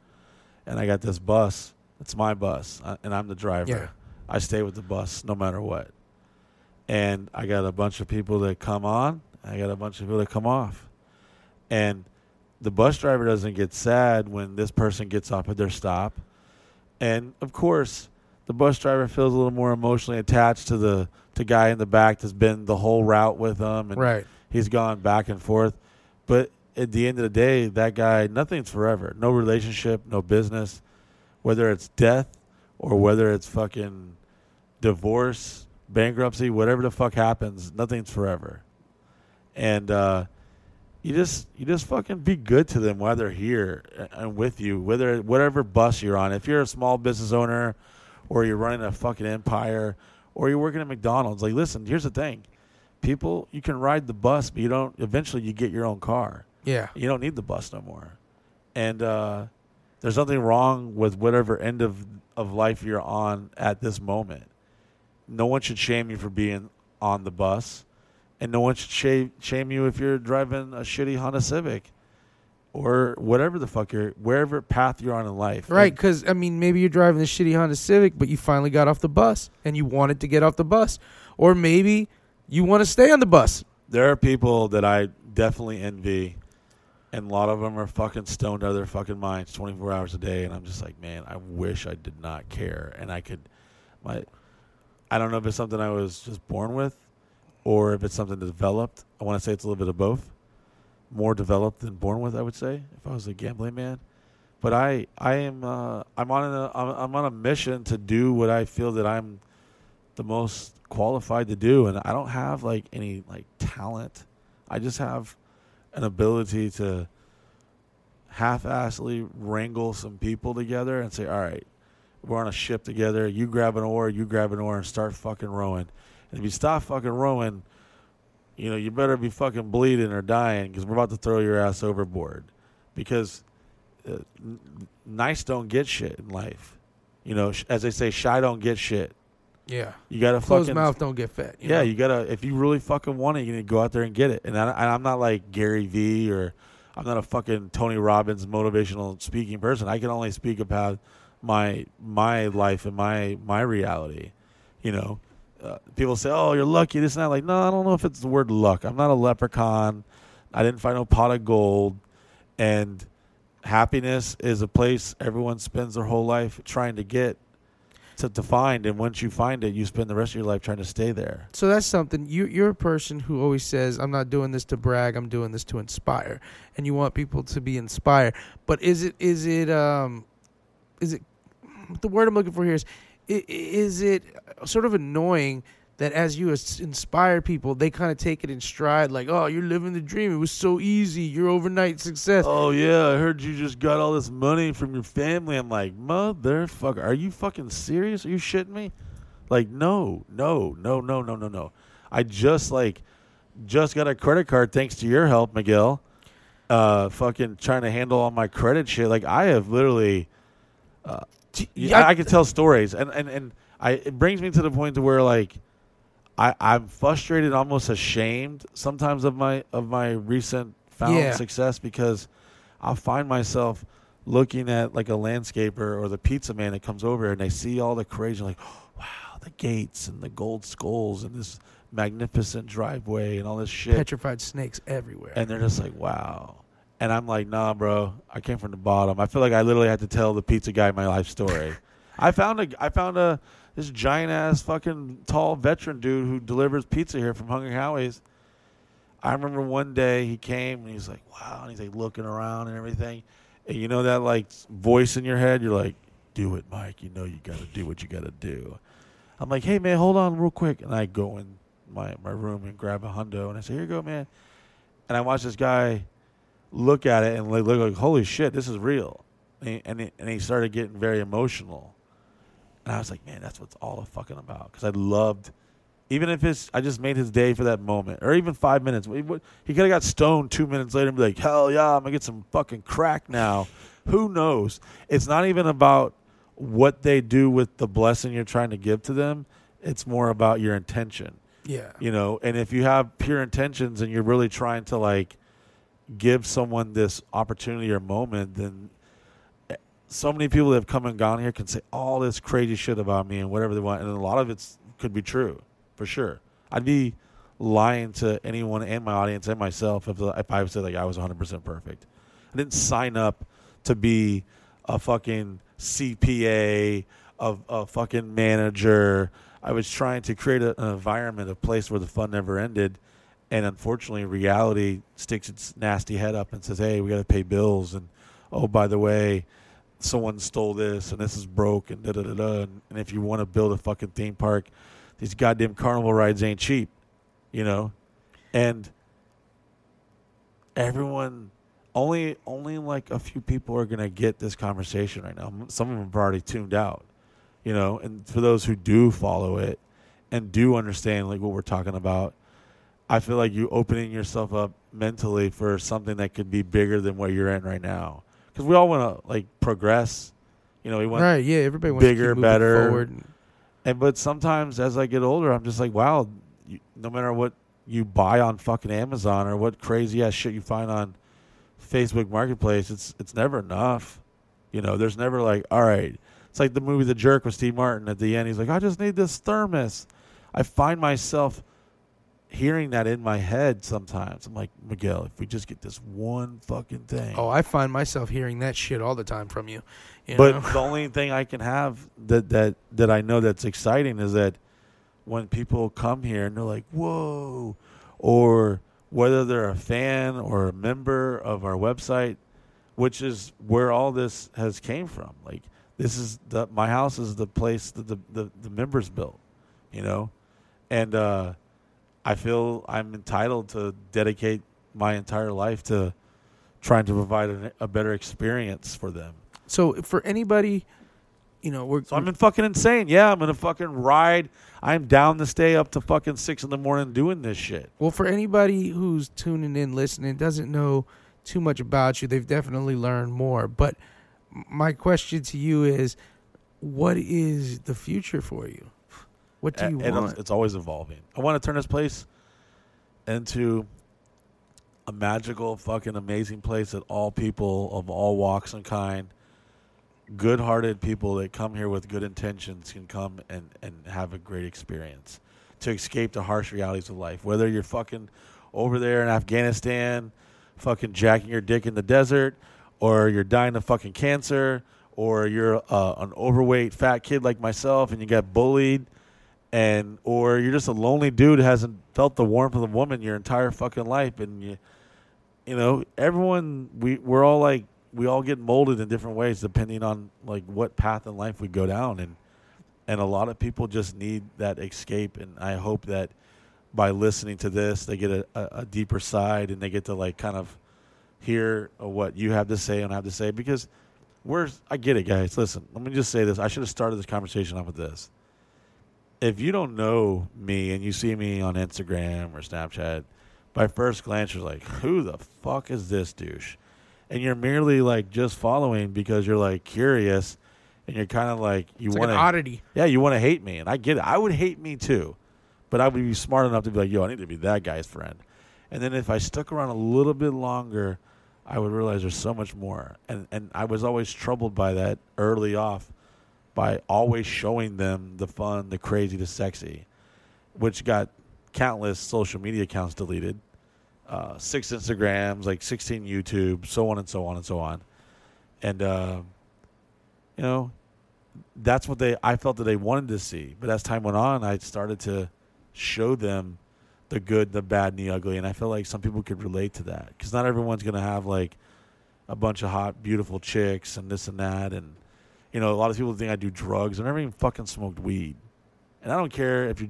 and I got this bus. It's my bus, uh, and I'm the driver. Yeah. I stay with the bus no matter what, and I got a bunch of people that come on. I got a bunch of people that come off, and the bus driver doesn't get sad when this person gets off at their stop, and of course the bus driver feels a little more emotionally attached to the to guy in the back that's been the whole route with them and Right. he's gone back and forth. But at the end of the day that guy nothing's forever. No relationship no business. Whether it's death or whether it's fucking divorce bankruptcy whatever the fuck happens nothing's forever. And uh you just you just fucking be good to them while they're here and with you, whether whatever bus you're on. If you're a small business owner, or you're running a fucking empire, or you're working at McDonald's, like listen, here's the thing: people, you can ride the bus, but you don't. Eventually, you get your own car. Yeah. You don't need the bus no more. and uh, there's nothing wrong with whatever end of of life you're on at this moment. No one should shame you for being on the bus, and no one should shame shame you if you're driving a shitty Honda Civic, or whatever the fuck you're wherever path you're on in life. Right, because I mean, maybe you're driving this shitty Honda Civic, but you finally got off the bus and you wanted to get off the bus, or maybe you want to stay on the bus. there are people that I definitely envy, and a lot of them are fucking stoned out of their fucking minds 24 hours a day. And I'm just like, man, I wish I did not care, and I could, my, I don't know if it's something I was just born with, or if it's something developed. I want to say it's a little bit of both, more developed than born with. I would say if I was a gambling man. But I, I am, uh, I'm on a, I'm, on a mission to do what I feel that I'm the most qualified to do and I don't have like any like talent. I just have an ability to half-assedly wrangle some people together and say, "All right, we're on a ship together. You grab an oar, you grab an oar and start fucking rowing. And if you stop fucking rowing, you know, you better be fucking bleeding or dying because we're about to throw your ass overboard. Because uh, n- nice don't get shit in life. You know, sh- as they say, shy don't get shit. Yeah, You gotta closed fucking mouth don't get fed. you yeah, know? you gotta. If you really fucking want it, you need to go out there and get it. And I, and I'm not like Gary Vee or I'm not a fucking Tony Robbins motivational speaking person. I can only speak about my my life and my my reality. You know, uh, people say, "Oh, you're lucky." This and that. Like, no, I don't know if it's the word luck. I'm not a leprechaun. I didn't find no pot of gold. And happiness is a place everyone spends their whole life trying to get to, to find. And once you find it, you spend the rest of your life trying to stay there. So that's something you you're a person who always says, "I'm not doing this to brag. I'm doing this to inspire," and you want people to be inspired. But is it is it um is it the word I'm looking for here is is it sort of annoying that as you inspire people, they kind of take it in stride, like, "Oh, you're living the dream. It was so easy. Your overnight success." Oh yeah, I heard you just got all this money from your family. I'm like, motherfucker, are you fucking serious? Are you shitting me? Like, no, no, no, no, no, no, no. I just like just got a credit card thanks to your help, Miguel. Uh, fucking trying to handle all my credit shit. Like, I have literally, uh, Yeah, I, I could tell stories, and and and I it brings me to the point to where like. I, I'm frustrated, almost ashamed sometimes of my of my recent found Yeah. success because I'll find myself looking at like a landscaper or the pizza man that comes over and they see all the crazy like, wow, the gates and the gold skulls and this magnificent driveway and all this shit. Petrified snakes everywhere. and they're just like, wow. And I'm like, nah, bro. I came from the bottom. I feel like I literally had to tell the pizza guy my life story. I found a, I found a, this giant ass fucking tall veteran dude who delivers pizza here from Hungry Howie's. I remember one day he came and he's like, wow, and he's like looking around and everything. And you know that like voice in your head, you're like, do it, Mike. You know you got to do what you got to do. I'm like, hey man, hold on real quick, and I go in my my room and grab a hundo, and I say, here you go, man. And I watch this guy look at it and like, look like, holy shit, this is real. And he, and, he, and he started getting very emotional. And I was like, man, that's what it's all fucking about. Because I loved, even if it's, I just made his day for that moment, or even five minutes. He, he could have got stoned two minutes later and be like, hell yeah, I'm gonna get some fucking crack now. Who knows? It's not even about what they do with the blessing you're trying to give to them. It's more about your intention yeah. you know and if you have pure intentions and you're really trying to like give someone this opportunity or moment then so many people that have come and gone here can say all this crazy shit about me and whatever they want and a lot of it could be true for sure. I'd be lying to anyone and my audience and myself if, if i said like i was 100% perfect. I didn't sign up to be a fucking cpa a, a fucking manager. I was trying to create a, an environment, a place where the fun never ended, and unfortunately, reality sticks its nasty head up and says, "Hey, we got to pay bills," and oh, by the way, someone stole this, and this is broke, and da da da da. And, if you want to build a fucking theme park, these goddamn carnival rides ain't cheap, you know, and everyone. Only, only like a few people are gonna get this conversation right now. Some of them have already tuned out you know and for those who do follow it and do understand like what we're talking about i feel like you opening yourself up mentally for something that could be bigger than where you're in right now because we all want to like progress. You know, we want Right? Yeah. Everybody wants bigger, better. forward. And but sometimes as I get older, I'm just like, wow, you, no matter what you buy on fucking Amazon or what crazy ass shit you find on Facebook Marketplace, it's it's never enough. You know, there's never like, all right. It's like the movie The Jerk with Steve Martin. At the end, he's like, I just need this thermos. I find myself hearing that in my head sometimes. I'm like, Miguel, if we just get this one fucking thing. Oh, I find myself hearing that shit all the time from you. you but know? the only thing I can have that that that I know that's exciting is that when people come here and they're like, "Whoa," or whether they're a fan or a member of our website, which is where all this has came from. Like this is the my house is the place that the the, the members built, you know, and uh, I feel I'm entitled to dedicate my entire life to trying to provide a, a better experience for them. so for anybody, you know, we're So I'm in fucking insane. Yeah, I'm gonna fucking ride. I'm down to stay up to fucking six in the morning doing this shit. Well, for anybody who's tuning in, listening, doesn't know too much about you, they've definitely learned more. But my question to you is, what is the future for you? What do you and want? it's, it's always evolving. I want to turn this place into a magical, fucking amazing place that all people of all walks and kind, good-hearted people that come here with good intentions can come and and have a great experience to escape the harsh realities of life. Whether you're fucking over there in Afghanistan, fucking jacking your dick in the desert, or you're dying of fucking cancer, or you're uh, an overweight fat kid like myself and you got bullied, and or you're just a lonely dude hasn't felt the warmth of a woman your entire fucking life, and you, you know, everyone we we're all like we all get molded in different ways depending on like what path in life we go down and and a lot of people just need that escape and i hope that by listening to this they get a, a, deeper side and they get to like kind of hear what you have to say and have to say because we're i get it guys. Listen let me just say this. I should have started this conversation off with this if you don't know me and you see me on instagram or snapchat by first glance you're like who the fuck is this douche and you're merely like just following because you're like curious and you're kind of like you It's like want an oddity. yeah, you want to hate me, and I get it. I would hate me too, but I would be smart enough to be like, yo, I need to be that guy's friend. And then if I stuck around a little bit longer, I would realize there's so much more. And and I was always troubled by that early off, by always showing them the fun, the crazy, the sexy, which got countless social media accounts deleted, uh, six Instagrams, like 16 YouTube, so on and so on and so on, and uh, you know that's what they I felt that they wanted to see. But as time went on, I started to show them the good, the bad, and the ugly, and I feel like some people could relate to that. Because not everyone's gonna have like a bunch of hot, beautiful chicks and this and that, and you know, a lot of people think I do drugs. I never even fucking smoked weed, and I don't care if you're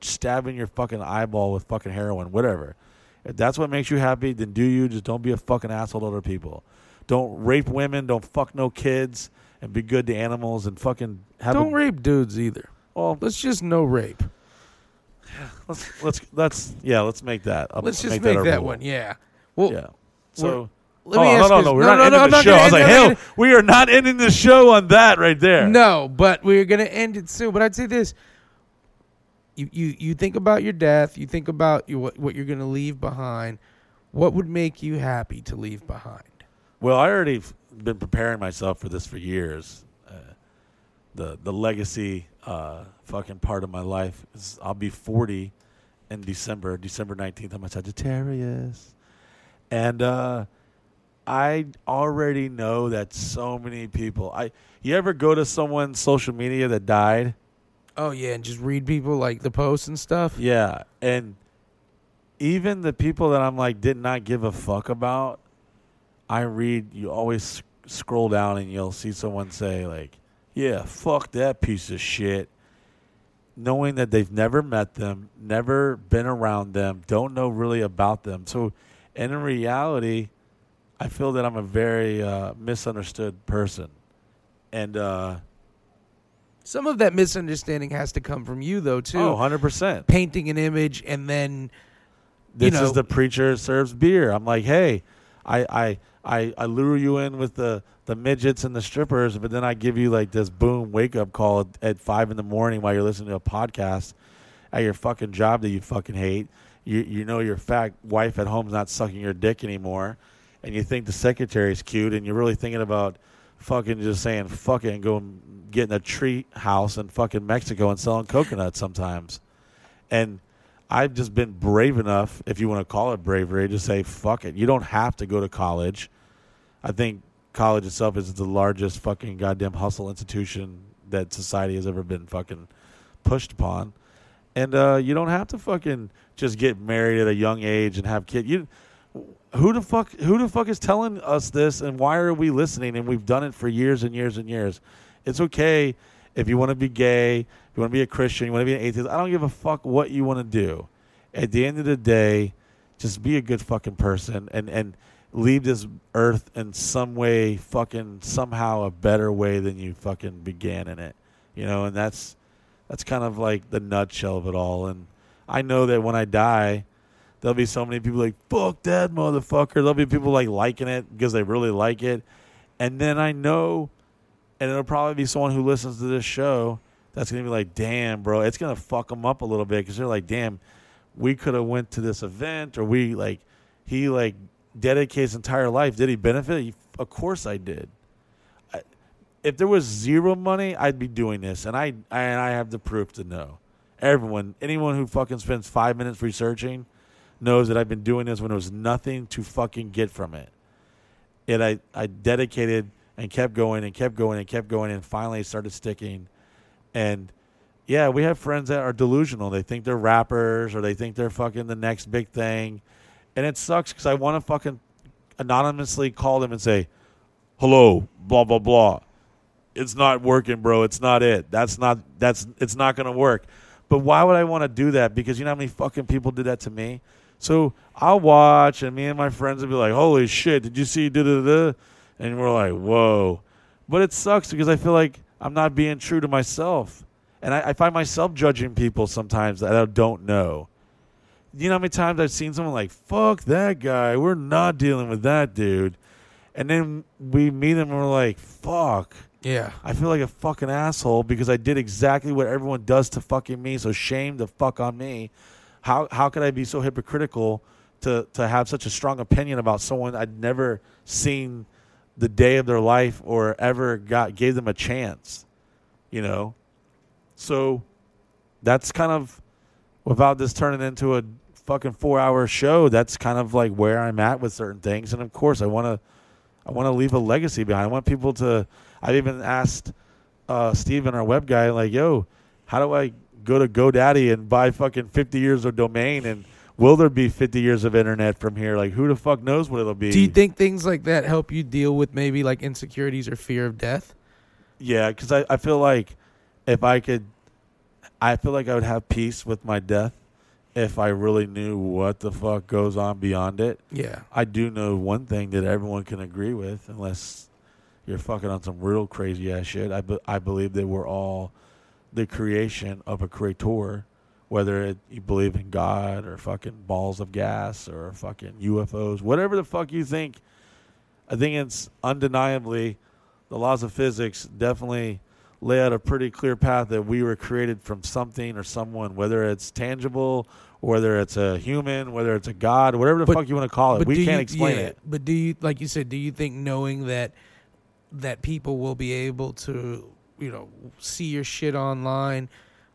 stabbing your fucking eyeball with fucking heroin, whatever. If that's what makes you happy, then do you. Just don't be a fucking asshole to other people. Don't rape women. Don't fuck no kids. And be good to animals and fucking have. Don't a, rape dudes either. Well, Let's just no rape. let's let's let's yeah. Let's make that. I'll Let's just make, make, our that one. Yeah. Well, Yeah. So. Let me oh, ask no, no, no, we're no, not no, ending no, the show. I was like, hell, we are not ending the show on that right there. No, but we're gonna end it soon. But I'd say this: you you you think about your death. You think about you, what what you're gonna leave behind. What would make you happy to leave behind? Well, I already been preparing myself for this for years. Uh, the the legacy uh, fucking part of my life is I'll be 40 in December, December 19th. I'm a Sagittarius, and uh, I already know that so many people. I you ever go to someone's social media that died? Oh yeah, and just read people like the posts and stuff. Yeah, and even the people that I'm like did not give a fuck about, I read. You always sc- scroll down and you'll see someone say like, "Yeah, fuck that piece of shit," knowing that they've never met them, never been around them, don't know really about them. So, and in reality, I feel that I'm a very uh, misunderstood person, and. uh Some of that misunderstanding has to come from you though too. Oh, 100 percent. Painting an image and then this know- is the preacher serves beer. I'm like, hey, I I I, I lure you in with the the midgets and the strippers, but then I give you like this boom wake up call at, at five in the morning while you're listening to a podcast at your fucking job that you fucking hate. You you know your fat wife at home's not sucking your dick anymore, and you think the secretary's cute, and you're really thinking about fucking just saying fuck it and going getting a tree house in fucking Mexico and selling coconuts sometimes, and. I've just been brave enough, if you want to call it bravery, to say fuck it. You don't have to go to college. I think college itself is the largest fucking goddamn hustle institution that society has ever been fucking pushed upon. And uh, you don't have to fucking just get married at a young age and have kids. You, who the fuck? Who the fuck is telling us this? And why are we listening? And we've done it for years and years and years. It's okay if you want to be gay, you want to be a Christian, you want to be an atheist. I don't give a fuck what you want to do. At the end of the day, just be a good fucking person and and leave this earth in some way, fucking somehow a better way than you fucking began in it. You know, and that's that's kind of like the nutshell of it all. And I know that when I die, there'll be so many people like fuck that motherfucker. There'll be people like liking it because they really like it, and then I know, and it'll probably be someone who listens to this show that's gonna be like, damn, bro, it's gonna fuck them up a little bit because they're like, damn, we could have went to this event or we like he like dedicates entire life. Did he benefit? Of course I did. I, if there was zero money, I'd be doing this, and I and I have the proof to know. Everyone, anyone who fucking spends five minutes researching, knows that I've been doing this when there was nothing to fucking get from it. It I I dedicated and kept going and kept going and kept going and finally started sticking, and yeah, we have friends that are delusional. They think they're rappers or they think they're fucking the next big thing. And it sucks because I want to fucking anonymously call them and say, hello, blah, blah, blah. It's not working, bro. It's not it. That's not, that's, it's not going to work. But why would I want to do that? Because you know how many fucking people did that to me? So I'll watch and me and my friends will be like, holy shit, did you see da da da? And we're like, whoa. But it sucks because I feel like I'm not being true to myself and I, I, find myself judging people sometimes that I don't know. You know how many times I've seen someone like, fuck that guy, we're not dealing with that dude. And then we meet him and we're like, fuck. Yeah. I feel like a fucking asshole because I did exactly what everyone does to fucking me, so shame the fuck on me. How how could I be so hypocritical to, to have such a strong opinion about someone I'd never seen the day of their life or ever got gave them a chance? You know? So that's kind of without this turning into a fucking four hour show, that's kind of like where I'm at with certain things. And of course I wanna I wanna leave a legacy behind. I want people to I've even asked uh Steven, our web guy, like, yo, how do I go to GoDaddy and buy fucking fifty years of domain and will there be 50 years of internet from here? Like, who the fuck knows what it'll be? Do you think things like that help you deal with maybe like insecurities or fear of death? Yeah, because I, I feel like if I could, I feel like I would have peace with my death if I really knew what the fuck goes on beyond it. Yeah. I do know one thing that everyone can agree with, unless you're fucking on some real crazy ass shit. I, be, I believe that we're all the creation of a creator, whether it, you believe in God or fucking balls of gas or fucking UFOs, whatever the fuck you think. I think it's undeniably the laws of physics definitely lay out a pretty clear path that we were created from something or someone, whether it's tangible, whether it's a human, whether it's a god, whatever the But- fuck you want to call it. We can't you- explain yeah, it. But do you, like you said, do you think knowing that that people will be able to, you know, see your shit online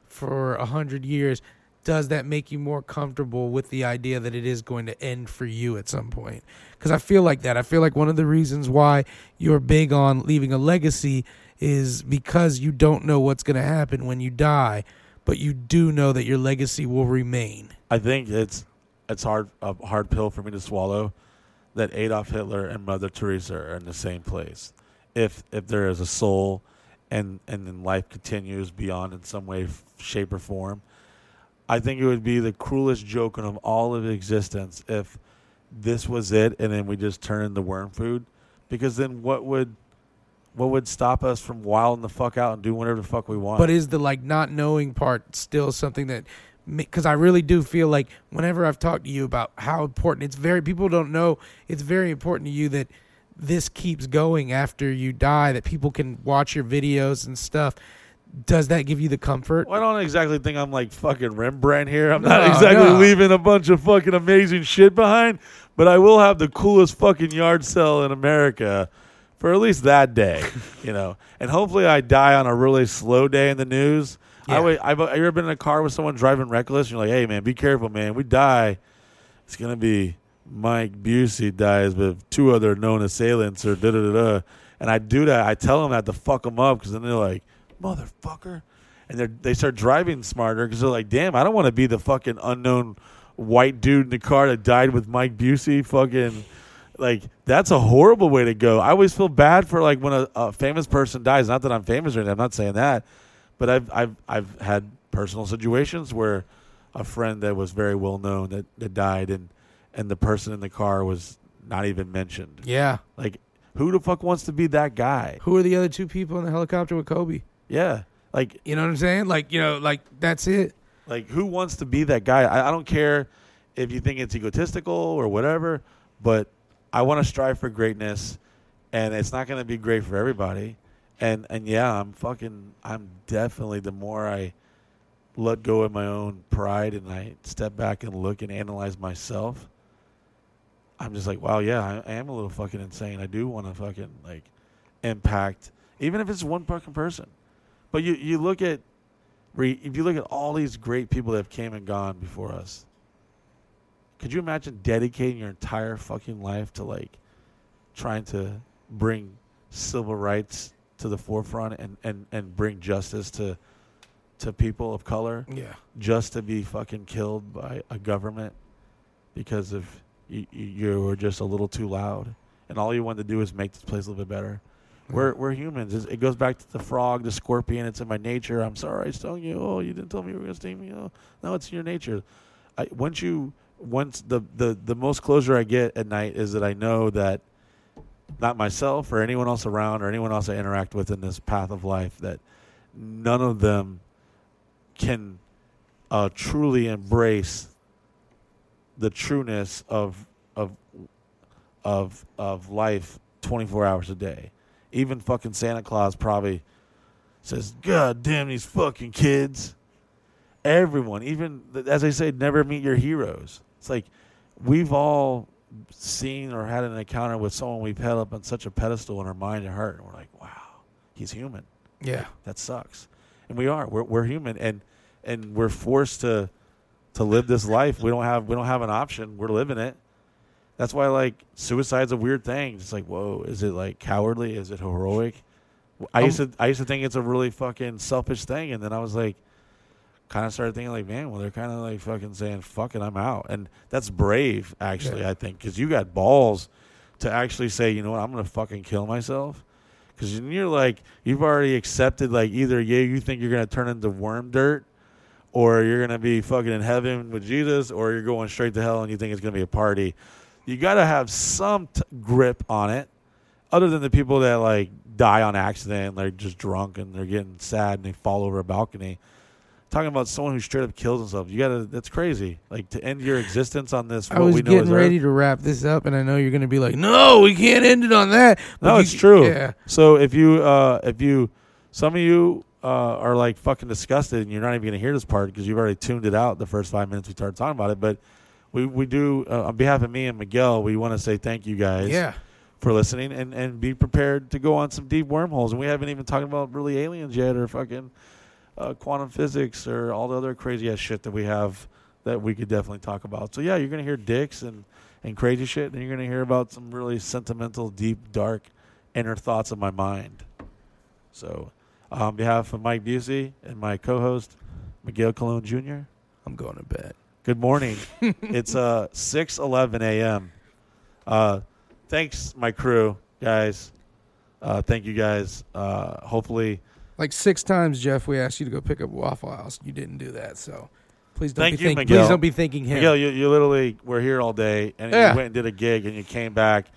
for a hundred years, does that make you more comfortable with the idea that it is going to end for you at some point? Because I feel like that. I feel like one of the reasons why you're big on leaving a legacy is because you don't know what's going to happen when you die, but you do know that your legacy will remain. I think it's it's hard a hard pill for me to swallow that Adolf Hitler and Mother Teresa are in the same place. If if there is a soul and and then life continues beyond in some way, shape, or form, I think it would be the cruelest joke in of all of existence if this was it and then we just turn into worm food. Because then what would what would stop us from wilding the fuck out and doing whatever the fuck we want? But is the like not knowing part still something that because I really do feel like whenever I've talked to you about how important it's very people don't know it's very important to you that this keeps going after you die that people can watch your videos and stuff. Does that give you the comfort? Well, I don't exactly think I'm like fucking Rembrandt here. I'm not No, exactly no. leaving a bunch of fucking amazing shit behind, but I will have the coolest fucking yard sale in America for at least that day, you know. And hopefully, I die on a really slow day in the news. I Yeah. would, I've have you ever been in a car with someone driving reckless? And you're like, hey man, be careful, man. We die. It's gonna be Mike Busey dies with two other known assailants or da da da da. And I do that. I tell them that to fuck them up because then they're like, motherfucker, and they they start driving smarter because they're like, damn, I don't want to be the fucking unknown white dude in the car that died with Mike Busey. Fucking like that's a horrible way to go. I always feel bad for like when a, a famous person dies. Not that I'm famous or anything. I'm not saying that, but I've I've I've had personal situations where a friend that was very well known that, that died and and the person in the car was not even mentioned. Yeah. Like who the fuck wants to be that guy? Who are the other two people in the helicopter with Kobe? Yeah. Like You know what I'm saying? Like, you know, like that's it. Like, who wants to be that guy? I, I don't care if you think it's egotistical or whatever, but I want to strive for greatness, and it's not going to be great for everybody. And and yeah, I'm fucking. I'm definitely the more I let go of my own pride and I step back and look and analyze myself. I'm just like, wow, yeah, I, am a little fucking insane. I do want to fucking like impact, even if it's one fucking person. But you you look at if you look at all these great people that have came and gone before us, could you imagine dedicating your entire fucking life to like trying to bring civil rights to the forefront and, and, and bring justice to to people of color Yeah. just to be fucking killed by a government because of you, you were just a little too loud and all you wanted to do is make this place a little bit better. We're we're humans. It's- It goes back to the frog, the scorpion. It's in my nature. I'm sorry I stung you. Oh, you didn't tell me you were gonna sting me. Oh, no, it's in your nature. I, once you once the, the the most closure I get at night is that I know that not myself or anyone else around or anyone else I interact with in this path of life that none of them can uh, truly embrace the trueness of of of of life 24 hours a day. Even fucking Santa Claus probably says, "God damn these fucking kids." Everyone, even as I say, never meet your heroes. It's like we've all seen or had an encounter with someone we've held up on such a pedestal in our mind and heart, and we're like, "Wow, he's human." Yeah. that sucks and we are we're, we're human and and we're forced to to live this life we don't have we don't have an option. We're living it. That's why like suicide's a weird thing. It's like whoa is it like cowardly? Is it heroic? I um, used to i used to think it's a really fucking selfish thing and then i was like kind of started thinking like man well they're kind of like fucking saying fuck it i'm out. And that's brave actually Yeah. i think because you got balls to actually say you know what? I'm gonna fucking kill myself. Because you're like you've already accepted like either yeah you think you're gonna turn into worm dirt or you're gonna be fucking in heaven with jesus or you're going straight to hell and you think it's gonna be a party you gotta have some t- grip on it other than the people that like die on accident they're just drunk and they're getting sad and they fall over a balcony talking about someone who straight up kills himself you gotta that's crazy like to end your existence on this I was we know getting ready Earth. to wrap this up, and I know you're going to be like, "No, we can't end it on that." But No, you- it's true. Yeah, So if you uh, if you some of you uh, are like fucking disgusted and you're not even gonna hear this part because you've already tuned it out the first five minutes we started talking about it. But we we do uh, on behalf of me and Miguel, we want to say thank you guys yeah. for listening and and be prepared to go on some deep wormholes. And we haven't even talked about really aliens yet or fucking uh, quantum physics or all the other crazy ass shit that we have that we could definitely talk about. So yeah, you're gonna hear dicks and and crazy shit, and you're gonna hear about some really sentimental, deep, dark, inner thoughts of my mind. So, on behalf of Mike Busey and my co-host Miguel Colon Jr., I'm going to bed. good morning. it's uh six eleven a.m. Uh, thanks, my crew guys. Uh, thank you guys. Uh, hopefully. Like six times, Jeff, we asked you to go pick up Waffle House. You didn't do that, so please don't Thank be you, thinking. Miguel. Please don't be thinking him. Miguel, you, you literally were here all day, and Yeah. you went and did a gig, and you came back,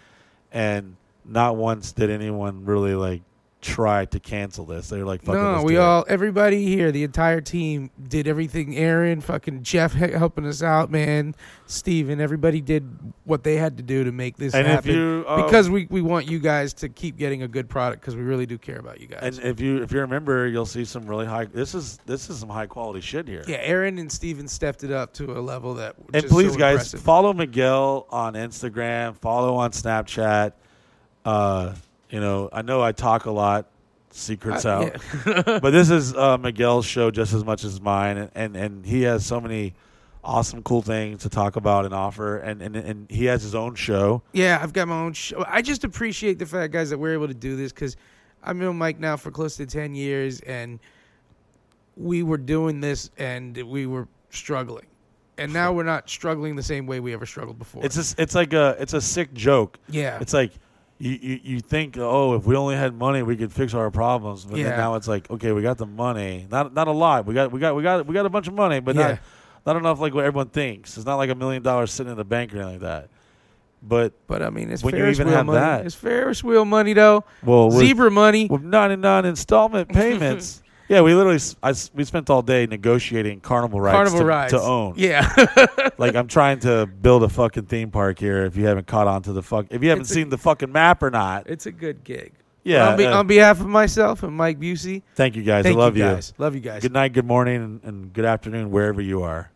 and not once did anyone really like try to cancel this. They're like, Fuck no, we do it." all, everybody here, the entire team did everything. Aaron, fucking Jeff he- helping us out, man. Steven, everybody did what they had to do to make this And if happen. you, uh, because we, we want you guys to keep getting a good product because we really do care about you guys. And if you if you remember, you'll see some really high. This is this is some high quality shit here. yeah, Aaron and Steven stepped it up to a level that. And please, so guys, impressive. follow Miguel on Instagram. Follow on Snapchat. Uh, you know, I know I talk a lot, secrets Uh, out, yeah. but this is uh, Miguel's show just as much as mine, and, and and he has so many awesome, cool things to talk about and offer, and and and he has his own show. Yeah, I've got my own show. I just appreciate the fact, guys, that we're able to do this because I've known Mike now for close to 10 years and we were doing this and we were struggling. And now we're not struggling the same way we ever struggled before. It's it's like a it's a sick joke. yeah. It's like you, you, you think, oh, if we only had money, we could fix our problems. But Yeah. then now it's like, okay, we got the money, not not a lot. We got we got we got we got a bunch of money, but Yeah. not not enough like what everyone thinks. It's not like a million dollars sitting in the bank or anything like that. But but I mean, it's when you Ferris even wheel have money. that- It's Ferris wheel money, though. well, with, Zebra money. with ninety nine installment payments. Yeah, we literally I we spent all day negotiating carnival rides, Carnival to, rides. to own. Yeah. Like I'm trying to build a fucking theme park here. If you haven't caught on to the fuck, if you haven't It's a- seen the fucking map or not, it's a good gig. yeah. On, be- uh, on behalf of myself and Mike Busey, thank you guys. thank I love you you. guys. Love you guys. Good night, good morning, and, and good afternoon wherever you are.